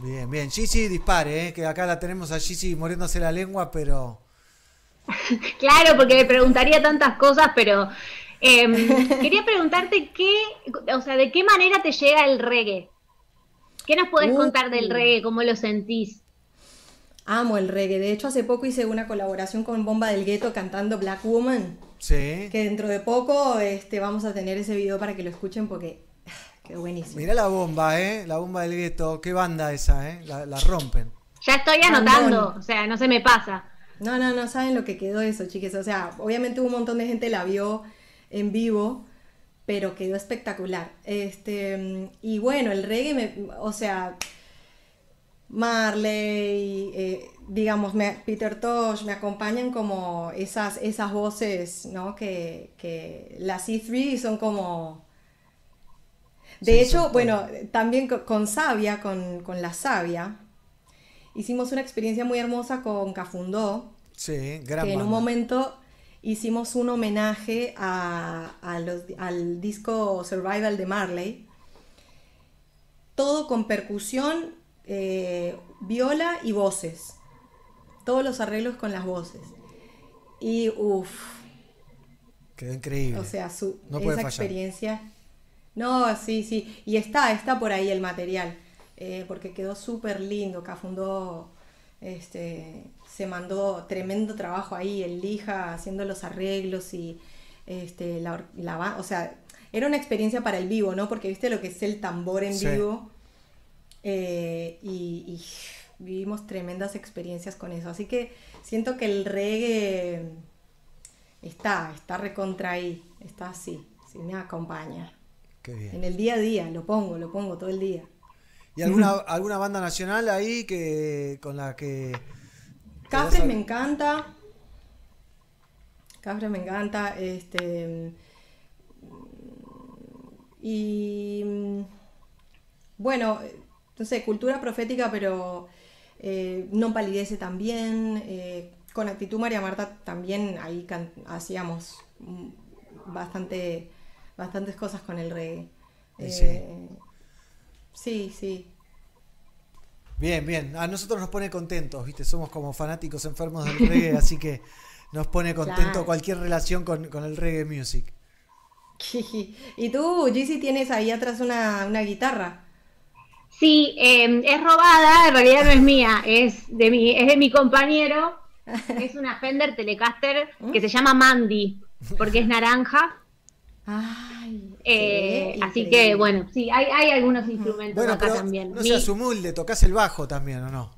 Bien, bien. Gigi dispare, ¿eh? Que acá la tenemos a Gigi muriéndose la lengua, pero. Claro, porque me preguntaría tantas cosas, pero em, quería preguntarte qué, o sea, de qué manera te llega el reggae. ¿Qué nos podés Uh. contar del reggae? ¿Cómo lo sentís? Amo el reggae. De hecho, hace poco hice una colaboración con Bomba del Gueto cantando Black Woman. Sí. Que dentro de poco este, vamos a tener ese video para que lo escuchen porque quedó buenísimo. Mirá la bomba, ¿eh? La bomba del gueto. Qué banda esa, ¿eh? La, la rompen. Ya estoy anotando, o sea, no se me pasa. No, no, no saben lo que quedó eso, chiques. O sea, obviamente un montón de gente la vio en vivo, pero quedó espectacular. Este, y bueno, el reggae, me- o sea, Marley, eh, digamos, me- Peter Tosh, me acompañan como esas, esas voces, ¿no? Que, que las C3 son como... De Sí, hecho, bueno, también co- con Sabia, con, con la Sabia, hicimos una experiencia muy hermosa con Cafundó, Sí, gran que en un momento hicimos un homenaje a, a los- al disco Survival de Marley. Todo con percusión, eh, viola y voces. todos los arreglos con las voces. Y uff, Quedó increíble. o sea, su, No esa experiencia. No, sí, sí. Y está, está por ahí el material. Eh, porque quedó súper lindo. Cafundó este, se mandó tremendo trabajo ahí, el Lija haciendo los arreglos y este, la, o sea, era una experiencia para el vivo, ¿no? Porque viste lo que es el tambor en Sí. vivo eh, y, y vivimos tremendas experiencias con eso. Así que siento que el reggae está, está recontra ahí, está así, sí, me acompaña. Qué bien. En el día a día, lo pongo, lo pongo todo el día. ¿Y alguna, alguna banda nacional ahí que con la que... Cafres me encanta. Cafres me encanta. Este. Y. mm, Bueno, no sé, cultura profética, pero. eh, no palidece también. eh, con actitud María Marta también ahí hacíamos mm, bastante, bastantes cosas con el reggae. Sí. Eh, sí, sí. Bien, bien. A nosotros nos pone contentos, ¿viste? Somos como fanáticos enfermos del reggae, así que nos pone contento Claro. cualquier relación con, con el reggae music. Y tú, Gizzy, tienes ahí atrás una, una guitarra. Sí, eh, es robada, en realidad no es mía, es de mi, es de mi compañero. Es una Fender Telecaster que se llama Mandy, porque es naranja. Ay, Eh, sí, así increíble. que bueno, sí, hay, hay algunos instrumentos Bueno, acá pero también. no seas humilde, tocas el bajo también, ¿o no?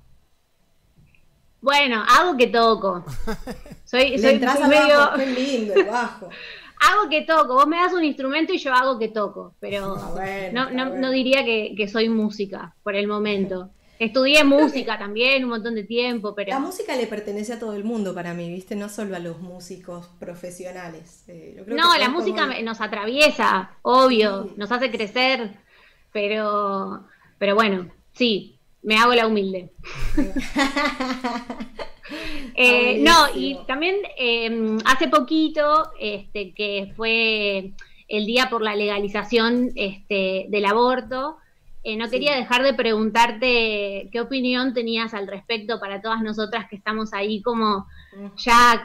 bueno, hago que toco. Soy, Le soy, al medio. qué lindo el bajo. hago que toco. Vos me das un instrumento y yo hago que toco, pero Ah, bueno, no, no, bueno. no diría que, que soy música por el momento. Estudié música también un montón de tiempo, pero La música le pertenece a todo el mundo para mí, ¿viste? No solo a los músicos profesionales. Eh, yo creo que no, la música como- nos atraviesa, obvio, nos hace crecer, pero, pero bueno, sí, me hago la humilde. Eh, no, y también eh, hace poquito, este, que fue el día por la legalización este, del aborto, eh, no quería dejar de preguntarte qué opinión tenías al respecto para todas nosotras que estamos ahí como ya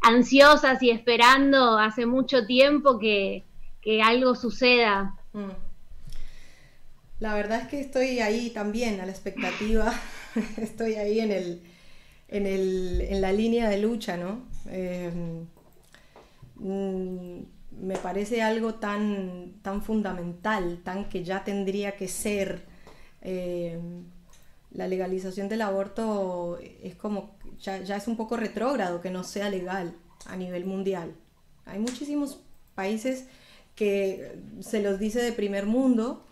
ansiosas y esperando hace mucho tiempo que, que algo suceda. La verdad es que estoy ahí también a la expectativa. estoy ahí en el, en el, en la línea de lucha, ¿no? Eh, mm, me parece algo tan, tan fundamental, tan que ya tendría que ser. eh, la legalización del aborto es como, ya, ya es un poco retrógrado que no sea legal a nivel mundial. Hay muchísimos países que se los dice de primer mundo,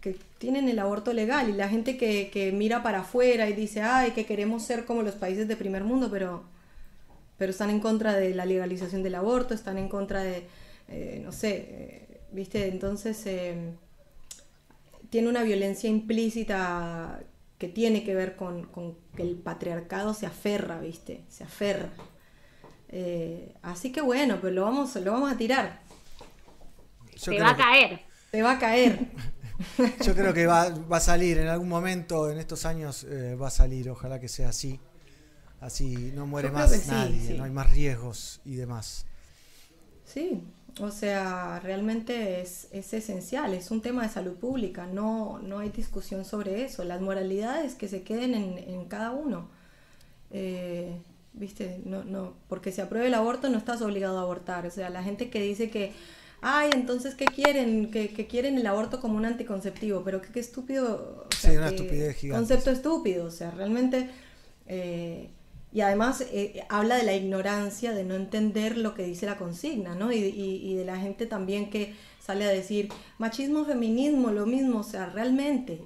que tienen el aborto legal y la gente que, que mira para afuera y dice, ay, que queremos ser como los países de primer mundo, pero, pero están en contra de la legalización del aborto, están en contra de, eh, no sé, eh, viste, entonces eh, tiene una violencia implícita que tiene que ver con, con que el patriarcado se aferra, viste, se aferra. Eh, así que bueno, pues lo vamos, lo vamos a tirar. Yo Te va a que- caer. Te va a caer. Yo creo que va, va a salir en algún momento, en estos años eh, va a salir, ojalá que sea así. Así no muere más sí, nadie, sí. no hay más riesgos y demás. Sí, o sea, realmente es, es esencial, es un tema de salud pública, no, no hay discusión sobre eso, las moralidades que se queden en, en cada uno. Eh, Viste, no, no, porque si apruebe el aborto no estás obligado a abortar, o sea, la gente que dice que, ay, entonces, ¿qué quieren? Que, que quieren el aborto como un anticonceptivo, pero qué, qué estúpido, o Sí, sea, una qué estupidez gigante. concepto estúpido, o sea, realmente... eh, y además eh, habla de la ignorancia, de no entender lo que dice la consigna, ¿no? Y, de la gente también que sale a decir, machismo, feminismo, lo mismo, o sea, realmente,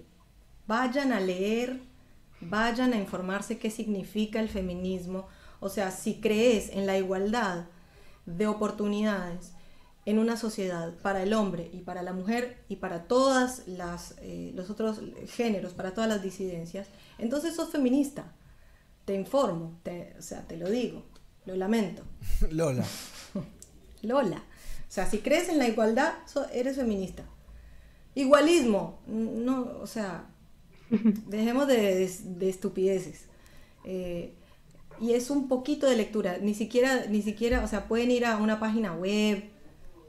vayan a leer, vayan a informarse qué significa el feminismo, o sea, si crees en la igualdad de oportunidades en una sociedad para el hombre y para la mujer y para todas las eh, los otros géneros, para todas las disidencias, entonces sos feminista. Te informo, te- o sea, te lo digo, lo lamento. Lola. Lola. O sea, si crees en la igualdad, so- eres feminista. Igualismo, no, o sea, dejemos de, de- de estupideces. Eh, y es un poquito de lectura, ni siquiera, ni siquiera, o sea, pueden ir a una página web,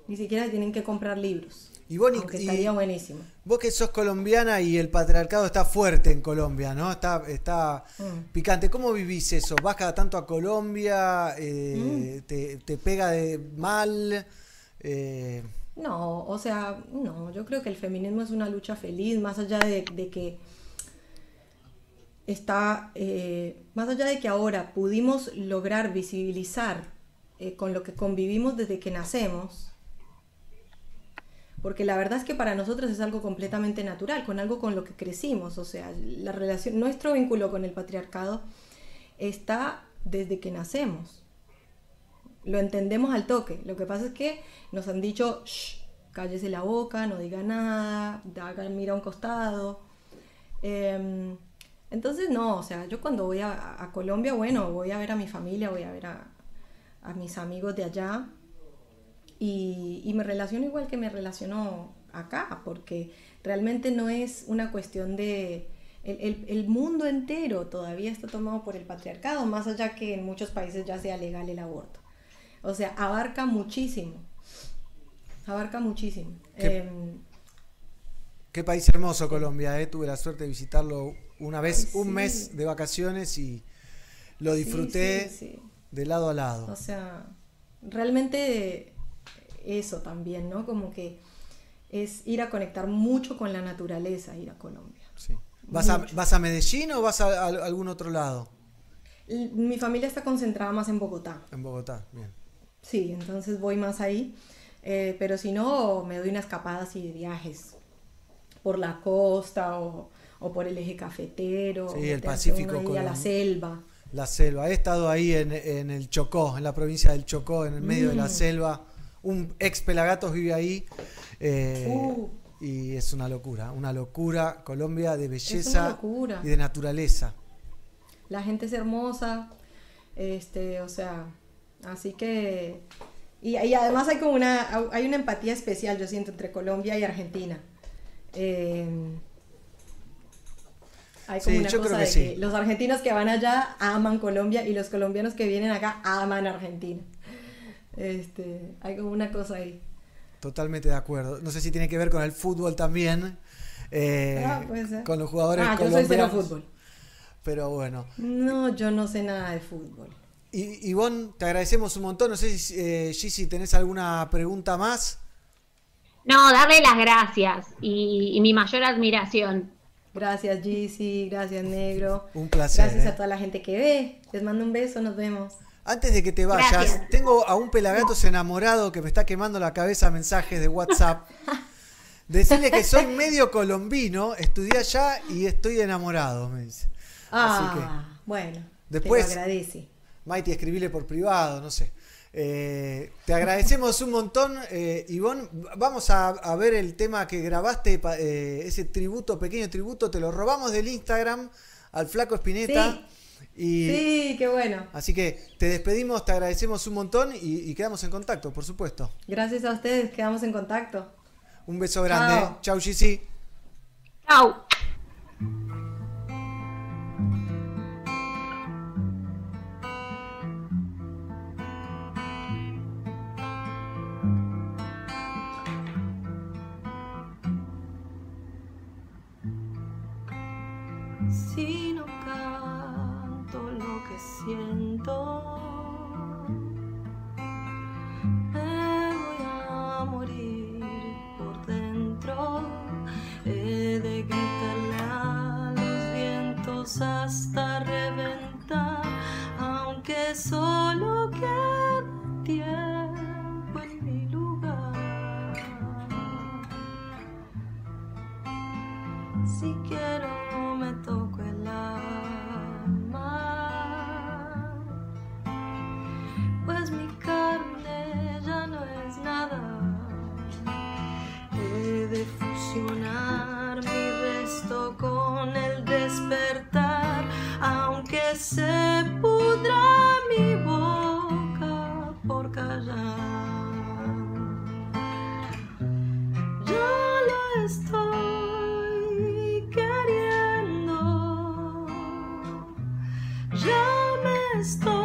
ni siquiera tienen que comprar libros. Y vos, aunque y- estaría buenísimo. Vos que sos colombiana y el patriarcado está fuerte en Colombia, ¿no? Está, está Mm. picante. ¿Cómo vivís eso? ¿Vas cada tanto a Colombia? Eh, Mm. te, te pega de mal? Eh, No, o sea, no, yo creo que el feminismo es una lucha feliz, más allá de, de que está, eh, más allá de que ahora pudimos lograr visibilizar eh, con lo que convivimos desde que nacemos, porque la verdad es que para nosotros es algo completamente natural, con algo con lo que crecimos, o sea, la relación, nuestro vínculo con el patriarcado está desde que nacemos. Lo entendemos al toque. Lo que pasa es que nos han dicho, "Shh, cállese la boca, no diga nada, haga- mira a un costado. Em, entonces, no, o sea, yo cuando voy a, Colombia, bueno, voy a ver a mi familia, voy a ver a mis amigos de allá y, y me relaciono igual que me relaciono acá, porque realmente no es una cuestión de... El, el- el mundo entero todavía está tomado por el patriarcado, más allá que en muchos países ya sea legal el aborto. O sea, abarca muchísimo. Abarca muchísimo. ¿Qué- Em, qué país hermoso Colombia, ¿eh? Tuve la suerte de visitarlo una vez, Ay, un sí. mes de vacaciones y lo disfruté sí, sí. de lado a lado. O sea, realmente eso también, ¿no? Como que es ir a conectar mucho con la naturaleza, ir a Colombia. Sí. ¿Vas a, Mucho. ¿Vas a Medellín o vas a, a algún otro lado? Mi familia está concentrada más en Bogotá. En Bogotá, bien. Sí, entonces voy más ahí. Eh, pero si no, me doy una escapada así de viajes por la costa o, o por el eje cafetero. Sí, el Pacífico a la selva. La selva. He estado ahí en, en el Chocó, en la provincia del Chocó, en el medio de la Mm. selva. Un ex Pelagatos vive ahí. eh, Uh. Y es una locura, una locura. Colombia de belleza y de naturaleza. La gente es hermosa, este, o sea, así que... Y, y además hay como una, hay una empatía especial, yo siento, entre Colombia y Argentina. Eh, hay como Sí, una yo cosa creo de que que sí. los argentinos que van allá aman Colombia y los colombianos que vienen acá aman Argentina. Este, hay como una cosa ahí. Totalmente de acuerdo. No sé si tiene que ver con el fútbol también. eh, Ah, puede ser. con los jugadores Ah, yo soy cero colombianos. fútbol. Pero bueno. No, yo no sé nada de fútbol. Y, Ivonne, te agradecemos un montón. No sé si, eh, Gigi, tenés alguna pregunta más. No, darle las gracias y, y mi mayor admiración. Gracias, Gizzy. Gracias, Negro. Un placer. Gracias eh. a toda la gente que ve. Les mando un beso. Nos vemos. Antes de que te vayas, Gracias. tengo a un pelagatos enamorado que me está quemando la cabeza mensajes de WhatsApp. Decirle que soy medio colombino, estudié allá y estoy enamorado, me dice. Así que, Ah, bueno. Después- Te lo agradece. Maite, escribile por privado, no sé. Eh, te agradecemos un montón, eh, Ivonne. Vamos a, a ver el tema que grabaste, eh, ese tributo, pequeño tributo, te lo robamos del Instagram al Flaco Espineta. Y, Sí, qué bueno. Así que te despedimos, te agradecemos un montón y, y quedamos en contacto, por supuesto. Gracias a ustedes. Quedamos en contacto. Un beso grande. Chao. Chau, Gigi. Canto lo que siento, me voy a morir por dentro. He de gritarle a los vientos hasta reventar, aunque solo quede tiempo en mi lugar. Si quiero me toco ya no es nada. He de fusionar mi resto con el despertar, aunque se pudra mi boca por callar. Ya lo estoy queriendo, ya me estoy.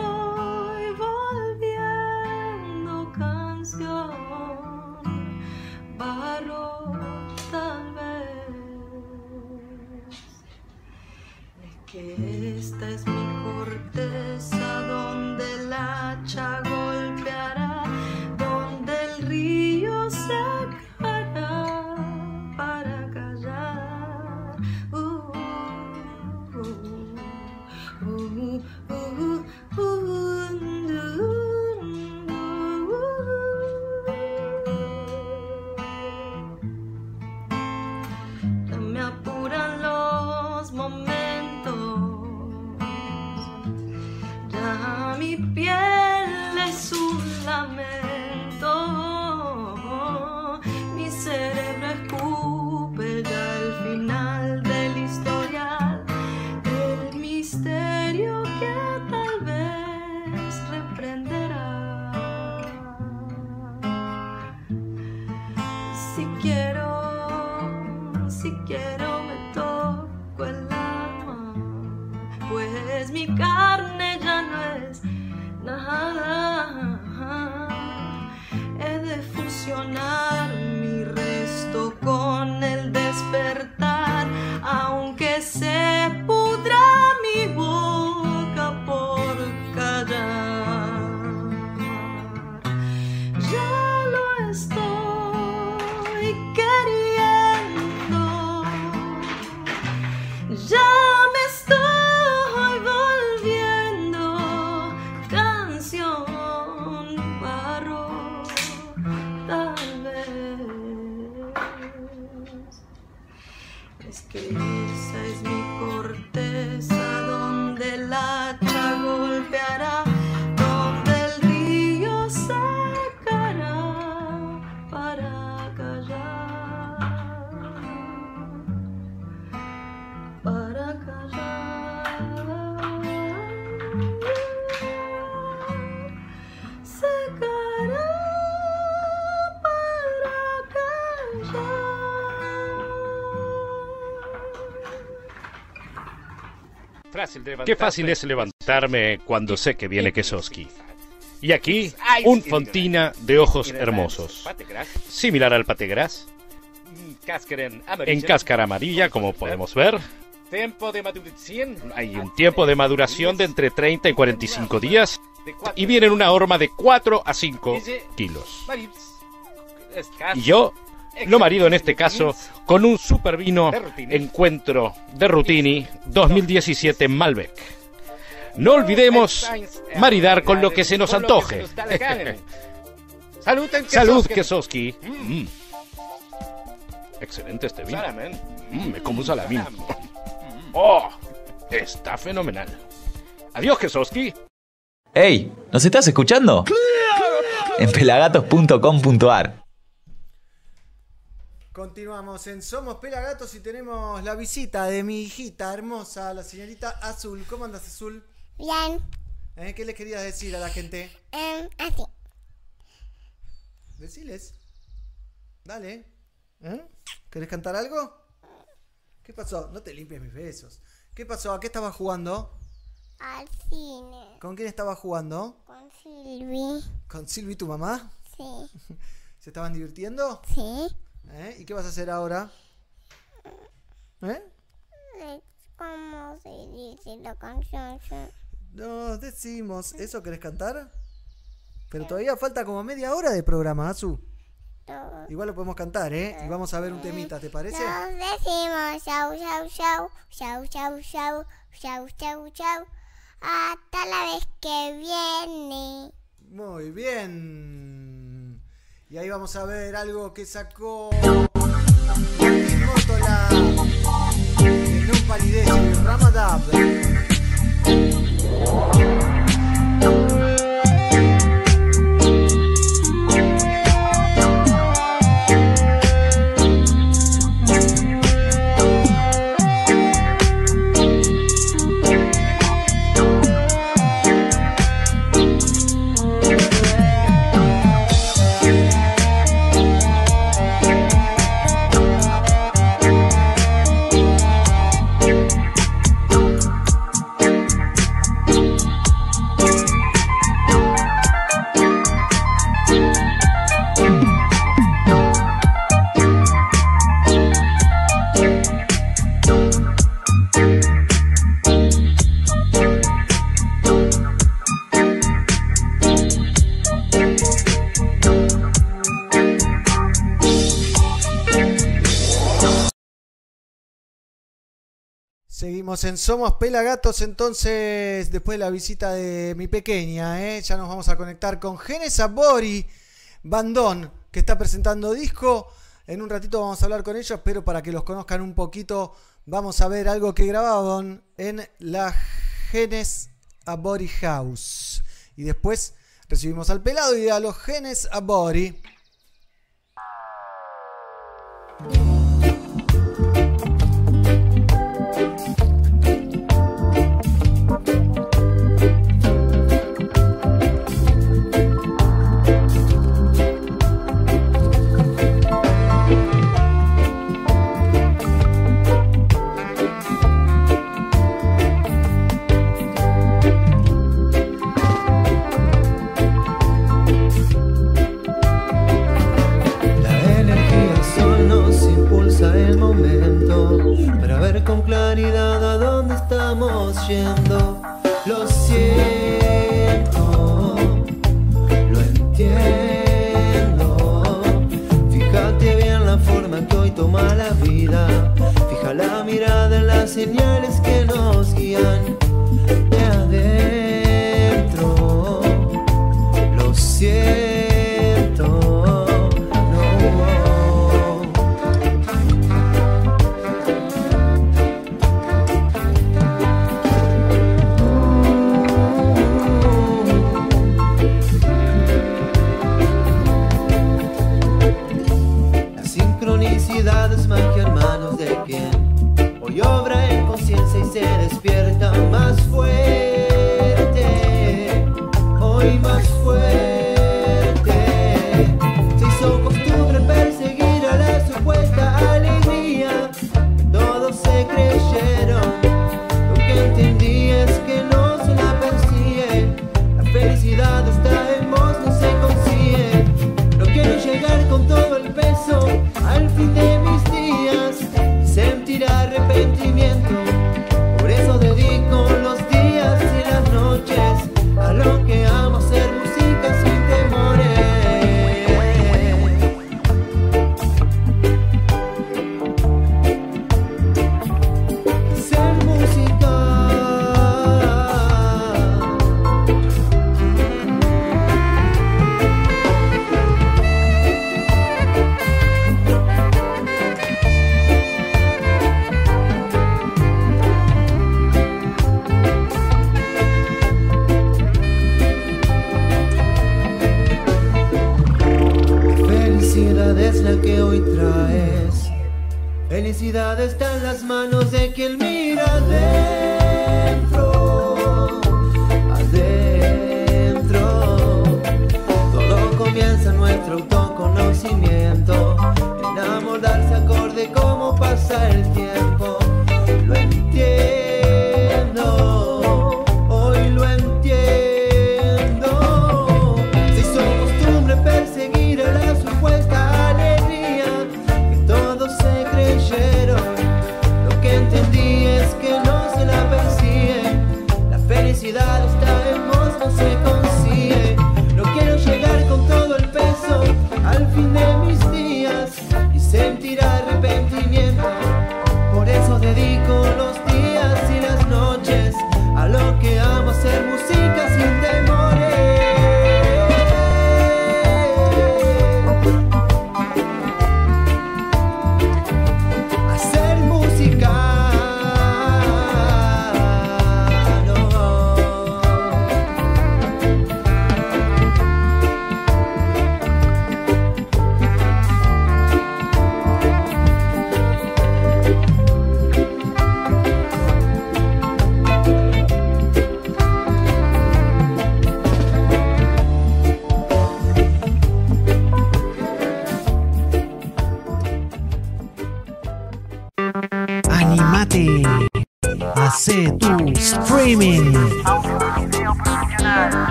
Qué fácil es levantarme cuando sé que viene Kesoski. Y aquí, un fontina de ojos hermosos. Similar al pategras, en cáscara amarilla, como podemos ver. Hay un tiempo de maduración de entre 30 y 45 días. Y viene en una horma de 4 a 5 kilos. Y yo lo marido en este caso con un super vino Encuentro de Rutini 2017 Malbec. No olvidemos maridar con lo que se nos antoje. Salud, Kesoski. Kesoski. Mm. Excelente este vino. Mm, me como un salamín. Oh, está fenomenal. Adiós, Kesoski. ¡Ey! ¿Nos estás escuchando? En pelagatos.com.ar Continuamos en Somos Pelagatos y tenemos la visita de mi hijita hermosa, la señorita Azul. ¿Cómo andas, Azul? Bien. ¿Eh? ¿Qué les querías decir a la gente? Em, así. Deciles. Dale. ¿Eh? ¿Querés cantar algo? ¿Qué pasó? No te limpies mis besos. ¿Qué pasó? ¿A qué estabas jugando? Al cine. ¿Con quién estabas jugando? Con Silvi. ¿Con Silvi, tu mamá? Sí. ¿Se estaban divirtiendo? Sí. ¿Eh? ¿Y qué vas a hacer ahora? ¿Eh? Es como se dice la canción. Nos decimos. ¿Eso querés cantar? Pero todavía falta como media hora de programa, Azu. Igual lo podemos cantar, ¿eh? Y vamos a ver un temita, ¿te parece? Nos decimos chau, chau, chau, chau, chau, chau, chau, chau, chau. Hasta la vez que viene. Muy bien. Y ahí vamos a ver algo que sacó Mótola de No Palidez Ramadab. Seguimos en Somos Pelagatos, entonces, después de la visita de mi pequeña, ¿eh? ya nos vamos a conectar con Genes Abori, Bandón, que está presentando disco. En un ratito vamos a hablar con ellos, pero para que los conozcan un poquito, vamos a ver algo que grababan en la Genes Abori House. Y después recibimos al pelado y a los Genes Abori. Lo siento, lo entiendo. Fíjate bien la forma que hoy toma la vida. Fija la mirada en las señales que nos guían de adentro. Lo siento.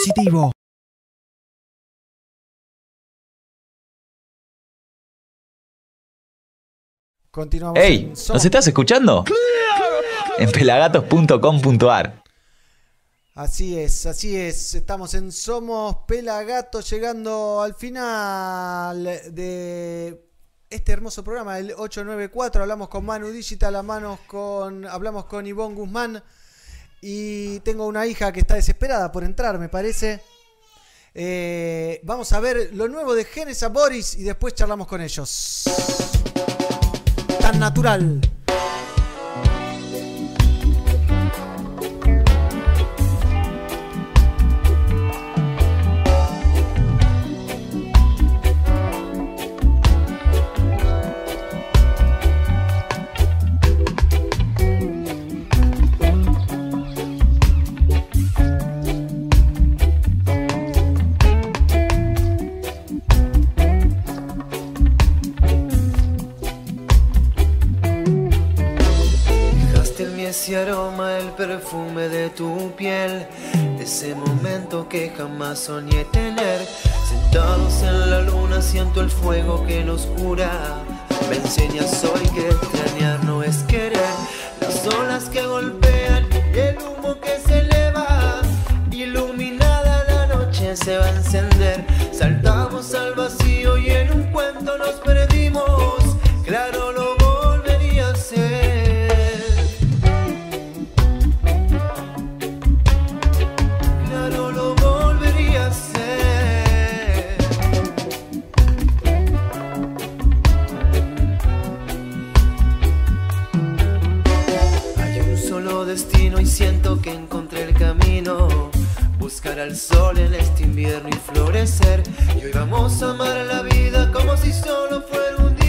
positivo. ¡Ey! ¿Nos estás escuchando? En pelagatos.com.ar. Así es, así es. Estamos en Somos Pelagatos llegando al final de este hermoso programa, el 894. Hablamos con Manu Digital, hablamos con, hablamos con Ivonne Guzmán. Y tengo una hija que está desesperada por entrar, me parece. Eh, vamos a ver lo nuevo de Genesa Boris y después charlamos con ellos. Tan natural. perfume de tu piel, ese momento que jamás soñé tener. Sentados en la luna siento el fuego que nos cura. Me enseñas hoy que extrañar no es querer. Las olas que golpean, el humo que se eleva, iluminada la noche se va a encender. Saltamos al vacío buscar al sol en este invierno y florecer. Y hoy vamos a amar la vida como si solo fuera un día.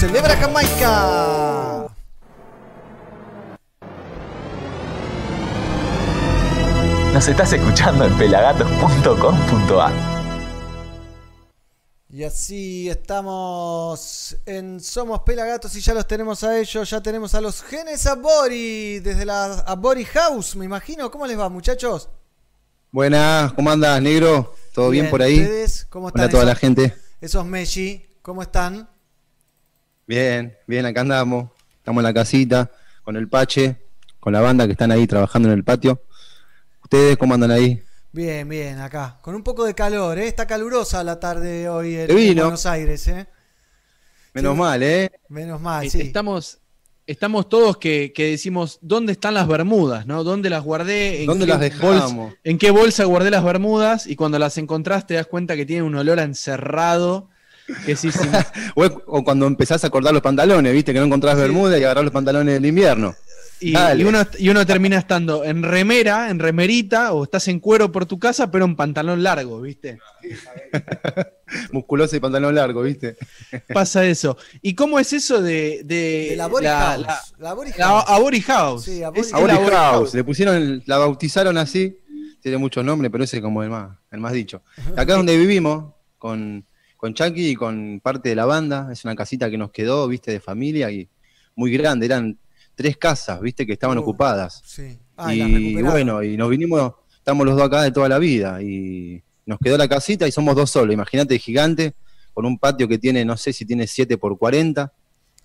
Celebra Jamaica. Nos estás escuchando en pelagatos.com.ar. Y así estamos en Somos Pelagatos y ya los tenemos a ellos. Ya tenemos a los genes Abori desde la Abori House, me imagino. ¿Cómo les va, muchachos? Buenas, ¿cómo andas, negro? ¿Todo bien, por ahí? ¿Ustedes cómo están? Hola a toda la Esos- gente. Esos Meshi, ¿cómo están? Bien, bien, acá andamos. Estamos en la casita, con el Pache, con la banda que están ahí trabajando en el patio. ¿Ustedes cómo andan ahí? Bien, bien, acá. Con un poco de calor, ¿eh? Está calurosa la tarde hoy en, Buenos Aires, ¿eh? Menos mal, ¿eh? Menos mal, Eh, sí. Estamos, estamos todos que, que decimos, ¿dónde están las bermudas? ¿no? ¿Dónde las guardé? ¿En ¿Dónde qué las dejamos? bolsa- ¿En qué bolsa guardé las bermudas? Y cuando las encontrás te das cuenta que tienen un olor a encerrado. Que sí, sí. O, o cuando empezás a cortar los pantalones, viste, que no encontrás bermuda y agarrás los pantalones del invierno. Y, uno, y uno termina estando en remera, en remerita, o estás en cuero por tu casa, pero en pantalón largo, ¿viste? Musculoso y pantalón largo, viste. Pasa eso. ¿Y cómo es eso de, de, De la Body la- House. la- La House. Abori House? Sí, Abori Es- House, le pusieron, el- la bautizaron así, tiene muchos nombres, pero ese es como el más, el más dicho. Acá es donde vivimos, con, con Chucky y con parte de la banda, es una casita que nos quedó, viste, de familia y muy grande, eran tres casas, viste, que estaban Uh, ocupadas. Sí. Ah, y y bueno, y nos vinimos, estamos los dos acá de toda la vida, y nos quedó la casita y somos dos solos, imagínate, gigante, con un patio que tiene, no sé si tiene 7 por 40,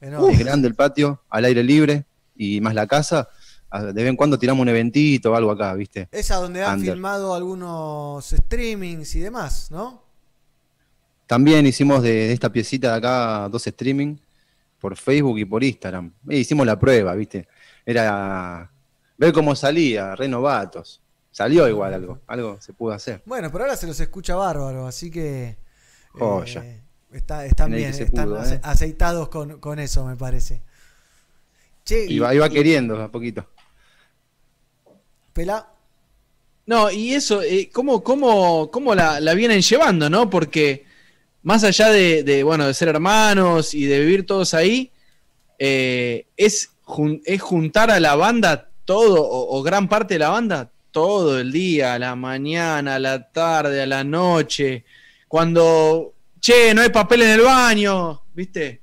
Enorme. es grande el patio, al aire libre, y más la casa, a- de vez en cuando tiramos un eventito o algo acá, ¿viste? Es a donde han Under. filmado algunos streamings y demás, ¿no? También hicimos de, de esta piecita de acá dos streaming por Facebook y por Instagram. E hicimos la prueba, ¿viste? Era ver cómo salía, renovatos. Salió igual algo, algo se pudo hacer. Bueno, pero ahora se los escucha bárbaro, así que Joya. eh, está, están bien, están ¿eh? aceitados con, con eso, me parece. Che, Iba, iba queriendo a poquito. Pela, No, y eso, eh, ¿cómo, cómo, cómo la, la vienen llevando, no? Porque más allá de, de, bueno, de ser hermanos y de vivir todos ahí, eh, es, jun- es juntar a la banda todo, o, o gran parte de la banda, todo el día, a la mañana, a la tarde, a la noche. Cuando, che, no hay papel en el baño, ¿viste?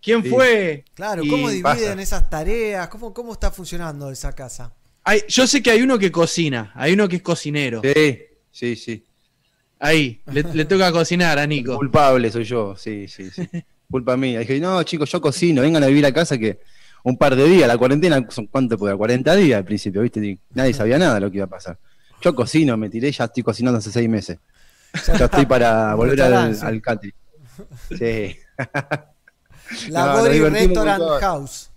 ¿Quién Sí. fue? claro, Y ¿cómo dividen pasa. esas tareas? ¿Cómo, ¿Cómo está funcionando esa casa? hay- yo sé que hay uno que cocina, hay uno que es cocinero. Sí, sí, sí. Ahí, le, le toca cocinar a Nico. Culpable soy yo, sí, sí, sí. Culpa mía. Dije, no, chicos, yo cocino, vengan a vivir a casa que un par de días, la cuarentena, son ¿cuánto puede? 40 días al principio, ¿viste? Y Nadie sabía nada de lo que iba a pasar. Yo cocino, me tiré, ya estoy cocinando hace seis meses. Ya estoy para volver al, al catering. Sí. La No, Restaurant. House.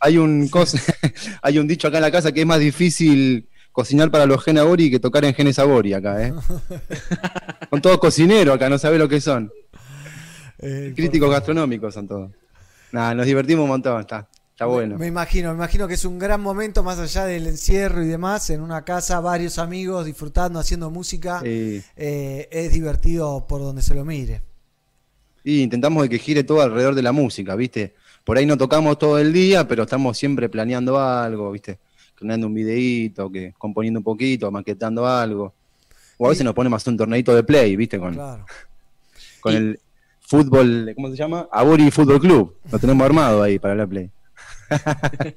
Hay un cos- hay un dicho acá en la casa que es más difícil cocinar para los Genabori que tocar en Genesabori acá, ¿eh? Son todos cocineros acá, no sabés lo que son. Eh, Críticos gastronómicos son todos. Nada, nos divertimos un montón, está, está bueno. Me imagino, me imagino que es un gran momento más allá del encierro y demás, en una casa, varios amigos disfrutando, haciendo música. Sí. Eh, es divertido por donde se lo mire. Y intentamos de que gire todo alrededor de la música, ¿viste? Por ahí no tocamos todo el día, pero estamos siempre planeando algo, ¿viste? Creando un videíto, que, componiendo un poquito, maquetando algo. O a veces nos ponemos a hacer un torneito de play, ¿viste? Con, Claro. con el fútbol, ¿cómo se llama? Abori Fútbol Club. Lo tenemos armado ahí para la play.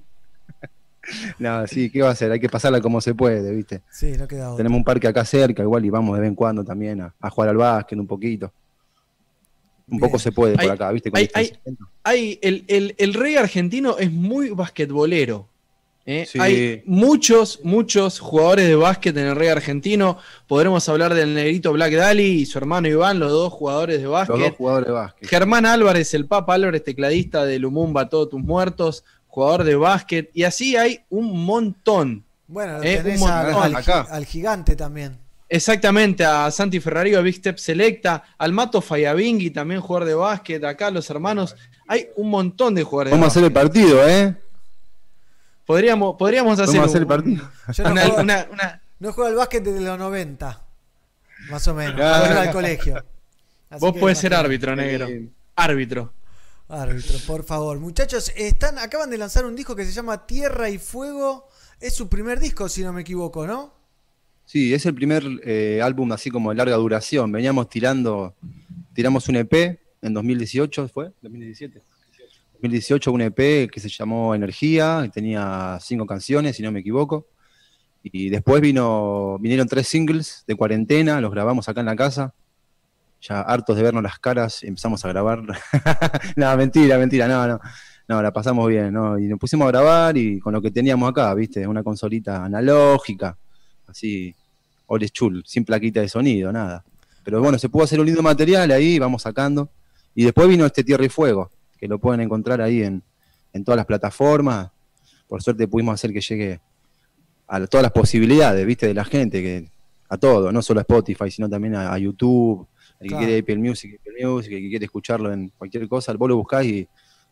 no, sí, ¿qué va a hacer? Hay que pasarla como se puede, ¿viste? Sí, no queda otra. Tenemos un parque acá cerca, igual, y vamos de vez en cuando también a, a jugar al básquet un poquito. Un Bien. poco se puede por Hay- acá, ¿viste? Con. Hay, el, el, el rey argentino es muy basquetbolero. ¿Eh? Sí. Hay muchos, muchos jugadores de básquet en el rey argentino. Podremos hablar del negrito Black Dali y su hermano Iván, los dos jugadores de Los básquet. dos jugadores de básquet. Germán Álvarez, el Papa Álvarez, tecladista de Lumumba, Todos tus muertos, jugador de básquet. Y así hay un montón. Bueno, Eh, un tenés montón. al, al gi- Acá. al gigante también. Exactamente, a Santi Ferrari, a Big Step Selecta, al Mato Fayabingui, también jugador de básquet, acá los hermanos. Hay un montón de jugadores Vamos a de hacer el partido, ¿eh? Podríamos, podríamos hacer, el partido. Yo no, una, juego, una- una- no juego al básquet desde los 90, más o menos. Claro. al colegio. Así Vos podés ser árbitro, negro. Árbitro. Árbitro, por favor. Muchachos, están, acaban de lanzar un disco que se llama Tierra y Fuego. Es su primer disco, si no me equivoco, ¿no? Sí, es el primer eh, álbum así como de larga duración. Veníamos tirando, tiramos un EP en 2018, ¿fue? 2017. 2018 un EP que se llamó Energía, tenía cinco canciones, si no me equivoco. Y después vino, vinieron tres singles de cuarentena, los grabamos acá en la casa. Ya hartos de vernos las caras, empezamos a grabar. no, mentira, mentira, no, no. No, la pasamos bien, ¿no? Y nos pusimos a grabar y con lo que teníamos acá, ¿viste? Una consolita analógica, así, old school, sin plaquita de sonido, nada. Pero bueno, se pudo hacer un lindo material ahí, vamos sacando. Y después vino este Tierra y Fuego, que lo pueden encontrar ahí en, en todas las plataformas. Por suerte pudimos hacer que llegue a todas las posibilidades, ¿viste? De la gente, que a todo, no solo a Spotify, sino también a, a YouTube. El que quiere Apple Music, Apple Music, el que quiere escucharlo en cualquier cosa, vos lo buscás y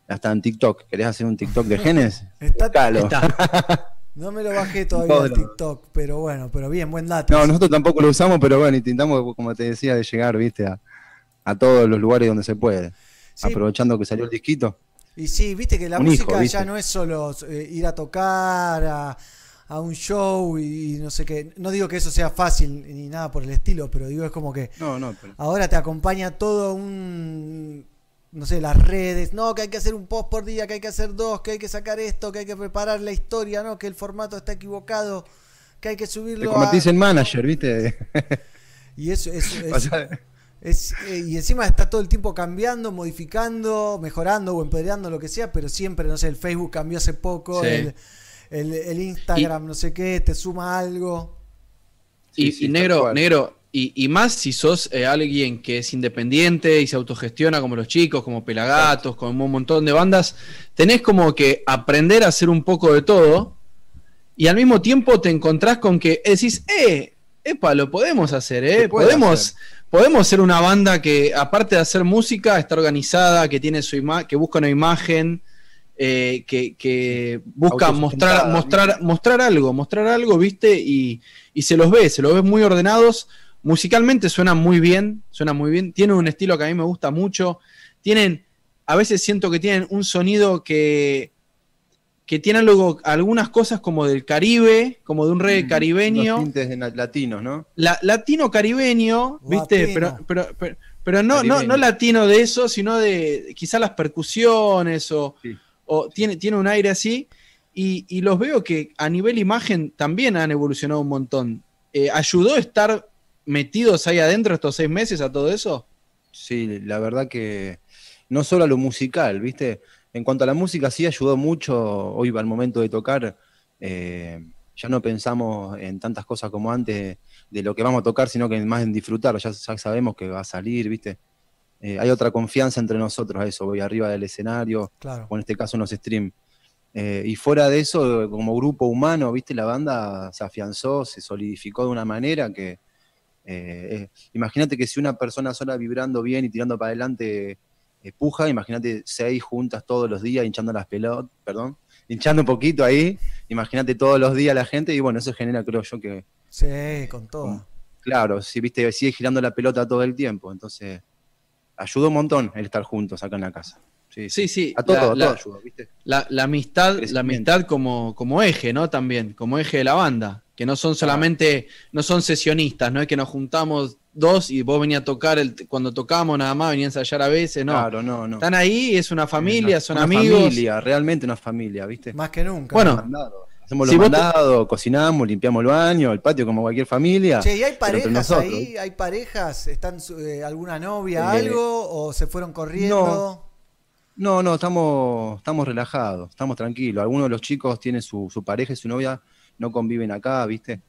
hasta en TikTok. ¿Querés hacer un TikTok de genes? Está- Buscalo. No me lo bajé todavía Todo el TikTok, pero bueno, pero bien, buen dato. No, nosotros tampoco lo usamos, pero bueno, intentamos, como te decía, de llegar, viste, a, a todos los lugares donde se puede. Aprovechando que salió el disquito. Y sí, viste que la Un música ya no es solo eh, ir a tocar a, a un show y, no sé qué. No digo que eso sea fácil ni nada por el estilo, pero digo es como que No, no, pero- ahora te acompaña todo un no sé, las redes, no, que hay que hacer un post por día, que hay que hacer dos, que hay que sacar esto, que hay que preparar la historia, no, que el formato está equivocado, que hay que Te subirlo a... convertís en manager, viste. Y eso es, es- O sea, es- eh, y encima está todo el tiempo cambiando, modificando, mejorando o empeorando lo que sea, pero siempre, no sé, el Facebook cambió hace poco, Sí. el, el- el Instagram, no sé qué, te suma algo. Y, y negro, negro, y, y más si sos eh, alguien que es independiente y se autogestiona como los chicos, como Pelagatos, como un montón de bandas, tenés como que aprender a hacer un poco de todo y al mismo tiempo te encontrás con que decís, eh, epa, lo podemos hacer, eh, podemos, hacer. Podemos ser una banda que aparte de hacer música, está organizada, que tiene su ima que busca una imagen, eh, que, que busca mostrar, mostrar, mostrar algo, mostrar algo, viste, y, y se los ve, se los ve muy ordenados. Musicalmente suenan muy bien, suena muy bien. Tienen un estilo que a mí me gusta mucho. Tienen, a veces siento que tienen un sonido que, que tiene algo, algunas cosas como del Caribe, como de un reggae caribeño. Unos tintes de latinos, ¿no? La- latino caribeño, ¿viste? Pero, pero, pero, pero no, no, Caribeño. no latino de eso, sino de quizás las percusiones o, o tiene, tiene un aire así. Y, y los veo que a nivel imagen también han evolucionado un montón. Eh, ¿Ayudó estar metidos ahí adentro estos seis meses a todo eso? Sí, la verdad que no solo a lo musical, ¿viste? En cuanto a la música, sí ayudó mucho. Hoy, al momento de tocar, eh, ya no pensamos en tantas cosas como antes de lo que vamos a tocar, sino que más en disfrutar. Ya, ya sabemos que va a salir, ¿viste? Eh, hay otra confianza entre nosotros eso. Voy arriba del escenario, Claro. o en este caso unos streams. Eh, y fuera de eso, como grupo humano, ¿viste? La banda se afianzó, se solidificó de una manera que. imagínate que si una persona sola vibrando bien y tirando para adelante puja, imagínate seis juntas todos los días hinchando las pelotas, perdón, hinchando un poquito ahí, imagínate todos los días la gente y bueno, eso genera, creo yo, que, Sí, con todo. claro, si viste, sigue girando la pelota todo el tiempo, entonces ayudó un montón el estar juntos acá en la casa. Sí, Sí, sí. A todo, la- a todo la- ayudó, ¿viste? La, la amistad, la amistad como, como eje, ¿no? También, como eje de la banda. Que no son solamente, no son sesionistas, no es que nos juntamos dos y vos venías a tocar el, cuando tocamos nada más, venían a ensayar a veces, no. Claro, no, no. Están ahí, es una familia, son Una amigos. familia, realmente una familia, ¿viste? Más que nunca. Bueno, Hacemos si los te- mandados, cocinamos, limpiamos el baño, el patio como cualquier familia. Che, ¿y hay parejas nosotros. ahí? ¿Hay parejas? ¿Están eh, alguna novia, Eh, algo? ¿O se fueron corriendo? No, no, estamos, estamos relajados, estamos tranquilos. Algunos de los chicos tienen su, su pareja y su novia, no conviven acá, ¿viste?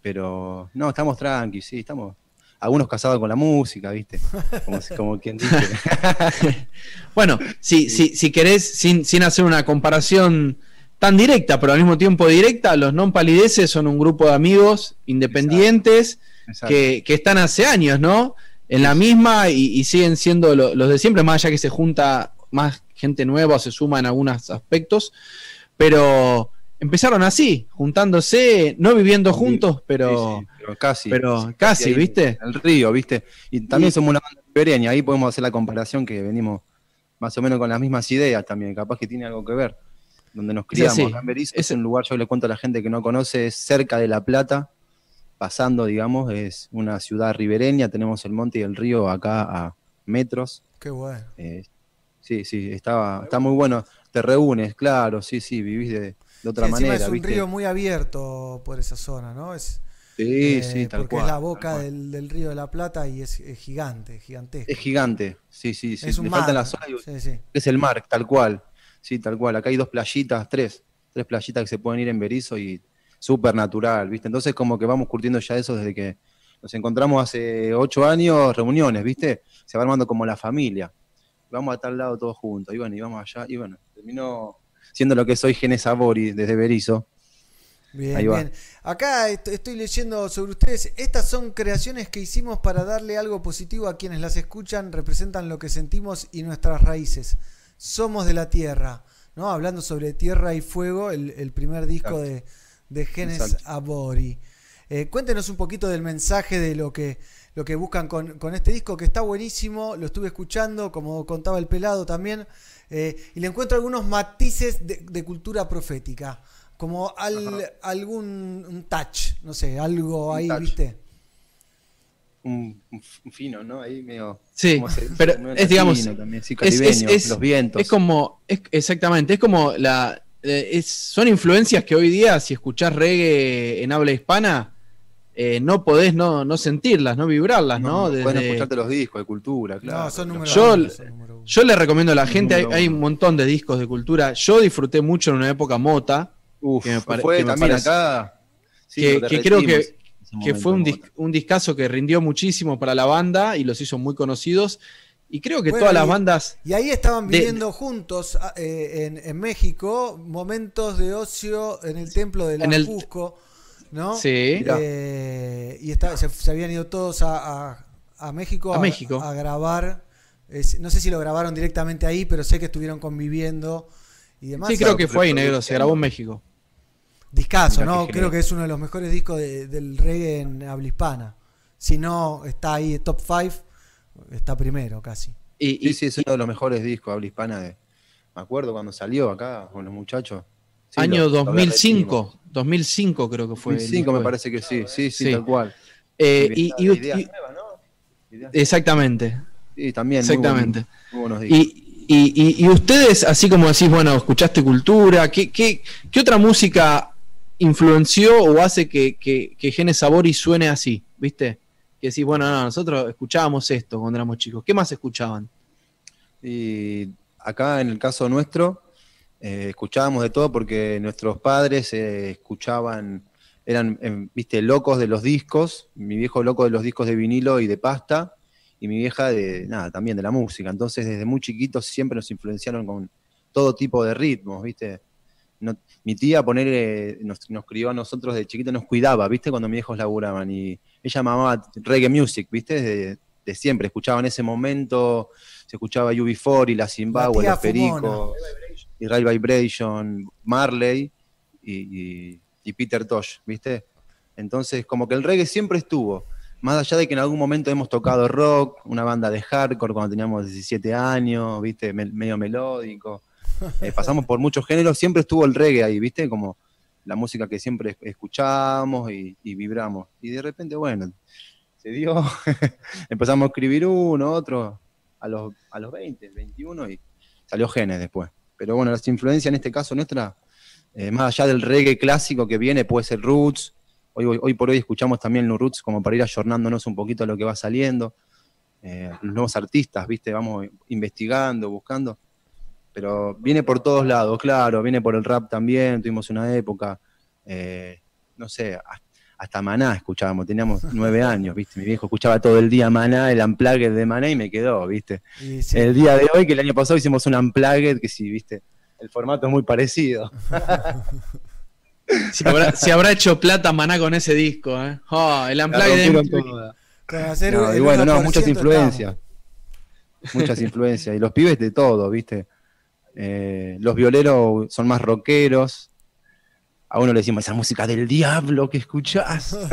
Pero no, estamos tranquilos, sí, estamos. Algunos casados con la música, ¿viste? Como, como quien dice. Bueno, si, si, si querés, sin, sin hacer una comparación tan directa, pero al mismo tiempo directa, los non palideces son un grupo de amigos independientes Exacto. que, que están hace años, ¿no? En la misma y, y siguen siendo lo- los de siempre, más allá que se junta más gente nueva se suma en algunos aspectos, pero empezaron así, juntándose, no viviendo juntos, pero, Sí, sí, pero casi. pero sí, casi, ahí, ¿viste? El río, ¿viste? Y también Y- somos una banda ribereña, ahí podemos hacer la comparación que venimos más o menos con las mismas ideas también, capaz que tiene algo que ver. Donde nos criamos. Berizo es un lugar, yo le cuento a la gente que no conoce, es cerca de La Plata, pasando, digamos, es una ciudad ribereña, tenemos el monte y el río acá a metros. Qué bueno. Eh, sí, sí, estaba, está muy bueno. Te reúnes, claro, sí, sí, vivís de, de otra Sí, manera. es un ¿viste? río muy abierto por esa zona, ¿no? Es, Sí, eh, sí, tal porque cual. es la boca del, del río de la Plata y es, es gigante, gigantesco. Es gigante, sí, sí, sí. Es un Le faltan las zonas y- sí, sí. Es el mar, tal cual. Sí, tal cual. Acá hay dos playitas, tres. Tres playitas que se pueden ir en Berizo y súper natural, ¿viste? Entonces como que vamos curtiendo ya eso desde que nos encontramos hace ocho años, reuniones, ¿viste? Se va armando como la familia. Vamos a tal lado todos juntos, y bueno, y vamos allá, y bueno, terminó siendo lo que soy Genes Sabori desde Berizo. Bien, Ahí va. bien. Acá est- estoy leyendo sobre ustedes. Estas son creaciones que hicimos para darle algo positivo a quienes las escuchan, representan lo que sentimos y nuestras raíces. Somos de la tierra, ¿no? Hablando sobre tierra y fuego, el, el primer disco de, de Genes. Abori. Eh, cuéntenos un poquito del mensaje de lo que, lo que buscan con, con este disco, que está buenísimo, lo estuve escuchando, como contaba el pelado también, eh, y le encuentro algunos matices de, de cultura profética, como al- algún un touch, no sé, algo Un ahí, touch. ¿viste? Un, fino, ¿no? Ahí medio... Sí, pero es, digamos, también, sí, es- es- caribeño, es- los vientos. Es como, es- exactamente, es como la, eh, es- son influencias que hoy día, si escuchás reggae en habla hispana, eh, no podés no, no sentirlas, no vibrarlas, ¿no? Pueden Desde- escucharte los discos de cultura, claro. No, son números yo, uno, son número uno. yo le recomiendo a la gente, hay, hay un montón de discos de cultura. Yo disfruté mucho en una época mota. Uf, que me pare- fue que me también parece- acá. Sí, que, creo que, que fue un, dis- un discazo que rindió muchísimo para la banda y los hizo muy conocidos. Y creo que Bueno, todas las bandas. Y ahí estaban de- viviendo juntos ah, eh, en, en México momentos de ocio en el templo de la En el- Cusco, ¿no? Sí. Eh, y está- se, se habían ido todos a, a- a México A México. a grabar. Es- no sé si lo grabaron directamente ahí, pero sé que estuvieron conviviendo y demás. Sí, creo que fue ahí, negro. Se grabó en México. Discazo, Mirá ¿no? Creo que es uno de los mejores discos de- del reggae en habla hispana. Si no, está ahí top 5, está primero casi. Y, sí, sí, es uno de los mejores discos habla hispana de. Me acuerdo cuando salió acá con los muchachos. Sí, Año lo- lo 2005. 2005 creo que fue. el 2005 me parece que sí, sí, sí, Sí. tal cual. Eh, y, y- Ideas y- nuevas, ¿no? Ideas- exactamente. Sí, también. muy Exactamente. buen- muy buenos discos. Y, y- y- y ustedes, así como decís, bueno, escuchaste cultura, ¿qué, qué, qué otra música influenció o hace que, que, que Genes Sabori suene así? ¿Viste? Que decís, bueno, no, nosotros escuchábamos esto cuando éramos chicos. ¿Qué más escuchaban? Y acá en el caso nuestro, eh, escuchábamos de todo porque nuestros padres eh, escuchaban, eran, em, viste, locos de los discos, mi viejo loco de los discos de vinilo y de pasta, y mi vieja de, nada, también de la música. Entonces, desde muy chiquitos siempre nos influenciaron con todo tipo de ritmos, viste. No- mi tía, poner, nos, nos crió a nosotros de chiquito, nos cuidaba, viste, cuando mis viejos laburaban, y ella amaba reggae music, viste, de, de siempre, escuchaba en ese momento, se escuchaba UB4 y la Zimbabue, tía los Pericos, fumona. Y Vibration, Marley y, Peter Tosh, ¿viste? Entonces, como que el reggae siempre estuvo. Más allá de que en algún momento hemos tocado rock, una banda de hardcore cuando teníamos 17 años, ¿viste? Me- medio melódico. Eh, pasamos por muchos géneros, siempre estuvo el reggae ahí, ¿viste? Como la música que siempre es- escuchamos y, y vibramos. Y de repente, bueno, se dio, empezamos a escribir uno, otro, a los, a los 20, 21 y salió Genes después. Pero bueno, las influencias en este caso nuestra, eh, más allá del reggae clásico que viene, puede ser roots. Hoy, hoy, por hoy escuchamos también los roots como para ir ayornándonos un poquito a lo que va saliendo. Eh, los nuevos artistas, ¿viste? Vamos investigando, buscando. Pero viene por todos lados, claro, viene por el rap también, tuvimos una época, eh, no sé, hasta- Maná escuchábamos, teníamos nueve años, ¿viste? Mi viejo escuchaba todo el día Maná, el unplugged de Maná y me quedó, ¿viste? Sí. El día de hoy, que el año pasado hicimos un unplugged, que sí, ¿viste? El formato es muy parecido. Si habrá, si habrá hecho plata Maná con ese disco, ¿eh? Oh, el Unplugged de No, y bueno, no, 1% muchas influencias. Muchas influencias. Y los pibes de todo, ¿viste? Eh, los violeros son más rockeros. A uno le decimos, esa música del diablo que escuchás.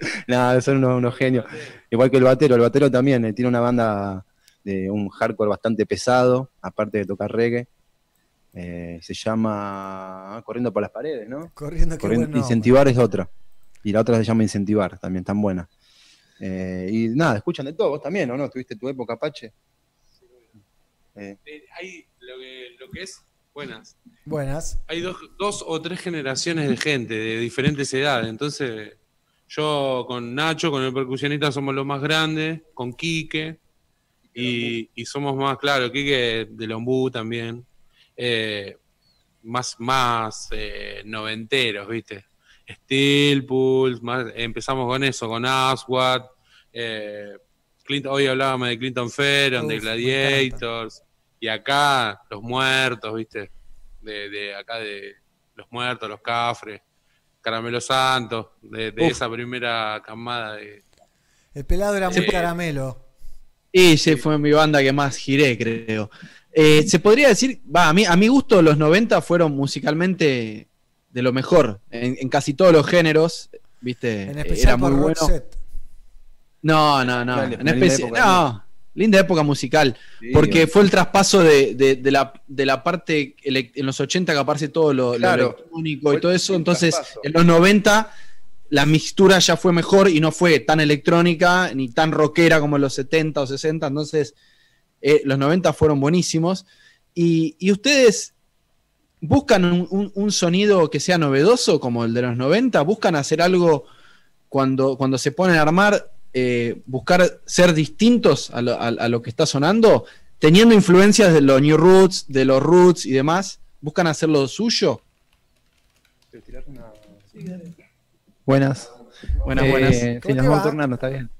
Nada, son unos, unos genios. Igual que el batero. El batero también eh, tiene una banda de un hardcore bastante pesado, aparte de tocar reggae. Eh, se llama Corriendo por las paredes, ¿no? Corriendo, qué Corriendo- buen nombre. Incentivar es otra. Y la otra se llama Incentivar, también tan buena. Eh, y nada, escuchan de todo, vos también, ¿o no? ¿Tuviste tu época, Apache? Eh, Eh, hay lo que, lo que es buenas. Buenas. Hay dos, dos o tres generaciones de gente de diferentes edades. Entonces, yo con Nacho, con el percusionista, somos los más grandes, con Quique, y, y somos más, claro, Quique de Lombú también, eh, más, más eh, noventeros, ¿viste? Steel Pulse, más, empezamos con eso, con Aswad, eh, Clinton- hoy hablábamos de Clinton Ferron, de Uf, Gladiators, y acá los muertos, ¿viste? De, de acá de los muertos, los cafres, Caramelo Santos, de, esa primera camada de... El pelado era muy caramelo. Y ese fue mi banda que más giré, creo. Eh, se podría decir, va, a mí, a mi gusto los 90 fueron musicalmente de lo mejor, en, en casi todos los géneros, ¿viste? En Eh, especial Era muy por bueno. Roxette. No, no, no. Dale, en una linda especi- época no, linda época musical. Sí, porque fue el traspaso de, de- de la, de la parte en los 80 que aparece todo lo, electrónico y todo eso. Entonces, traspaso. en los 90 la mixtura ya fue mejor y no fue tan electrónica ni tan rockera como en los 70 o 60. Entonces, eh, los 90 fueron buenísimos. Y, y ustedes buscan un, un- un sonido que sea novedoso como el de los 90, buscan hacer algo cuando, cuando se ponen a armar, eh, buscar ser distintos a lo, a- a lo que está sonando, teniendo influencias de los New Roots, de los Roots y demás, buscan hacer lo suyo. Buenas. Buenas, Eh, buenas. Sí, ¿Cómo nos vamos turnando, está bien.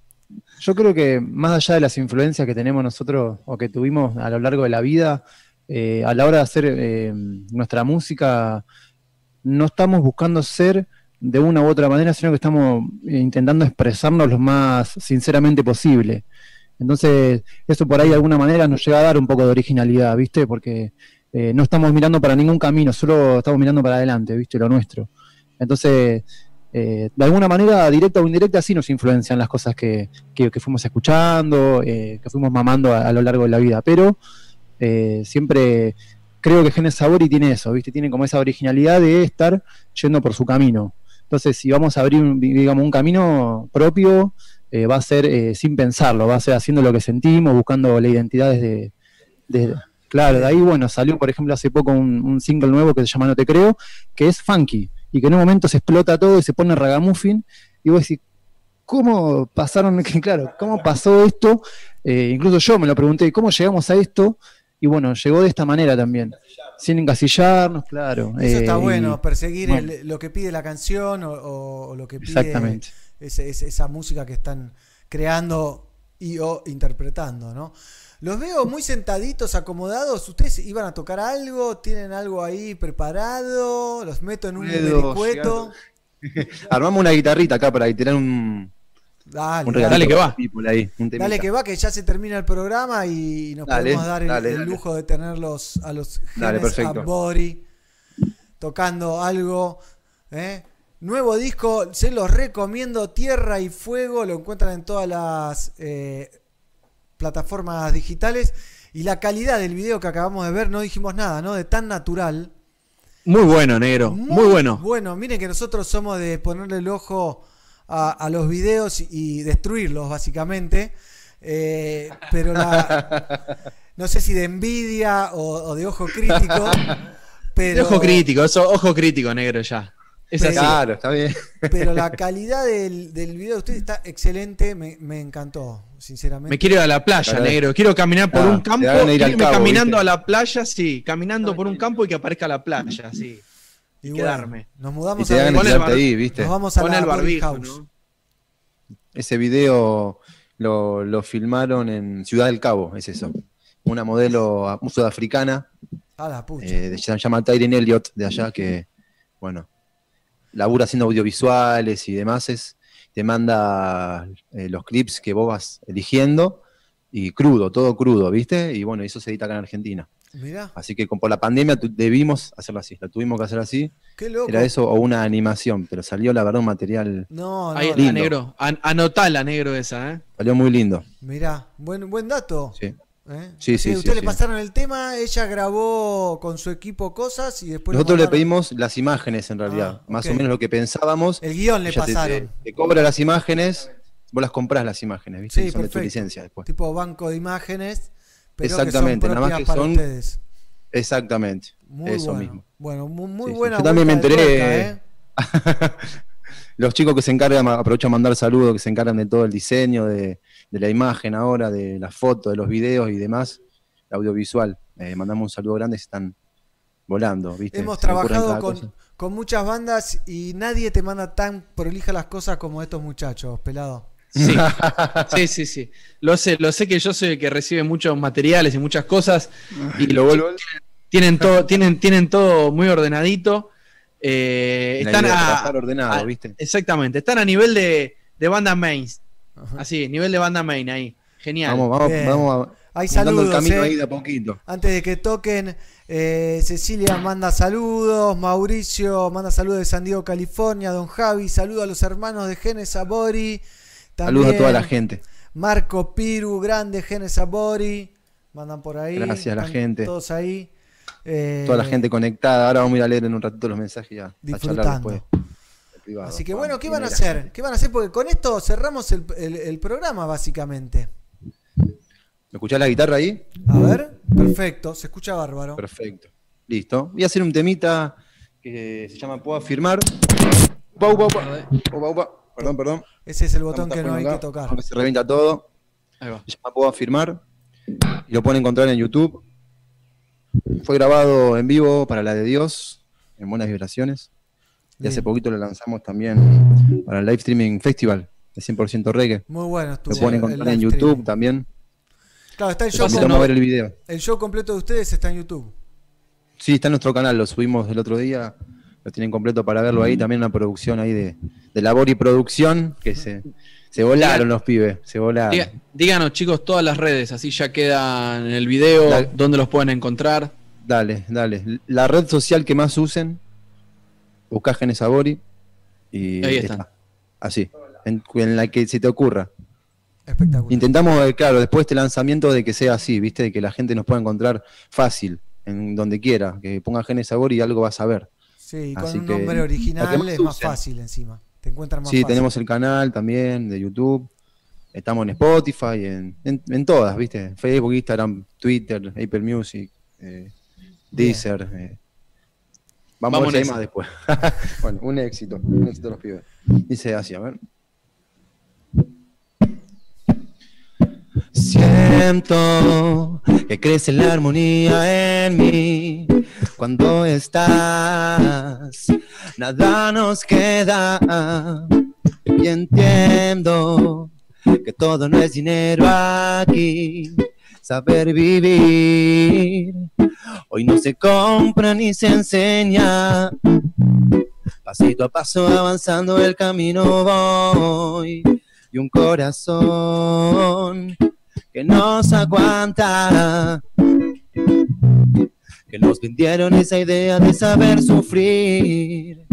Yo creo que más allá de las influencias que tenemos nosotros o que tuvimos a lo largo de la vida, eh, a la hora de hacer eh, nuestra música, no estamos buscando ser de una u otra manera, sino que estamos intentando expresarnos lo más sinceramente posible. Entonces, eso por ahí de alguna manera nos llega a dar un poco de originalidad, ¿viste? Porque eh, no estamos mirando para ningún camino, solo estamos mirando para adelante, ¿viste? Lo nuestro. Entonces, eh, de alguna manera, directa o indirecta, sí nos influencian las cosas que, que- que fuimos escuchando, eh, que fuimos mamando a, lo largo de la vida. Pero siempre creo que Genes Sabori tiene eso, ¿viste? Tiene como esa originalidad de estar yendo por su camino. Entonces, si vamos a abrir, digamos, un camino propio, eh, va a ser eh, sin pensarlo, va a ser haciendo lo que sentimos, buscando la identidad desde, desde- Claro, de ahí, bueno, salió, por ejemplo, hace poco un, single nuevo que se llama No Te Creo, que es funky, y que en un momento se explota todo y se pone ragamuffin, y vos decís, ¿cómo pasaron? Claro, ¿cómo pasó esto? Eh, incluso yo me lo pregunté, ¿cómo llegamos a esto? Y bueno, llegó de esta manera también, sin encasillarnos, claro. Eso está eh, y- bueno, perseguir bueno. el- lo que pide la canción o, o- o lo que pide Exactamente. ese- ese- esa música que están creando y o interpretando, ¿no? Los veo muy sentaditos, acomodados. ¿Ustedes iban a tocar algo? ¿Tienen algo ahí preparado? ¿Los meto en un vericueto? Armamos una guitarrita acá para tirar un, Dale, que va. ahí. Dale que va, que ya se termina el programa y nos Dale, podemos dar el, lujo de tenerlos a los Dale, Genes perfecto. Abori tocando algo. ¿eh? Nuevo disco, se los recomiendo, Tierra y Fuego, lo encuentran en todas las eh, plataformas digitales. Y la calidad del video que acabamos de ver, no dijimos nada, ¿no? De tan natural. Muy bueno, negro, muy, bueno. Bueno, miren que nosotros somos de ponerle el ojo a, a los videos y destruirlos, básicamente. Eh, pero la. No sé si de envidia o, o de ojo crítico. Pero, De ojo crítico, eso, ojo crítico, negro, ya. Es Pero- así. Claro, está bien. Pero la calidad del, del video de ustedes está excelente, me, me encantó, sinceramente. Me quiero ir a la playa, Claro. negro. Quiero caminar por Ah, un campo. ir irme cabo, caminando ¿viste? a la playa, sí. Caminando por un campo y que aparezca la playa, sí. Y bueno, nos Y mudamos te a dan el ahí, ¿viste? Nos vamos a Pon la el barbijo, House. ¿no? Ese video lo, lo filmaron en Ciudad del Cabo, es eso. Una modelo ah, sudafricana, A la pucha. eh, se llama Tyrion Elliott, de allá, que, bueno, labura haciendo audiovisuales y demás. Es, te manda eh, los clips que vos vas eligiendo y crudo, todo crudo, ¿viste? Y bueno, eso se edita acá en Argentina. Mirá, Así que con- por la pandemia tu- debimos hacerlo así, lo tuvimos que hacer así. qué loco. Era eso o una animación, pero salió la verdad un material, No, no, Ahí lindo. negro. An- anotala, negro, esa, ¿eh? salió muy lindo. mirá, buen, buen dato. Sí. ¿eh? Sí, sí, sí, Ustedes le sí. pasaron el tema, ella grabó con su equipo cosas y después. lo Nosotros le pedimos las imágenes en realidad, más ok. o menos lo que pensábamos. El guion le te- pasaron. Te, te cobra las imágenes, vos las comprás las imágenes, ¿viste? Sí, son de tu licencia después. Tipo banco de imágenes. Pero Exactamente, que son nada más que son. ustedes. Exactamente, Muy eso bueno. mismo. Bueno, muy, muy Sí, buena. Yo también me enteré. tuerca, ¿eh? Los chicos que se encargan, aprovecho a mandar saludos, que se encargan de todo el diseño, de, de la imagen ahora, de las fotos, de los videos y demás, el audiovisual. Eh, mandamos un saludo grande, se están volando, ¿viste? Hemos Se trabajado con muchas bandas y nadie te manda tan prolija las cosas como estos muchachos, pelado. Sí, sí, sí, sí. Lo sé, lo sé que yo soy el que recibe muchos materiales y muchas cosas. Y lo vuelvo. Tienen todo, tienen, tienen todo muy ordenadito. Eh, están a- ordenado, a- ¿viste? Exactamente, están a nivel de, de banda main. Así, nivel de banda main ahí. Genial. Vamos, vamos, Bien. vamos a- Hay dando el saludos, camino eh. ahí de a poquito. Antes de que toquen, eh, Cecilia manda saludos, Mauricio manda saludos de San Diego, California, Don Javi, saludos a los hermanos de Genes Sabori. Saludos a toda la También gente. Marco Piru, grande Genes Sabori, mandan por ahí. Gracias a la gente. Todos ahí. Eh, Toda la gente conectada. Ahora vamos a ir a leer en un ratito los mensajes y a, a charlar Disfrutando. después. en privado. Así que bueno, ¿qué van a hacer? ¿Qué van a hacer? Porque con esto cerramos el, el- el programa, básicamente. ¿Me escuchás la guitarra ahí? A ver, perfecto, se escucha bárbaro. Perfecto. Listo. Voy a hacer un temita que se llama Puedo afirmar. Upa, upa, upa. Perdón, perdón. Ese es el botón que no hay acá, que tocar. se revienta todo. Ahí va. Llama Puedo afirmar. Y lo pueden encontrar en YouTube. Fue grabado en vivo para la de Dios, en buenas vibraciones. Y hace poquito lo lanzamos también para el Live Streaming Festival de 100% reggae. Muy bueno estuvo Lo pueden encontrar en YouTube streaming. también. Claro, está el show, a ver el video. el show completo de ustedes está en YouTube. Sí, está en nuestro canal, lo subimos el otro día, lo tienen completo para verlo ahí, también una producción ahí de, de labor y producción, que se, se volaron los pibes, se volaron. Diga- díganos, chicos, todas las redes, así ya quedan en el video, Dale. dónde los pueden encontrar. Dale, dale. La red social que más usen, buscá Genes Sabori y Ahí están. Así, en, en la que se te ocurra. Espectacular. Intentamos, eh, claro, después de este lanzamiento de que sea así, ¿viste? De que la gente nos pueda encontrar fácil, en donde quiera, que ponga Genes Sabori y algo vas a ver. Sí, con Así un que, nombre original más es más usen. fácil encima. Te encuentran más Sí, fácil. tenemos el canal también de YouTube. Estamos en Spotify, en, en, en todas, ¿viste? Facebook, Instagram, Twitter, Apple Music, eh, Deezer. eh. Vamos, Vamos a ver si hay más después. bueno, un éxito, un éxito de los pibes. Dice así, a ver. Siento que crece la armonía en mí cuando estás. Nada nos queda y entiendo que todo no es dinero aquí. Saber vivir hoy no se compra ni se enseña. Pasito a paso avanzando el camino voy y un corazón que nos aguanta. Que nos vendieron esa idea de saber sufrir,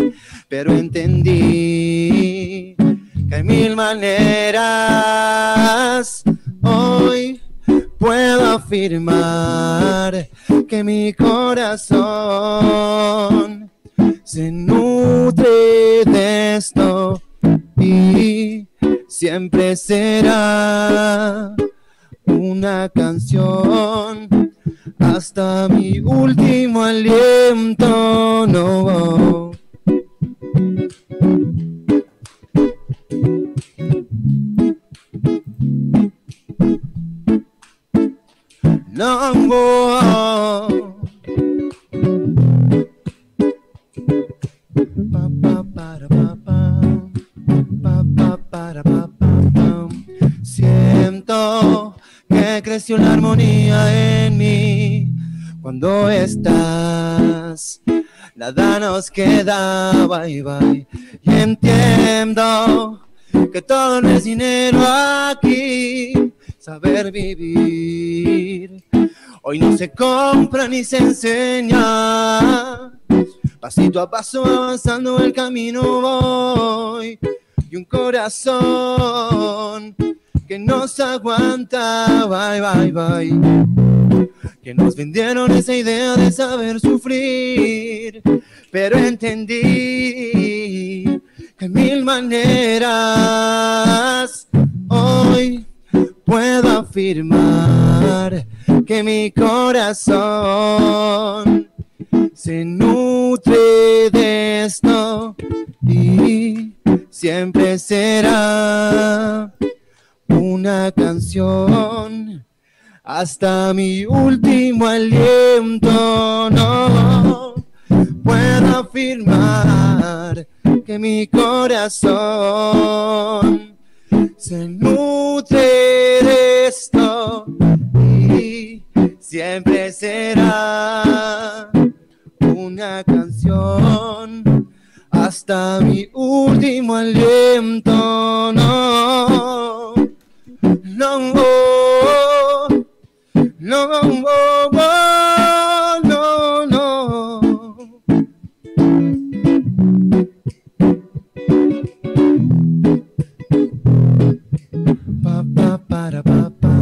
pero entendí que hay mil maneras. Hoy puedo afirmar que mi corazón se nutre de esto y siempre será una canción hasta mi último aliento. No. Creció la armonía en mí cuando estás. Nada nos queda, bye bye. Y entiendo que todo no es dinero aquí. Saber vivir hoy no se compra ni se enseña. Pasito a paso avanzando el camino voy y un corazón que nos aguanta, bye, bye, bye. Que nos vendieron esa idea de saber sufrir, pero entendí que mil maneras hoy puedo afirmar que mi corazón se nutre de esto y siempre será una canción hasta mi último aliento. No puedo afirmar que mi corazón se nutre de esto y siempre será una canción hasta mi último aliento. No, no, no, no, no, no. Pa, pa, para, pa, pa.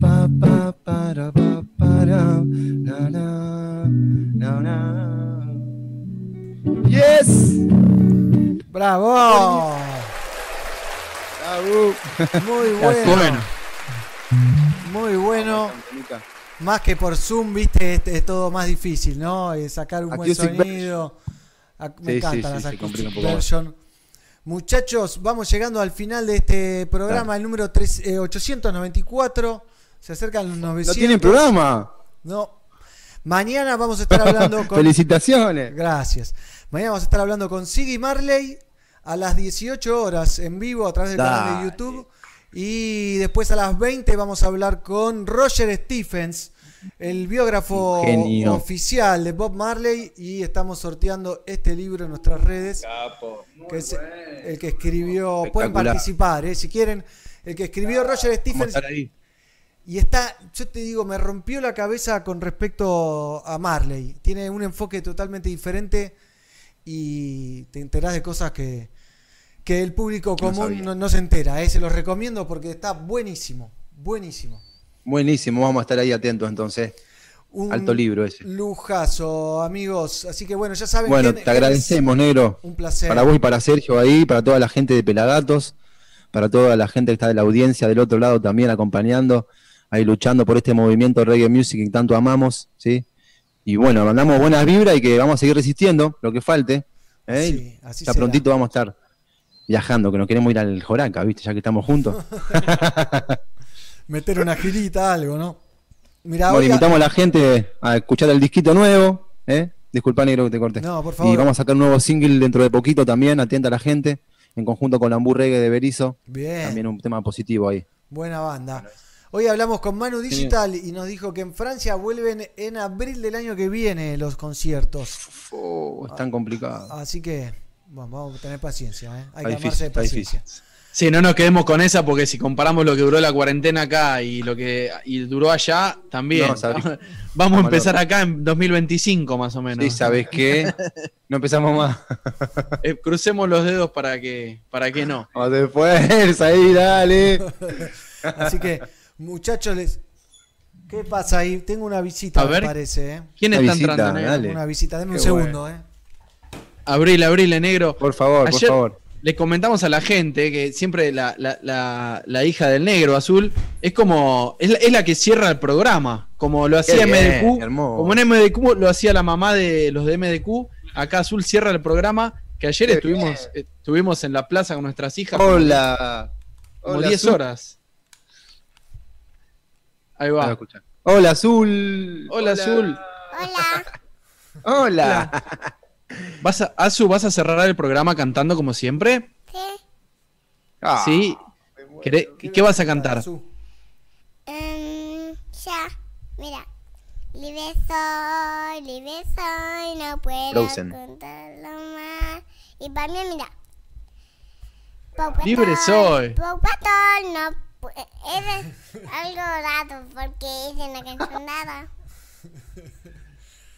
Pa, pa, para, pa, para. Na, na, na, na. Yes. ¡Bravo! Muy bueno. Bueno. Muy bueno. Más que por Zoom, viste, es, es todo más difícil, ¿no? Eh, sacar un buen sonido. Me Sí, encantan sí, sí, las version. Muchachos, vamos llegando al final de este programa, el número tres- eh, 894. Se acercan los 900. ¿No tienen programa? No. Mañana vamos a estar hablando con. Felicitaciones. Gracias. Mañana vamos a estar hablando con Siggy Marley a las 18 horas en vivo a través del canal de. YouTube. Y después a las 20 vamos a hablar con Roger Stephens, el biógrafo oficial de Bob Marley. Y estamos sorteando este libro en nuestras redes. que es el que escribió. Pueden participar, ¿eh? si quieren. El que escribió Roger Stephens. Y está, yo te digo, me rompió la cabeza con respecto a Marley. Tiene un enfoque totalmente diferente y te enterás de cosas que, que el público común no, no se entera. ¿eh? Se los recomiendo porque está buenísimo. Buenísimo. Buenísimo, vamos a estar ahí atentos entonces. Un Alto libro ese. Lujazo, amigos. Así que bueno, ya saben Bueno, quién te agradecemos, negro. Un placer. Para vos y para Sergio ahí, para toda la gente de Pelagatos, para toda la gente que está de la audiencia del otro lado también acompañando, ahí luchando por este movimiento reggae music que tanto amamos, ¿sí? Y bueno, mandamos buenas vibras y que vamos a seguir resistiendo lo que falte. ¿eh? Sí, así ya será. prontito vamos a estar viajando, que nos queremos ir al Joraca, ¿viste? Ya que estamos juntos. Meter una girita, algo, ¿no? Mirá, Bueno, hoy- invitamos a la gente a escuchar el disquito nuevo, ¿eh? Disculpa, negro, que te corté. No, por favor. Y vamos a sacar un nuevo single dentro de poquito también, atenta a la gente, en conjunto con la Ambú Reggae de Berizo. Bien. También un tema positivo ahí. Buena banda. Hoy hablamos con Manu Digital y nos dijo que en Francia vuelven en abril del año que viene los conciertos. Oh, es tan complicado. Así que bueno, vamos a tener paciencia, ¿eh? Hay Está que difícil, amarse de paciencia. Sí, no nos quedemos con esa porque si comparamos lo que duró la cuarentena acá y lo que y duró allá, también. No, sabés- Vamos a Vamos empezar loco. acá en 2025 más o menos. Sí, ¿sabes qué? No empezamos más. Eh, crucemos los dedos para que, para que no. Vamos de fuerza ahí, dale. Así que, muchachos, les... ¿qué pasa ahí? Tengo una visita, A me ver. parece. ¿eh? ¿Quién Una está visita, entrando, negro? dale. Una visita, denme un Qué segundo. ¿eh? Abril, abril, negro. Por favor, por favor. le comentamos a la gente que siempre la, la- la- la hija del negro azul es como. Es la, es la que cierra el programa. Como lo hacía bien, MDQ. hermoso. Como en MDQ lo hacía la mamá de los de MDQ. Acá Azul cierra el programa. Que ayer Qué estuvimos, eh, estuvimos en la plaza con nuestras hijas. Hola. Como Hola, 10 Azul. horas. Ahí va. Hola, Azul. Hola, Azul. Hola. ¿Vas a, Azu, ¿vas a cerrar el programa cantando como siempre? Ah, Sí. ¿Queré- ¿Qué vas a cantar? Em, ya, mira. Libre soy, libre soy, no puedo Frozen. contarlo más. Y para mí, mira. Libre soy. Patrol, no. pu- Es algo raro porque es una canción nada.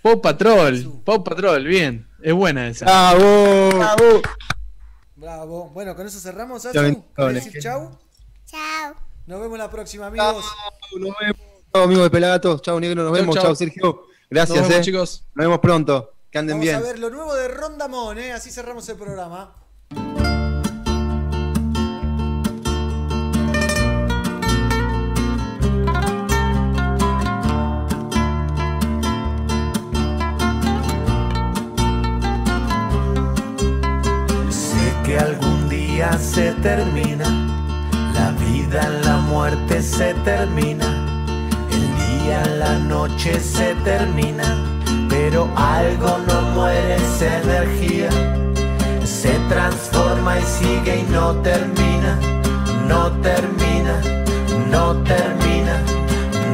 Pop Patrol. Pop Patrol, bien. Es buena esa. Bravo. Bravo. Bueno, con eso cerramos, Chau, chau, ¿Querés decir chau? Chao. Nos vemos la próxima, amigos. Chao, amigos de Pelagatos. Chao, negro. Nos Chau, vemos. chau. Chao, Sergio. Gracias, Nos vemos, eh. chicos. Nos vemos pronto. Que anden Vamos bien. a ver lo nuevo de Rondamón, ¿eh? Así cerramos el programa. Que algún día se termina, la vida, la muerte se termina, el día, la noche se termina, pero algo no muere, esa energía. Se transforma y sigue y no termina, no termina, no termina,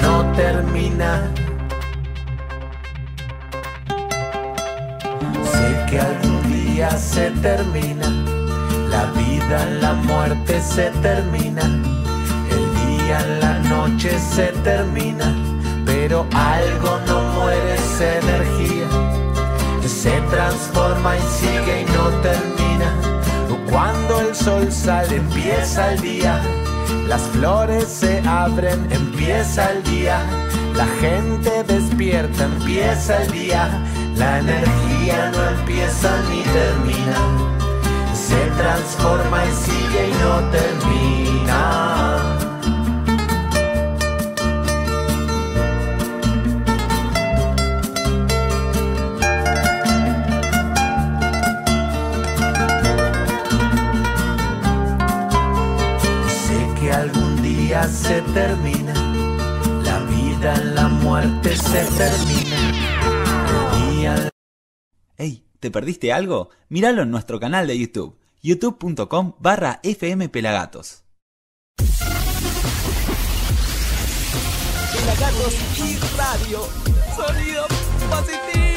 no termina. Sé que algún día se termina, la vida, la muerte se termina, el día, la noche se termina, pero algo no muere esa energía, se transforma y sigue y no termina. Cuando el sol sale empieza el día, las flores se abren, empieza el día, la gente despierta, empieza el día, la energía no empieza ni termina, se transforma y sigue y no termina. Sé que algún día se termina, la vida, la muerte se termina. El día, ¿te perdiste algo? Míralo en nuestro canal de YouTube, youtube.com barra fmpelagatos. Pelagatos y radio. Sonido positivo.